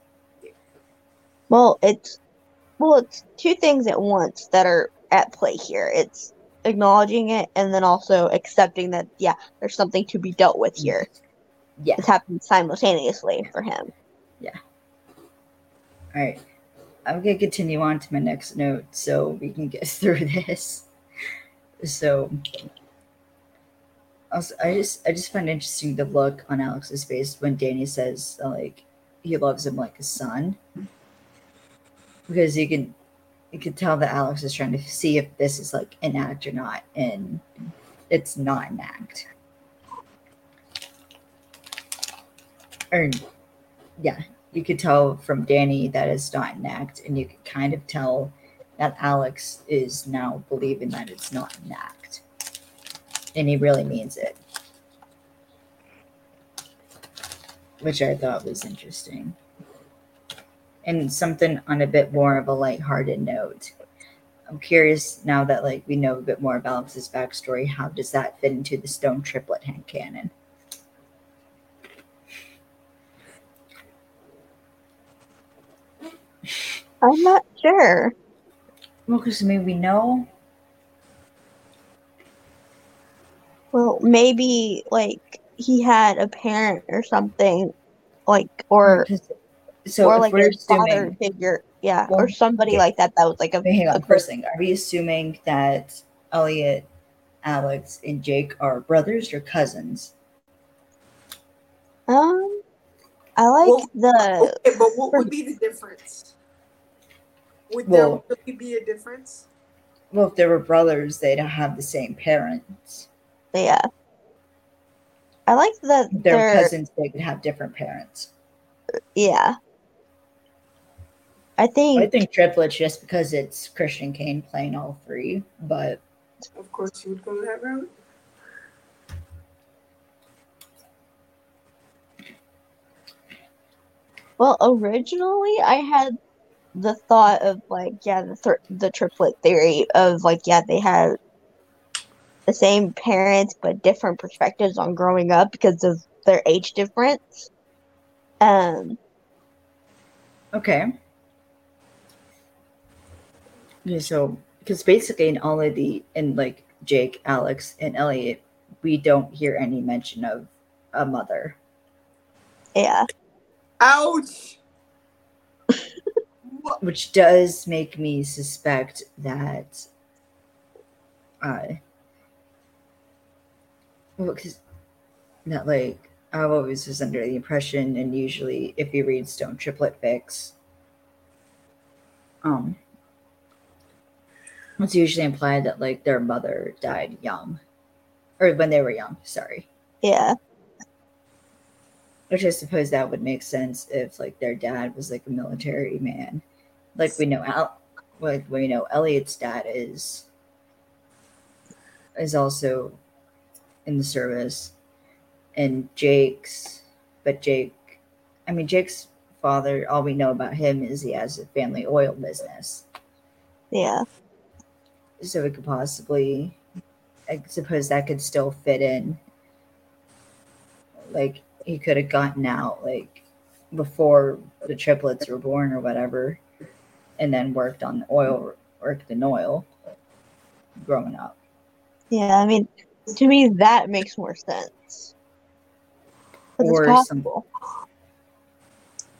Well, it's well, it's two things at once that are at play here. It's acknowledging it and then also accepting that yeah, there's something to be dealt with here. Yeah. It's happening simultaneously for him. Yeah. All right. I'm going to continue on to my next note so we can get through this. So also, I just I just find interesting the look on Alex's face when Danny says like he loves him like a son. Because you can you can tell that Alex is trying to see if this is like an act or not and it's not an act. Or yeah, you could tell from Danny that it's not an act, and you could kind of tell that Alex is now believing that it's not an act. And he really means it. Which I thought was interesting. And something on a bit more of a lighthearted note. I'm curious now that like we know a bit more about Alex's backstory, how does that fit into the Stone Triplet headcanon? I'm not sure. Well, because I mean we know Well, maybe like he had a parent or something, like or so or like we're a father figure, yeah, Well, or somebody yeah. like that. That was like a, wait, hang a on, first thing, are we assuming that Elliot, Alex, and Jake are brothers or cousins? Um, I like Well, the Okay, but what would be the difference? Would Well- there really be a difference? Well, if they were brothers, they'd have the same parents. Yeah. I like that their they're they're cousins, they could have different parents. yeah. I think I think think triplets just because it's Christian Kane playing all three, but Of course, you would go that route. well originally I had the thought of like yeah the th- the triplet theory of like yeah they had the same parents but different perspectives on growing up because of their age difference. Um, okay. Okay, so because basically in all of the in like Jake, Alex, and Elliot, we don't hear any mention of a mother. Yeah. Ouch. Which does make me suspect that uh well, 'cause- that like I've always was under the impression and usually if you read Stone Triplet Fics um it's usually implied that like their mother died young or when they were young sorry Yeah. which I suppose that would make sense if like their dad was like a military man, like we know Al, like we know Elliot's dad is is also in the service, and Jake's, but Jake, I mean Jake's father. All we know about him is he has a family oil business, Yeah. so it could possibly, I suppose that could still fit in. Like he could have gotten out like before the triplets were born or whatever, and then worked on oil, worked in oil, growing up. Yeah. I mean, to me, that makes more sense. Or it's some-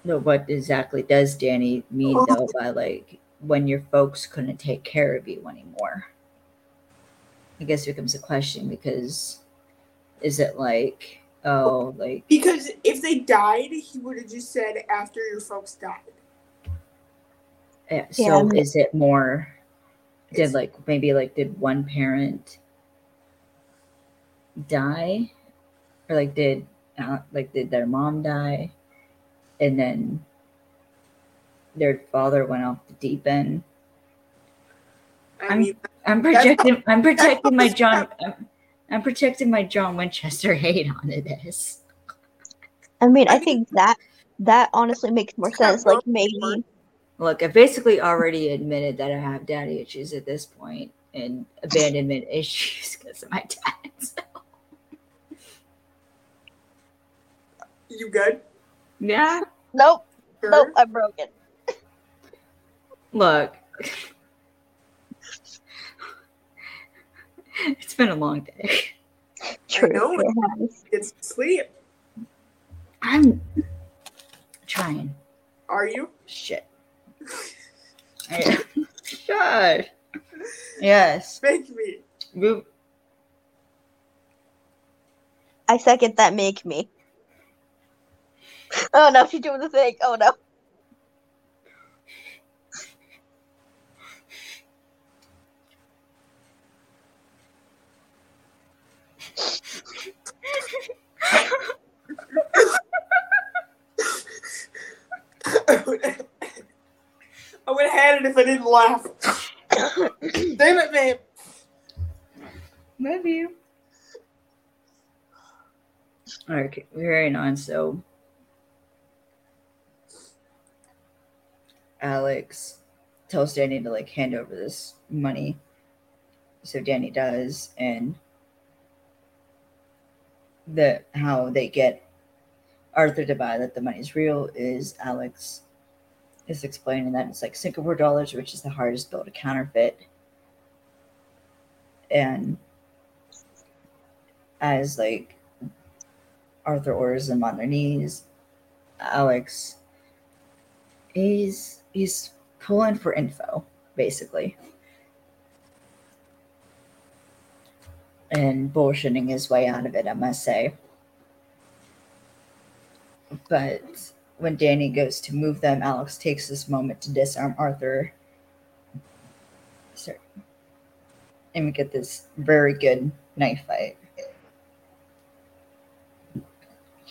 No, what exactly does Danny mean though by like when your folks couldn't take care of you anymore? I guess it becomes a question because is it like oh like Because if they died, he would have just said after your folks died. eh, so Yeah, I mean- is it more did like maybe like did one parent die or like did uh, like did their mom die and then their father went off the deep end I I'm- mean, I'm projecting. I'm protecting my John. I'm, I'm protecting my John Winchester hate onto this. I mean, I I think that that honestly makes more sense. Like maybe, Look, I basically already admitted that I have daddy issues at this point and abandonment issues because of my dad. You good? yeah. nope, Sure. nope, I'm broken. Look. it's been a long day. True. know. it has. Get some sleep. I'm trying. Are you? Shit. I- Shut. Yes. Make me. Move. I second that. Make me. Oh no, she's doing the thing. Oh no. I would have had it if I didn't laugh. Damn it, babe. Love you. Okay, carrying on. So, Alex tells Danny to like hand over this money. So Danny does, and the how they get Arthur to buy that the money's real is Alex is explaining that it's like Singapore dollars, which is the hardest bill to counterfeit. And as like Arthur orders them on their knees, Alex he's he's pulling for info, basically. And bullshitting his way out of it, I must say. But when Danny goes to move them, Alex takes this moment to disarm Arthur. Sorry. And we get this very good knife fight.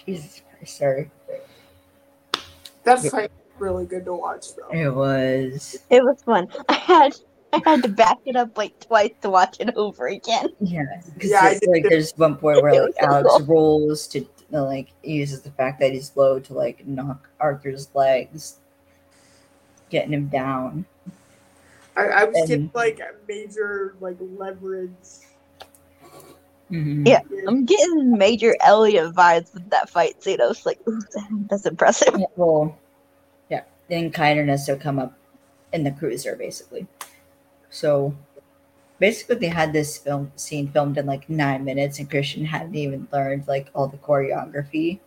Jesus Christ, sorry. that's was really good to watch, though. It was It was fun. I had I had to back it up like twice to watch it over again. yeah, because Yeah, I did like there's one point where like was so Alex cool. rolls to like uses the fact that he's low to like knock Arthur's legs, getting him down. I, I was getting like a major like leverage. Mhm. Yeah. I'm getting major Elliot vibes with that fight scene. I was like, ooh, that's impressive. Yeah, well, then kindness will come up in the cruiser basically. So basically, they had this film scene filmed in like nine minutes, and Christian hadn't even learned like all the choreography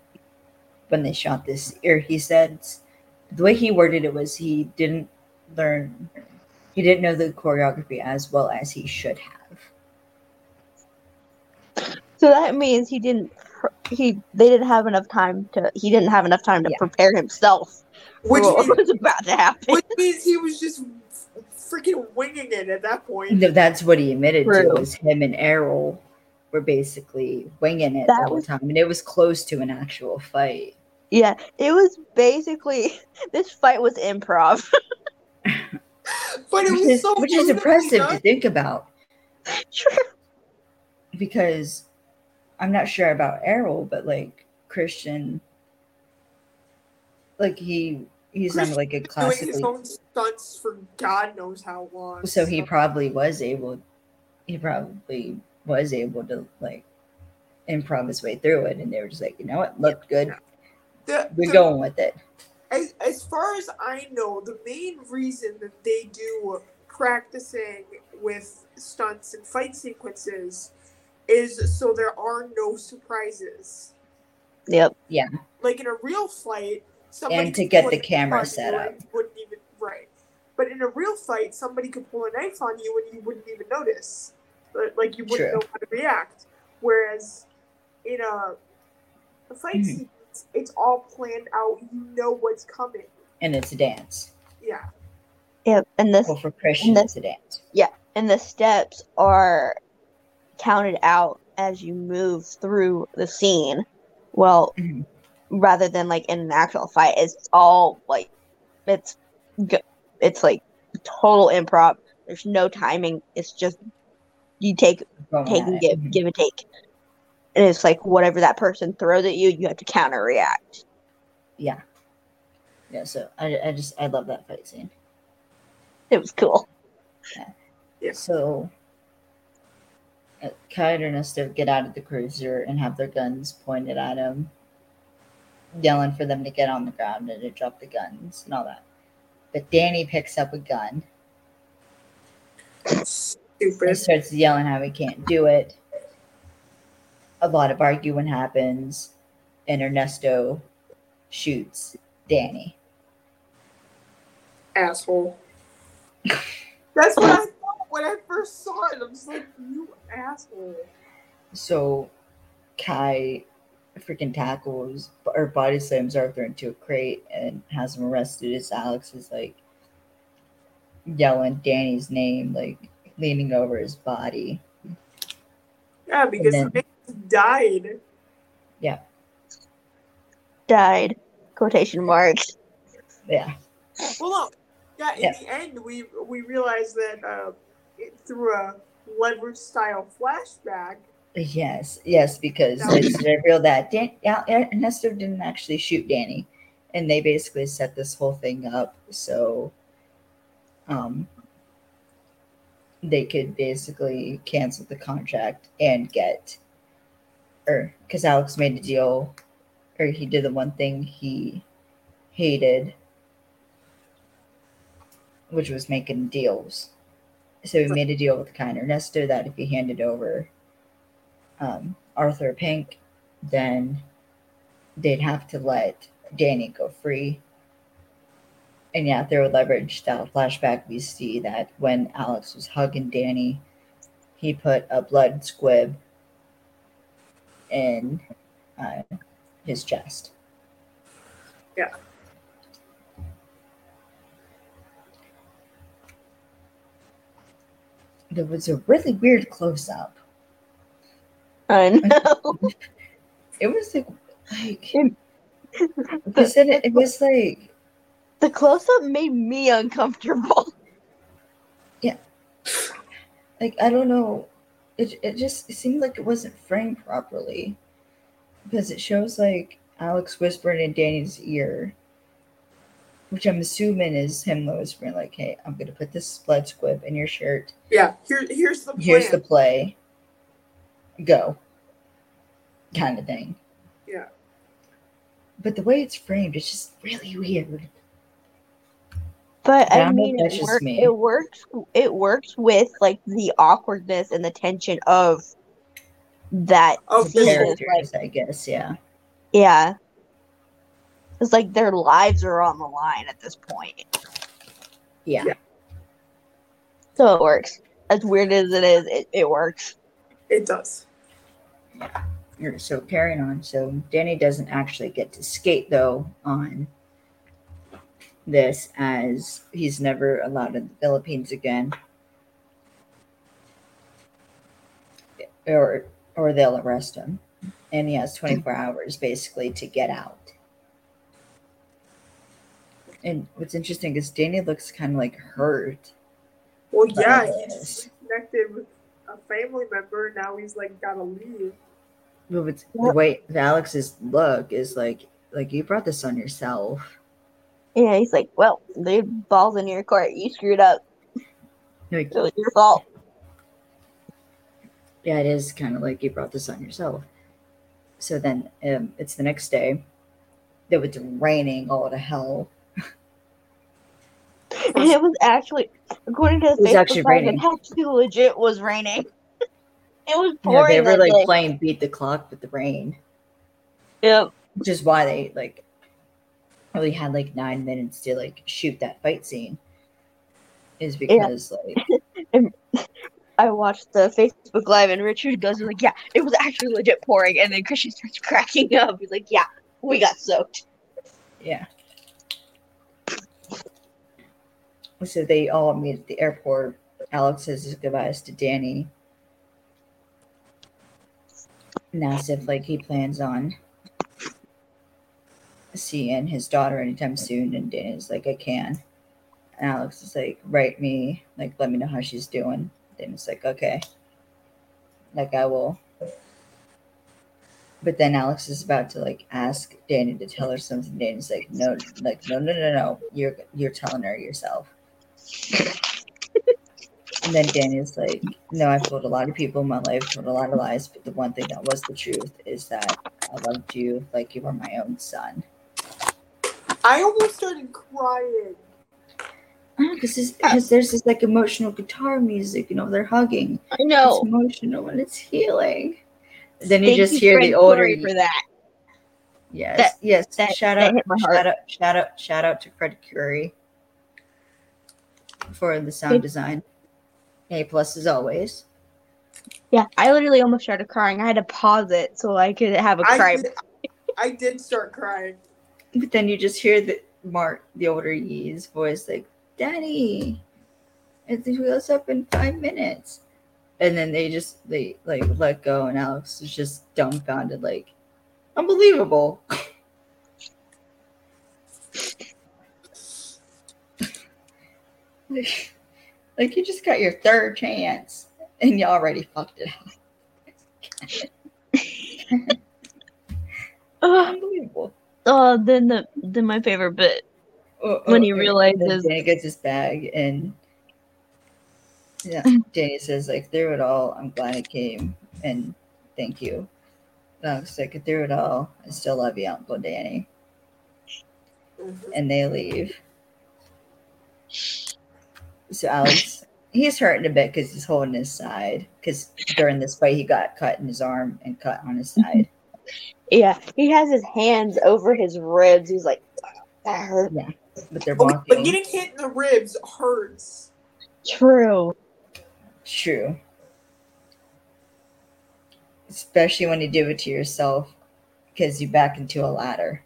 when they shot this. Or he said the way he worded it was he didn't learn, he didn't know the choreography as well as he should have. So that means he didn't. He they didn't have enough time to. He didn't have enough time to Yeah. prepare himself Which what means, was about to happen. which means he was just freaking winging it at that point. No, That's what he admitted to was him and Errol were basically winging it That the whole time, and it was close to an actual fight. Yeah, it was basically this fight was improv. But it which was is, so which is impressive done. to think about Sure. because I'm not sure about Errol, but like Christian, like he he's not like a Doing his own stunts for God knows how long. so he probably was able, he probably was able to like improv his way through it, and they were just like, you know what, looked good, The- we're the- going with it. as, as far as I know, the main reason that they do practicing with stunts and fight sequences is so there are no surprises. Yep. Yeah. Like in a real fight, somebody And to get the camera set up. Wouldn't even right. But in a real fight, somebody could pull a knife on you and you wouldn't even notice. Like- Like you wouldn't True. know how to react. Whereas in a, a fight Mhm. sequence, it's all planned out. You know what's coming. And it's a dance. Yeah. Yep. And this Well, for Christian, the- it's a dance. Yeah, and the steps are counted out as you move through the scene. Well, Mhm. Rather than like in an actual fight, it's all like it's it's like total improv. There's no timing. It's just you take Going take and it. give, give and take. And it's like whatever that person throws at you, you have to counter react. Yeah. Yeah, so I, I just I love that fight scene. It was cool. Yeah. So uh, Kai and Ernesto get out of the cruiser and have their guns pointed at him, yelling for them to get on the ground and to drop the guns and all that. But Danny picks up a gun and Stupid. starts yelling how he can't do it. A lot of arguing happens, and Ernesto shoots Danny. Asshole. That's what I thought when I first saw it. I was like, you asshole. So Kai freaking tackles or body slams Arthur into a crate and has him arrested as Alex is like yelling Danny's name, like leaning over his body. Yeah, because And the died. Yeah. Died. Quotation marks. Yeah. Well, no. Yeah, in Yeah. the end, we we realized that uh, it, through a leverage style flashback. Yes, yes, because it's revealed that Dan- Ernesto didn't actually shoot Danny, and they basically set this whole thing up so um, they could basically cancel the contract and get, or because Alex made a deal, or he did the one thing he hated, which was making deals. So he made a deal with Kai and Ernesto that if he handed over um, Arthur Pink, then they'd have to let Danny go free. And yeah, through a leverage style flashback, we see that when Alex was hugging Danny, he put a blood squib in uh, his chest. Yeah. There was a really weird close up. I know. It was like, like because it, it was like the close up made me uncomfortable. Yeah. Like I don't know. It it just it seemed like it wasn't framed properly because it shows like Alex whispering in Danny's ear, which I'm assuming is him whispering like, "Hey, I'm gonna put this blood squib in your shirt. Yeah, here here's the plan. Here's the play. Go." Kind of thing. Yeah. But the way it's framed, it's just really weird. But I I, don't know if mean, it, just work, me. it works. It works with like the awkwardness and the tension of that Of scene the like characters, I guess. Yeah. Yeah. It's like their lives are on the line at this point. Yeah. Yeah. So it works. As weird as it is, it, it works. It does. Or- So carrying on. So Danny doesn't actually get to skate though on this as he's never allowed in the Philippines again. Or or they'll arrest him. And he has 24 hours basically to get out. And what's interesting is Danny looks kind of like hurt. Well, yeah, he this. just connected with a family member. Now he's like gotta leave. But what's, the way Alex's look is like like you brought this on yourself. Yeah, he's like, well, the ball's in your court. You screwed up. Like, It was your fault. yeah, it is kind of like you brought this on yourself. So then um, it's the next day. It was raining all to hell. And it was actually, according to the It was Facebook raining. it actually legit was raining. It was pouring. Yeah, they were like day. playing beat the clock with the rain, Yep. which is why they like only had like nine minutes to like shoot that fight scene. Is because like I watched the Facebook Live and Richard goes like, yeah, it was actually legit pouring. And then Christian starts cracking up. He's like, yeah, we got soaked. Yeah. So they all meet at the airport. Alex says his goodbyes to Danny. And asks if like he plans on seeing his daughter anytime soon. And Danny's like, I can. And Alex is like, write me, like let me know how she's doing. Danny's like, okay. Like I will. But then Alex is about to like ask Danny to tell her something. Danny's like, no, like no, no, no, no. You're you're telling her yourself. And then Danny's like, no, I've told a lot of people in my life, told a lot of lies, but the one thing that was the truth is that I loved you like you were my own son. I almost started crying. Because because there's this like emotional guitar music, you know, they're hugging. I know. It's emotional and it's healing. Then you Thank just you, hear Fred the older Coury, for that. Yes, That- yes. that- shout that out, hit my heart. shout out, shout out, shout out to Fred Curie for the sound design. A plus as always. Yeah, I literally almost started crying. I had to pause it so I could have a cry. I did, I did start crying. But then you just hear the Mark, the older Yee's voice, like, "Daddy, it wheels up in five minutes," and then they just they like let go, and Alex is just dumbfounded, like, unbelievable. like, like you just got your third chance, and you already fucked it up. Unbelievable. Oh, then the then my favorite bit Oh, when oh, he realizes- then Danny gets his bag and yeah, Danny says like through it all, I'm glad I came and thank you. And I was like through it all, I still love you, Uncle Danny. Mhm. And they leave. So Alex, he's hurting a bit because he's holding his side. Because during this fight, he got cut in his arm and cut on his side. Yeah, he has his hands over his ribs. He's like, that hurt. Yeah, but they're Oh, but getting hit in the ribs hurts. True. True. Especially when you do it to yourself because you back into a ladder.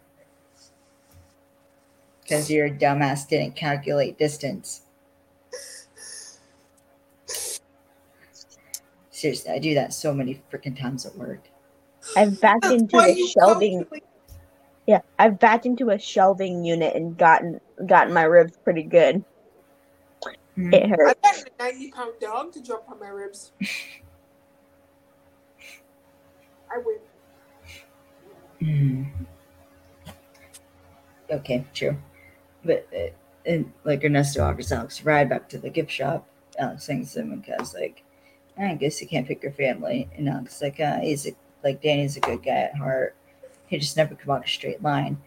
Because your dumbass didn't calculate distance. Seriously, I do that so many freaking times at work. I've backed That's into why a shelving. Yeah, I've backed into a shelving unit and gotten gotten my ribs pretty good. Mhm. It hurt. I got a 90 pound dog to jump on my ribs. I win. Mhm. Okay, true. But uh, and like Ernesto offers Alex a ride back to the gift shop. Alex thanks him and because like I guess you can't pick your family. you know, because like uh, he's a, like Danny's a good guy at heart. He just never come out a straight line.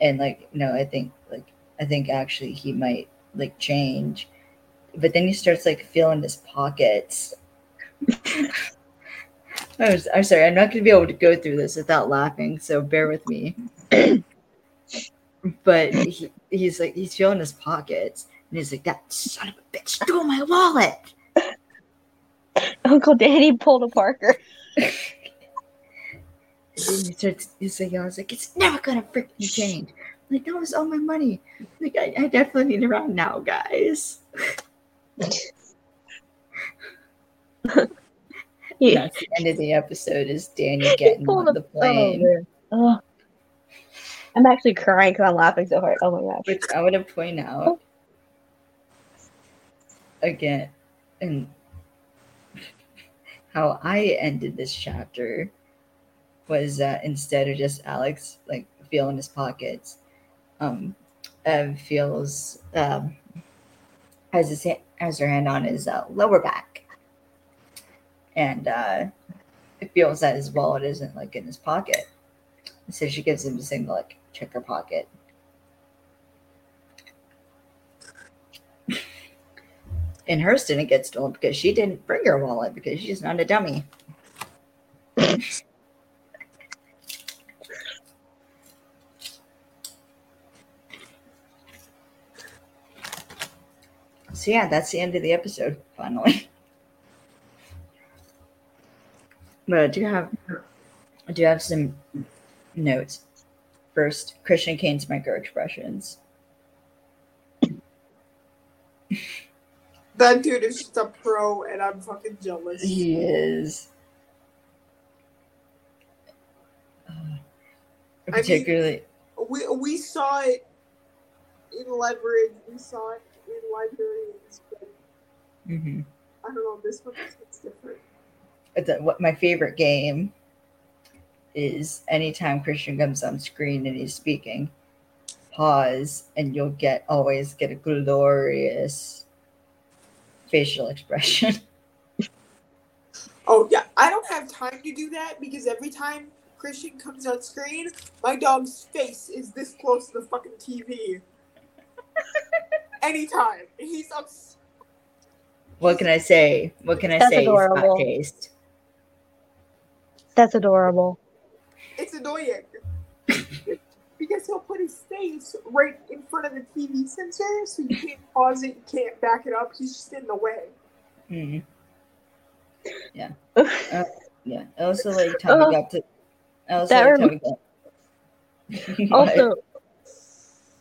And like no, I think like I think actually he might like change, but then he starts like feeling his pockets. I was, I'm sorry, I'm not going to be able to go through this without laughing, so bear with me. but he, he's like, he's feeling his pockets, and he's like, "That son of a bitch stole my wallet." Uncle Danny pulled a Parker. And he starts, he's like, I was like, "It's never gonna freaking change." Like that was all my money. Like I, I definitely need around now, guys. yeah. That's the end of the episode. Is Danny getting pulled on the plane? Oh, man. I'm actually crying because I'm laughing so hard. Oh my gosh. Which I want to point out again, and how I ended this chapter was that instead of just Alex like feeling his pockets, um, Ev feels um has his ha- has her hand on his uh, lower back, and uh, it feels that his wallet isn't like in his pocket. So she gives him a signal like check her pocket. And hers didn't get stolen because she didn't bring her wallet because she's not a dummy. so yeah, that's the end of the episode. Finally, but I do have, I do have some notes. First, Christian Kane's micro expressions. That dude is just a pro, and I'm fucking jealous. He is. Uh, mean- particularly, We we saw it in Leverage. We saw it in Librarians. But Mhm. I don't know. This one it's different. But the- what my favorite game is anytime Christian comes on screen and he's speaking, pause and you'll get always get a glorious facial expression. Oh yeah, I don't have time to do that because every time Christian comes on screen, my dog's face is this close to the fucking TV. Anytime he's up. what can I say? What can I That's say? He's adorable. taste. That's adorable. It's annoying because he'll put his face right in front of the TV sensor, so you can't pause it, you can't back it up. He's just in the way. Mhm. Yeah. Uh, yeah. I also like how Oh. got to. I also That like rem- we got. Also,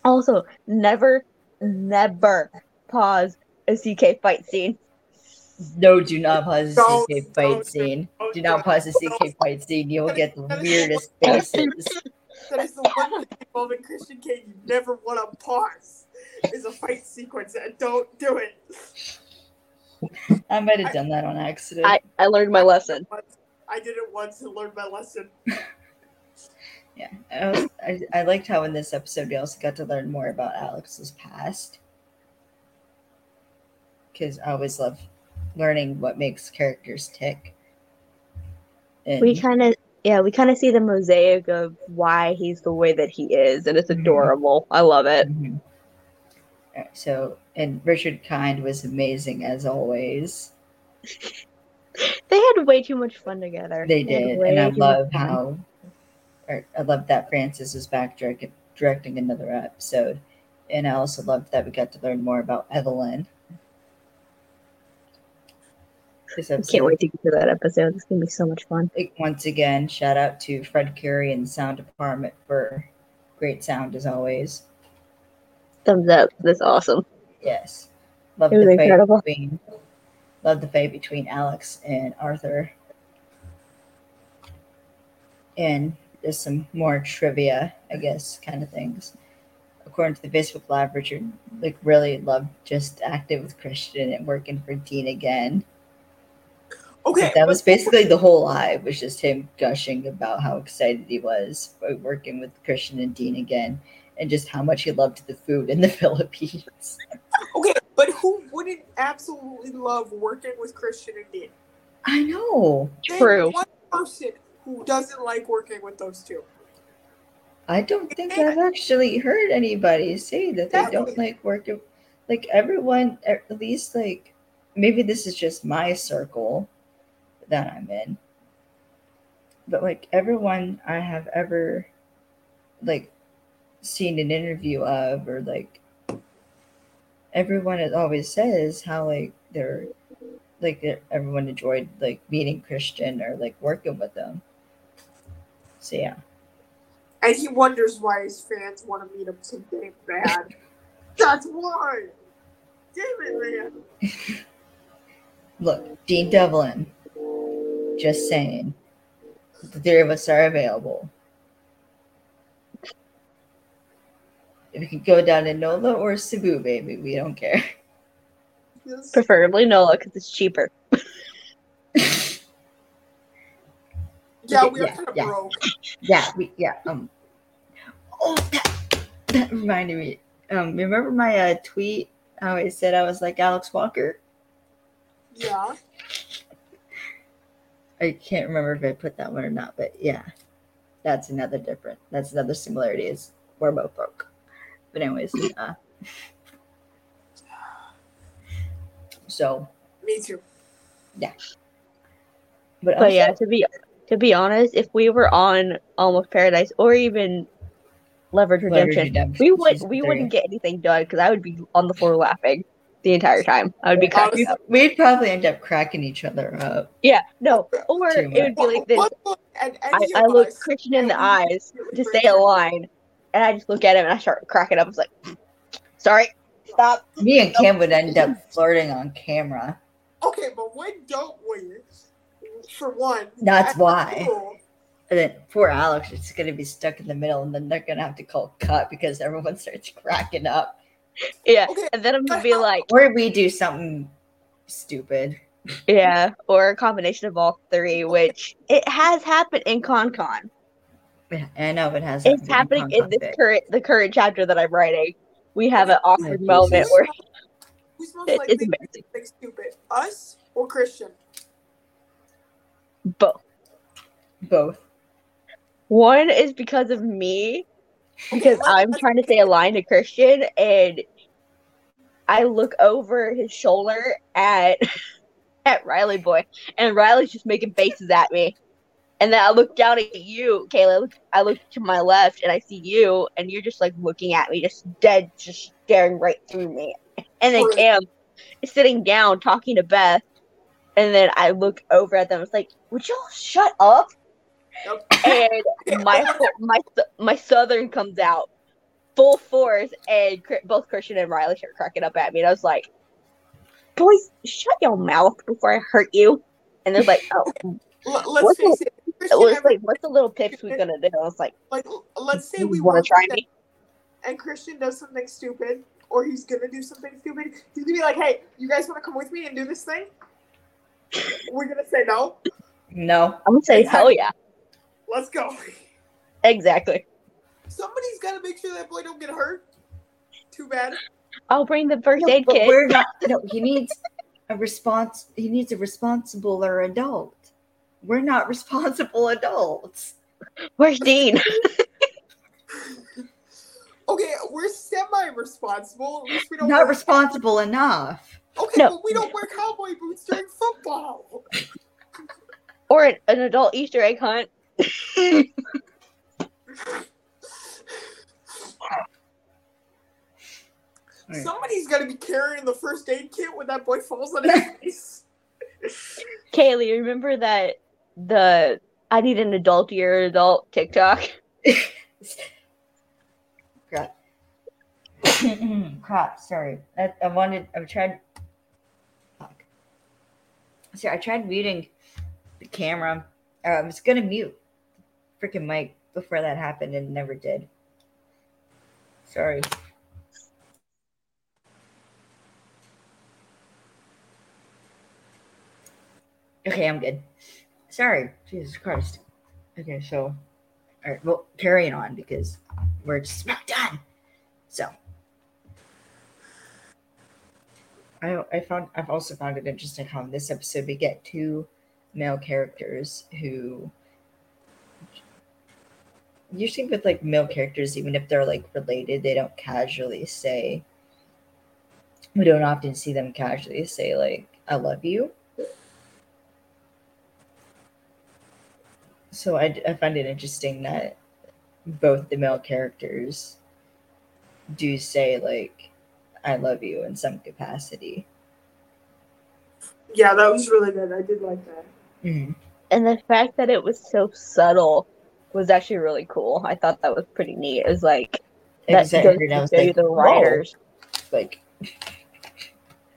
also never, never pause a CK fight scene. No, do not pause the CK fight scene. don't- Do not pause the CK fight scene. You'll get the weirdest faces. That is the one thing involving Christian Kane you never want to pause. Is a fight sequence. And don't do it. I might have done that on accident. I, I learned my lesson. I did it once and learned my lesson. yeah, I, was, I, I liked how in this episode we also got to learn more about Alex's past. Because I always love learning what makes characters tick. And We kind of, yeah, we kind of see the mosaic of why he's the way that he is, and it's Mhm. adorable. I love it. Mhm. Uh, So, and Richard Kind was amazing as always. They had way too much fun together. They had did, and I love how, or I love that Francis is back direct, directing another episode, and I also loved that we got to learn more about Evelyn. This I episode, can't wait to get to that episode. It's gonna be so much fun. once again, shout out to Fred Curry and the sound department for great sound as always. Thumbs up. That's awesome. Yes, love the fight between, love the fight between Alex and Arthur. And there's some more trivia, I guess, kind of things. According to the Facebook Live, Richard like really loved just acting with Christian and working for Dean again. Okay, But that was basically the whole live was just him gushing about how excited he was by working with Christian and Dean again, and just how much he loved the food in the Philippines. Okay, but who wouldn't absolutely love working with Christian and Dean? I know. Name True. One person who doesn't like working with those two. I don't think I've actually heard anybody say that they don't like working. like everyone at least like maybe this is just my circle that I'm in. But like everyone I have ever like seen an interview of or like everyone it always says how like they're like everyone enjoyed like meeting Christian or like working with them. So yeah. And he wonders why his fans want to meet him so damn bad. That's why. Damn it, man. Look, Dean Devlin. Just saying. The three of us are available. If we could go down to Nola or Cebu, baby, we don't care. Preferably Nola because it's cheaper. Yeah, we are yeah, kind of yeah. broke. Yeah, we yeah. Um. Oh, that that reminded me. Um, remember my uh, tweet? How I said I was like Alex Walker. Yeah. I can't remember if I put that one or not, but yeah, that's another different. That's another similarity. Is we're both broke. But anyways, uh, so Me too. but, But also- yeah, to be to be honest, if we were on Almost Paradise or even Leverage Leverage Redemption, Redemption we would we wouldn't get anything done because I would be on the floor laughing the entire time. I would be cracking we'd, up. we'd probably end up cracking each other up. Yeah, no, or it would be like this. What- what- and I, I look us- Christian in the eyes to say a line, and I just look at him and I start cracking up. I was like, "Sorry, stop." Me and Kim would end up flirting on camera. Okay, but when don't we? For one. That's why. school, And then poor Alex is going to be stuck in the middle, and then they're going to have to call cut because everyone starts cracking up. Yeah, Okay, and then I'm gonna be like, Or we do something stupid. "Yeah," or a combination of all three, which it has happened in ConCon. Yeah, I know it has. It's happening in this current. current the current chapter that I'm writing. We have an awkward Jesus. moment where who's most it, likely it's to amazing. think stupid? Us or Christian? Both. Both. One is because of me, because I'm trying to say a line to Christian, and I look over his shoulder at at Riley boy, and Riley's just making faces at me. And then I look down at you, Kaylee. I look, I look to my left, and I see you, and you're just like looking at me, just dead, just staring right through me. And then. Cam is sitting down talking to Beth, and then I look over at them. It's like, would y'all shut up? Yep. and my my my southern comes out full force, and both Christian and Riley start cracking up at me, and I was like, "Boys, shut your mouth before I hurt you." And they're like, "Oh, let's What's face it. it was ever- like, what's the little pips we gonna do?" I was like, like, let's say we want to try with me?" and Christian does something stupid, or he's gonna do something stupid, he's gonna be like, "Hey, you guys want to come with me and do this thing?" We're gonna say no. No. I'm gonna say, "Hell yeah, Let's go. exactly." Somebody's gotta make sure that boy don't get hurt. Too bad. I'll bring the first No, aid but kit. we're not. No, he needs a response. He needs a responsible or adult. We're not responsible adults. Where's Dean? Okay, we're semi-responsible. At least we don't. Not wear- responsible enough. Okay, No. but we don't wear cowboy boots during football. or an, an adult Easter egg hunt? Right. Somebody's gotta be carrying the first aid kit when that boy falls on his face. Kaylee, remember that the I need an adult year adult TikTok? Crap. Crap. Sorry. I, I wanted. I tried. Fuck. Sorry. I tried muting the camera. Uh, I was gonna mute freaking mic before that happened and never did. Sorry. Okay, I'm good. Sorry. Jesus Christ. Okay, so all right, well, carrying on because we're just about done. So, I I found I've also found it interesting how in this episode we get two male characters who usually with like male characters, even if they're like related, they don't casually say we don't often see them casually say like "I love you." So I, I find it interesting that both the male characters do say like "I love you" in some capacity. Yeah, that was really good. I did like that. Mm. And the fact that it was so subtle was actually really cool. I thought that was pretty neat. It was like that goes to show you the "Whoa." writers. Like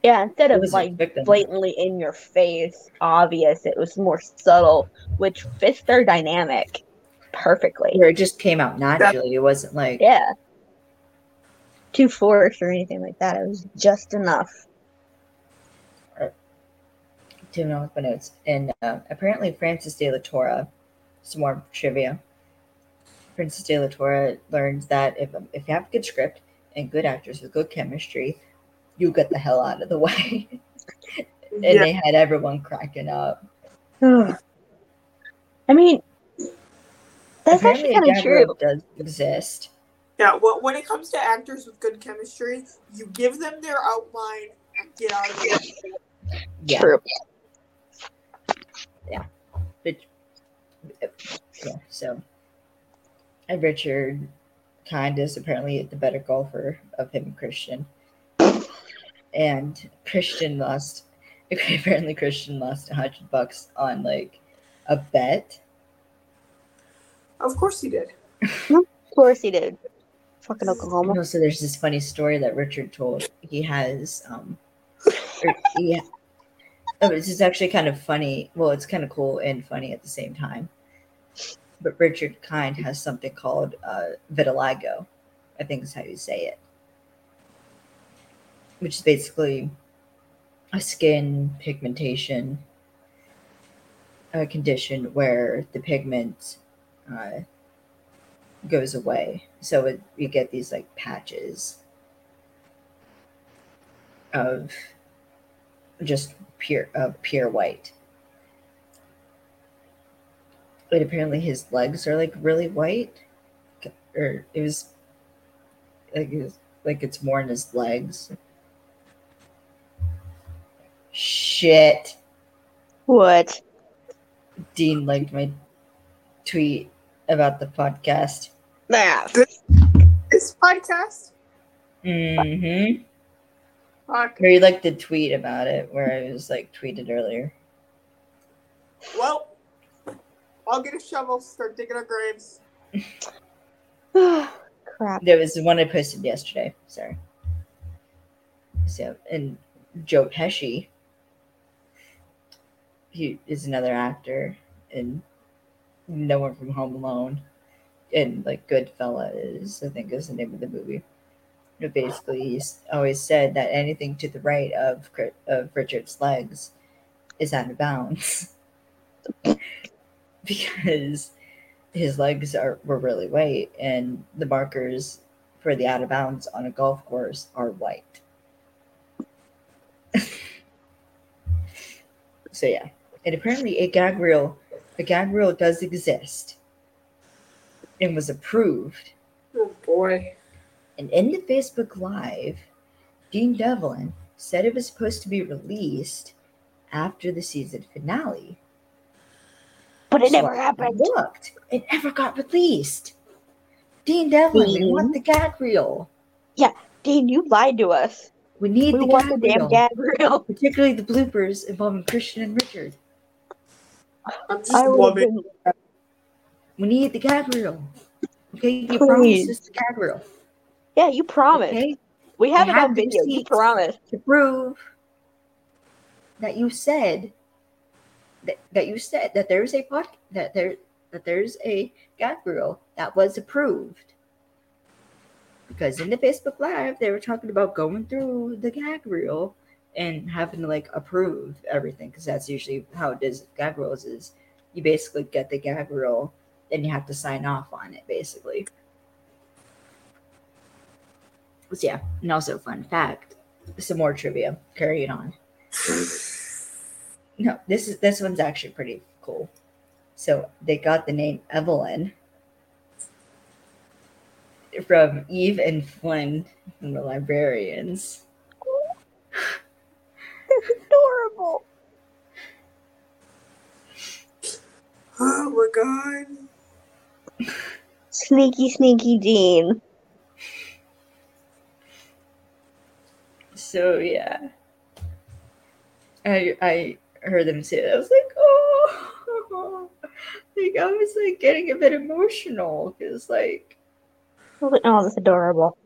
Yeah, instead of like blatantly in your face, obvious, it was more subtle, which fits their dynamic perfectly. where it just came out naturally. It wasn't like Yeah. Too forced or anything like that. It was just enough. to know my notes. And uh, apparently, Francis de la Torre, some more trivia. Francis de la Torre learns that if if you have a good script and good actors with good chemistry, you get the hell out of the way. and yeah, they had everyone cracking up. I mean, that's apparently, actually kind of true. reel does exist. yeah. When, when it comes to actors with good chemistry, you give them their outline and get out of it. Yeah, True. but yeah. So, and Richard Kind is apparently the better golfer of him and Christian. And Christian lost. Apparently, Christian lost a hundred bucks on like a bet. Of course he did. Of course he did. Fucking Oklahoma. No, so there's this funny story that Richard told. He has, um, or he, oh, this is actually kind of funny. Well, it's kind of cool and funny at the same time. But Richard Kind has something called uh, vitiligo. I think is how you say it, which is basically a skin pigmentation a condition where the pigment uh, goes away. So it, you get these like patches of just pure of pure white. But apparently his legs are like really white, or it was like it was, like it's more in his legs. Shit. What? Dean liked my tweet about the podcast. Nah. This podcast. Mm-hmm. Fuck. Or you liked the tweet about it where I was like tweeted earlier. Well, I'll get a shovel, start digging our graves. Crap. There was the one I posted yesterday. Sorry. So and Joe Pesci, he is another actor in No One from Home Alone, and like Goodfellas, I think is the name of the movie. But basically, he's always said that anything to the right of of Richard's legs is out of bounds because his legs are were really white, and the markers for the out of bounds on a golf course are white. so yeah, and apparently a gag reel, a gag reel does exist, and was approved. Oh boy. And in the Facebook Live, Dean Devlin said it was supposed to be released after the season finale. But it So never I happened. Looked, it never got released. Dean Devlin, we want the gag reel. Yeah, Dean, you lied to us. We need We the want gag the damn reel. gag reel. particularly the bloopers involving Christian and Richard. Just I have been. We need the gag reel. Okay, you Please. promised us the gag reel. Yeah, you promised. Okay, We have I it have on video. You promised. to prove that you said that, you said that there is a pod that there that there's a gag reel that was approved. Because in the Facebook Live, they were talking about going through the gag reel and having to like approve everything because that's usually how it is with gag reels is you basically get the gag reel then you have to sign off on it basically. So yeah, and also fun fact, some more trivia. Carry it on no, this is this one's actually pretty cool. So they got the name Evelyn from Eve and Flynn from the librarians. That's adorable. Oh my god. Sneaky, sneaky Dean. So yeah. I I heard them say that. I was like, oh, like I was like getting a bit emotional because like I was like, oh, that's adorable.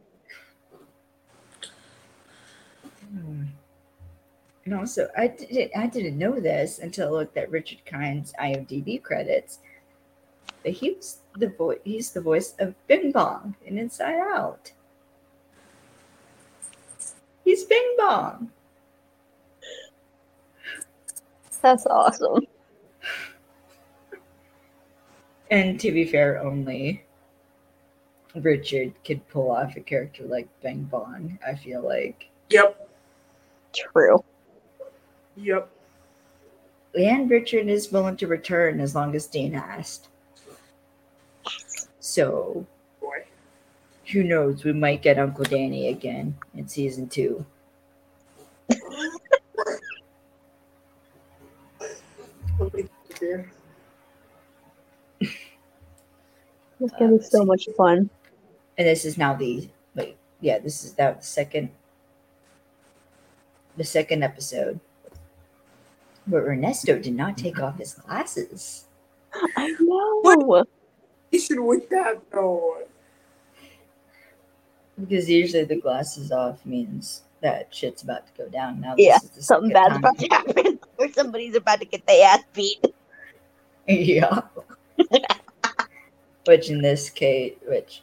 and also I didn't I didn't know this until I looked at Richard Kind's IMDb credits. But he was the voice. He's the voice of Bing Bong in Inside Out. He's Bing Bong. That's awesome. And to be fair, only Richard could pull off a character like Bing Bong. I feel like, Yep. True. Yep. and Richard is willing to return as long as Dean asked. So Boy. who knows? We might get Uncle Danny again in season two. It's gonna be uh, so much fun. And this is now the wait, yeah, this is that second the second episode where Ernesto did not take off his glasses. I know. What? He should win that though. Because usually the glasses off means that shit's about to go down. Now Yeah, this is the Something second bad's time. about to happen, or somebody's about to get their ass beat. Yeah. which in this case, which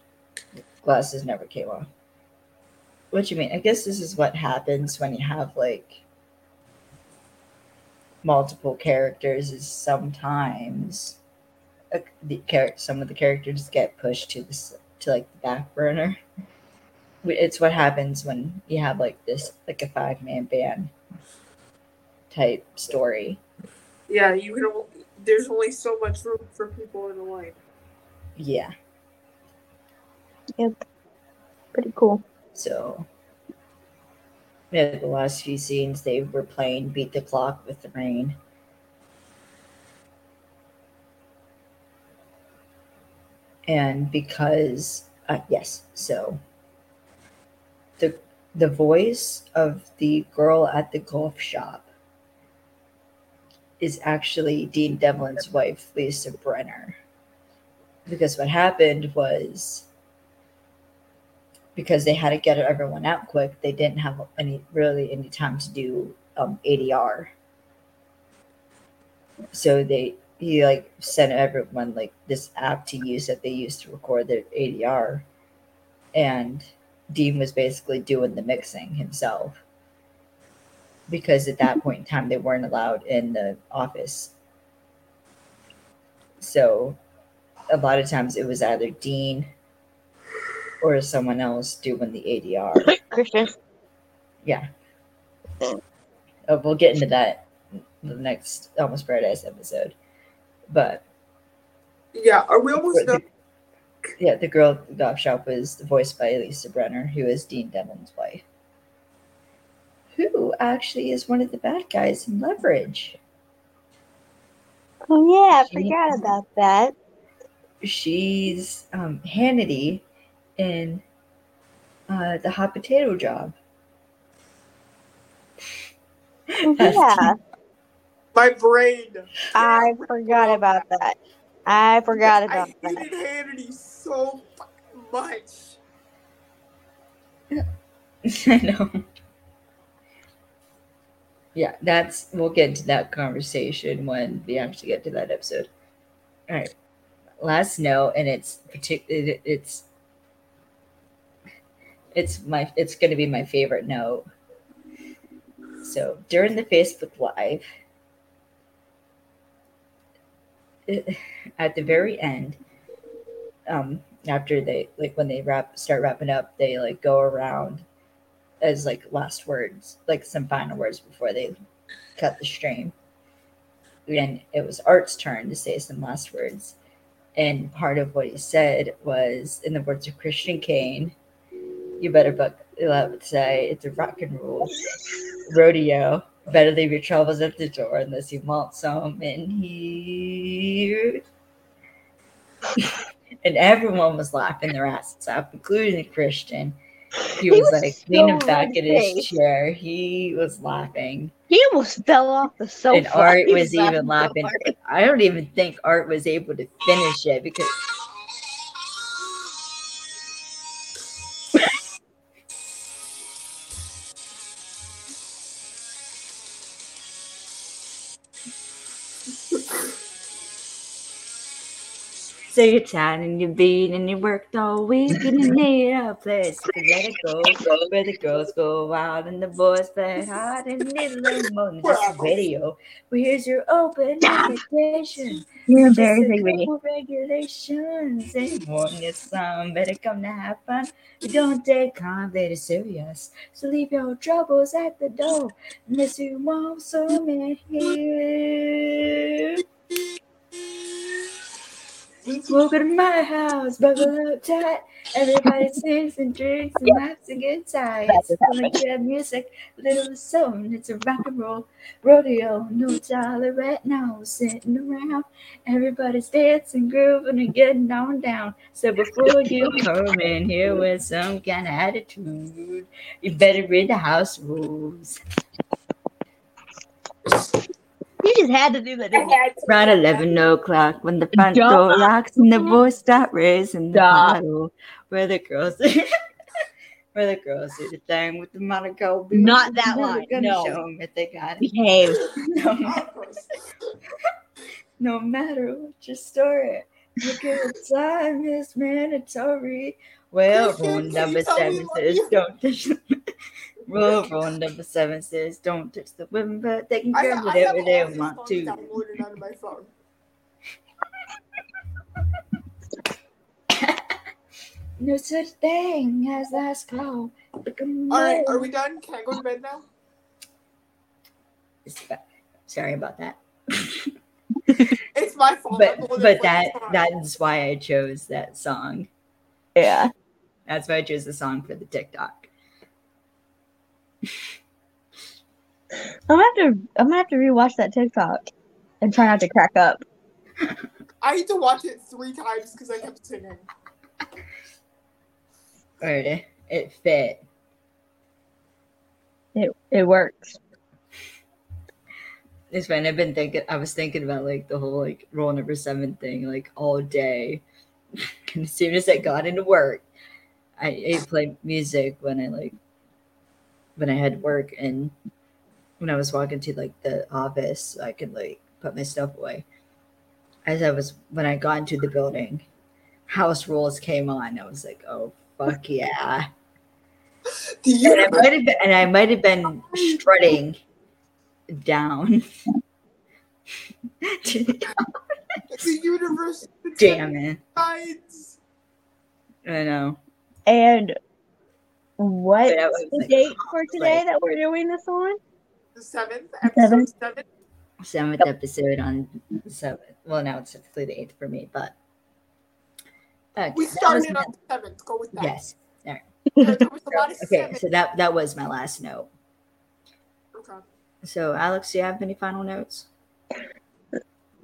glasses never came off. What you mean? I guess this is what happens when you have like multiple characters. Is sometimes uh, the char- some of the characters get pushed to this to like the back burner. It's what happens when you have like this like a five man band type story. Yeah, you can. There's only so much room for people in the line. Yeah. Yep. Pretty cool. So, yeah, the last few scenes they were playing Beat the Clock with the Rain. And because, uh, yes, so the the voice of the girl at the golf shop is actually Dean Devlin's wife, Lisa Brenner. Because what happened was because they had to get everyone out quick, they didn't have any really any time to do um, ADR. So they he like sent everyone like this app to use that they used to record their ADR, and Dean was basically doing the mixing himself because at that point in time they weren't allowed in the office. So a lot of times it was either Dean or someone else doing the ADR. Christian. Yeah. Uh, we'll get into that in the next Almost Paradise episode. But Yeah, are we almost the, done? yeah, the girl at the golf shop was voiced by Lisa Brenner, who is Dean Devlin's wife. Who actually is one of the bad guys in Leverage. Oh yeah, I She- forgot about that. She's um, Hannity in uh, the hot potato job. Yeah, My brain. I forgot about that. I forgot about that. I that. hated Hannity so much. I know. Yeah, that's we'll get into that conversation when we actually get to that episode. All right. Last note, and it's. It's it's my it's going to be my favorite note. So during the Facebook Live, it, at the very end, um, after they like when they wrap start wrapping up, they like go around as like last words, like some final words before they cut the stream. And it was Art's turn to say some last words. And part of what he said was, in the words of Christian Kane, you better buck allowed to say it's a rock and roll oh, rodeo. Better leave your troubles at the door unless you want some in here. and everyone was laughing their asses off, including Christian. He He was, was like so leaning back in his chair. He was laughing. He almost fell off the sofa. and Art He was even laughing. I don't even think Art was able to finish it because So you're tired and you're beat and you worked all week and you need a place to let it go. Where the girls go wild and the boys play hard and you need a little more than just a video. Well, here's your open invitation. You're embarrassing me. regulations. Anyone gets some better come to have fun. We don't take comedy serious. So leave your troubles at the door. Unless you want some in here. Welcome to my house, buckle up tight. Everybody sings and drinks and laughs and. That's It's what's gonna music, little song. It's a rock and roll rodeo. No dollar tolerate, no sitting around. Everybody's dancing, grooving, and getting on down. So before you come in here with some kind of attitude, you better read the house rules. You just had to do that. didn't you? Around 11 o'clock when the front Stop. door locks and the boys start raising the bottle. Where the girls where the girls do the thing with the Monaco. Not that We're line, Gonna no. show them if they got it. Behave. No, ma- no matter what your story, a good time is mandatory. Well, Christian, rule number you tell me seven what says don't touch. Rule, rule number seven says don't touch the women, but they can I, grab I whatever they these want songs to. downloaded onto my phone. No such thing as last call. Look All right, are we done? Can I go to bed now? Sorry about that. It's my fault. But I'm the one but that that plays the song. that is why I chose that song. Yeah. That's why I chose the song for the TikTok. I'm gonna have to. I'm gonna have to rewatch that TikTok and try not to crack up. I had to watch it three times because I kept singing. Or it, it fit. It it works. It's fine. I've been thinking. I was thinking about like the whole like rule number seven thing like all day. and as soon as I got into work, I, I played music when I like when I had work and when I was walking to like the office, I could like put my stuff away. As I was when I got into the building, house rules came on. I was like, oh fuck yeah. The And I might have been, and I might have been strutting down. to the the universe Damn it. I know. And what's But I the like, date for today like- that we're doing this on? The seventh, episode seven. Seventh episode on seventh. Well, now it's technically the eighth for me, but okay, We that started on my- the seventh. Go with that. yes. There, there was a lot of Okay, seven. so that that was my last note. Okay. So, Alex, do you have any final notes?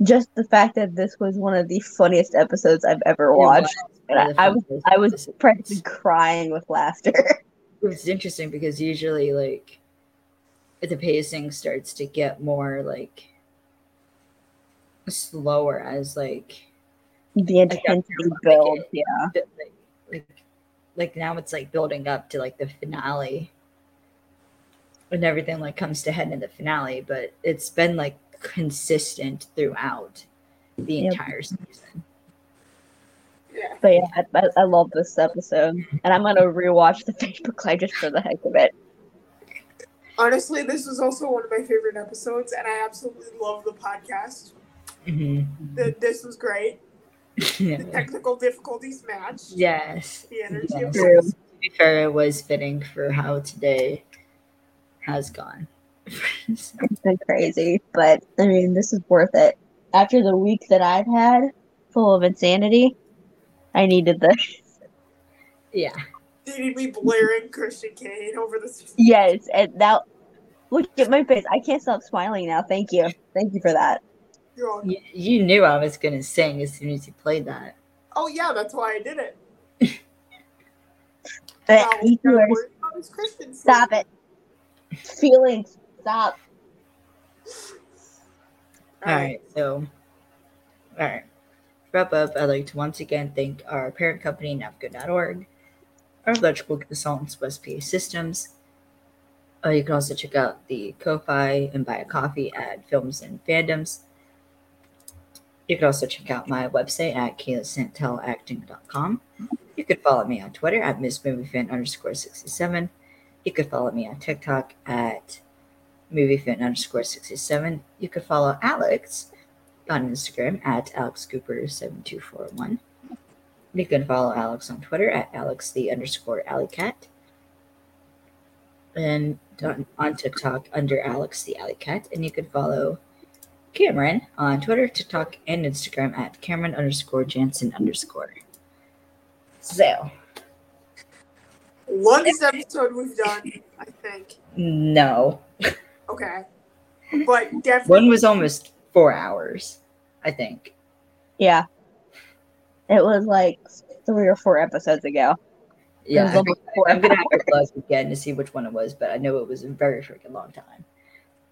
Just the fact that this was one of the funniest episodes I've ever It watched. And One of the I, I was I was practically crying with laughter. It's interesting because usually, like, the pacing starts to get more like slower as like the intensity builds. Yeah. bit like, like like now it's like building up to like the finale and everything like comes to head in the finale but it's been like consistent throughout the Yep. entire season Yeah. But yeah, I, I, I love this episode, and I'm gonna rewatch the Facebook Live just for the heck of it. Honestly, this was also one of my favorite episodes, and I absolutely love the podcast. Mm-hmm. The, this was great. The technical difficulties matched. yes The energy Yes. of to be fair it was fitting for how today has gone So, It's been crazy, but I mean, this is worth it. After the week that I've had, full of insanity, I needed this. yeah Needed me blaring Christian Kane over this. Yes, and now look at my face. I can't stop smiling now. Thank you, thank you for that. You're you, you knew i was gonna sing as soon as you played that Oh yeah, that's why I did it. But Now, you gotta are- about Christian stop it. Feelings. Stop. All right, so, all right. Wrap up, I'd like to once again thank our parent company, Nafco.org, our electrical consultants, West PA Systems. Uh, you can also check out the Ko-Fi and buy a coffee at Films and Fandoms. You can also check out my website at kayleesantellacting.com. You could follow me on Twitter at MissMovieFan underscore 67. You could follow me on TikTok at moviefan underscore 67. You could follow Alex on Instagram at AlexCooper7241. You can follow Alex on Twitter at Alex the underscore alleycat. And on, on TikTok under Alex the alleycat. And you can follow Cameron on Twitter, TikTok, and Instagram at Cameron underscore Jansen underscore. So, Longest episode we've done, I think. no. Okay. But definitely One was almost four hours, I think. Yeah. It was like three or four episodes ago. Yeah, I almost four I'm gonna have to look again to see which one it was, but I know it was a very freaking long time.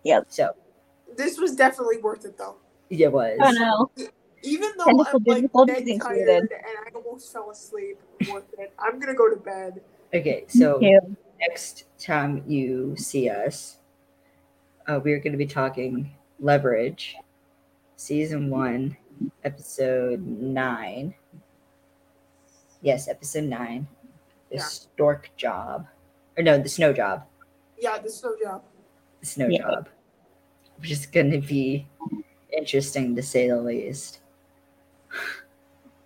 Yep. So this was definitely worth it though. Yeah, it was. Oh no. Even though Technical I'm like dead tired and I almost fell asleep, worth it. I'm gonna go to bed. Okay, so next time you see us, uh, we're going to be talking Leverage, season one, episode nine. Yes, episode nine. The Yeah. stork job, or no, the snow job. Yeah, the snow job. The snow Yeah. job, which is going to be interesting to say the least.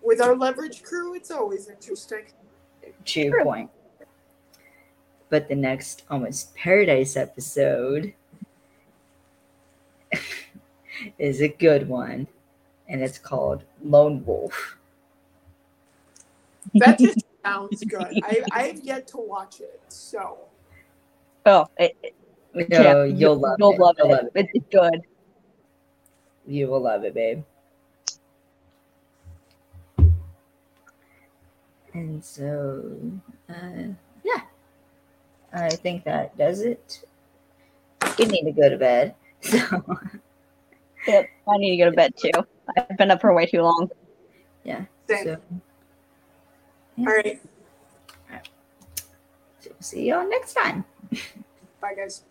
With our leverage crew, it's always interesting. to your True. point. But the next almost paradise episode is a good one, and it's called Lone Wolf. That just sounds good. I I have yet to watch it, so Oh, it, it- No, yeah, you'll love you'll it. love You'll it. love it. It's good. You will love it, babe. And so, uh, yeah, I think that does it. You need to go to bed. So, Yep. I need to go to bed too. I've been up for way too long. yeah. Same. So, all right. so see y'all next time. Bye guys.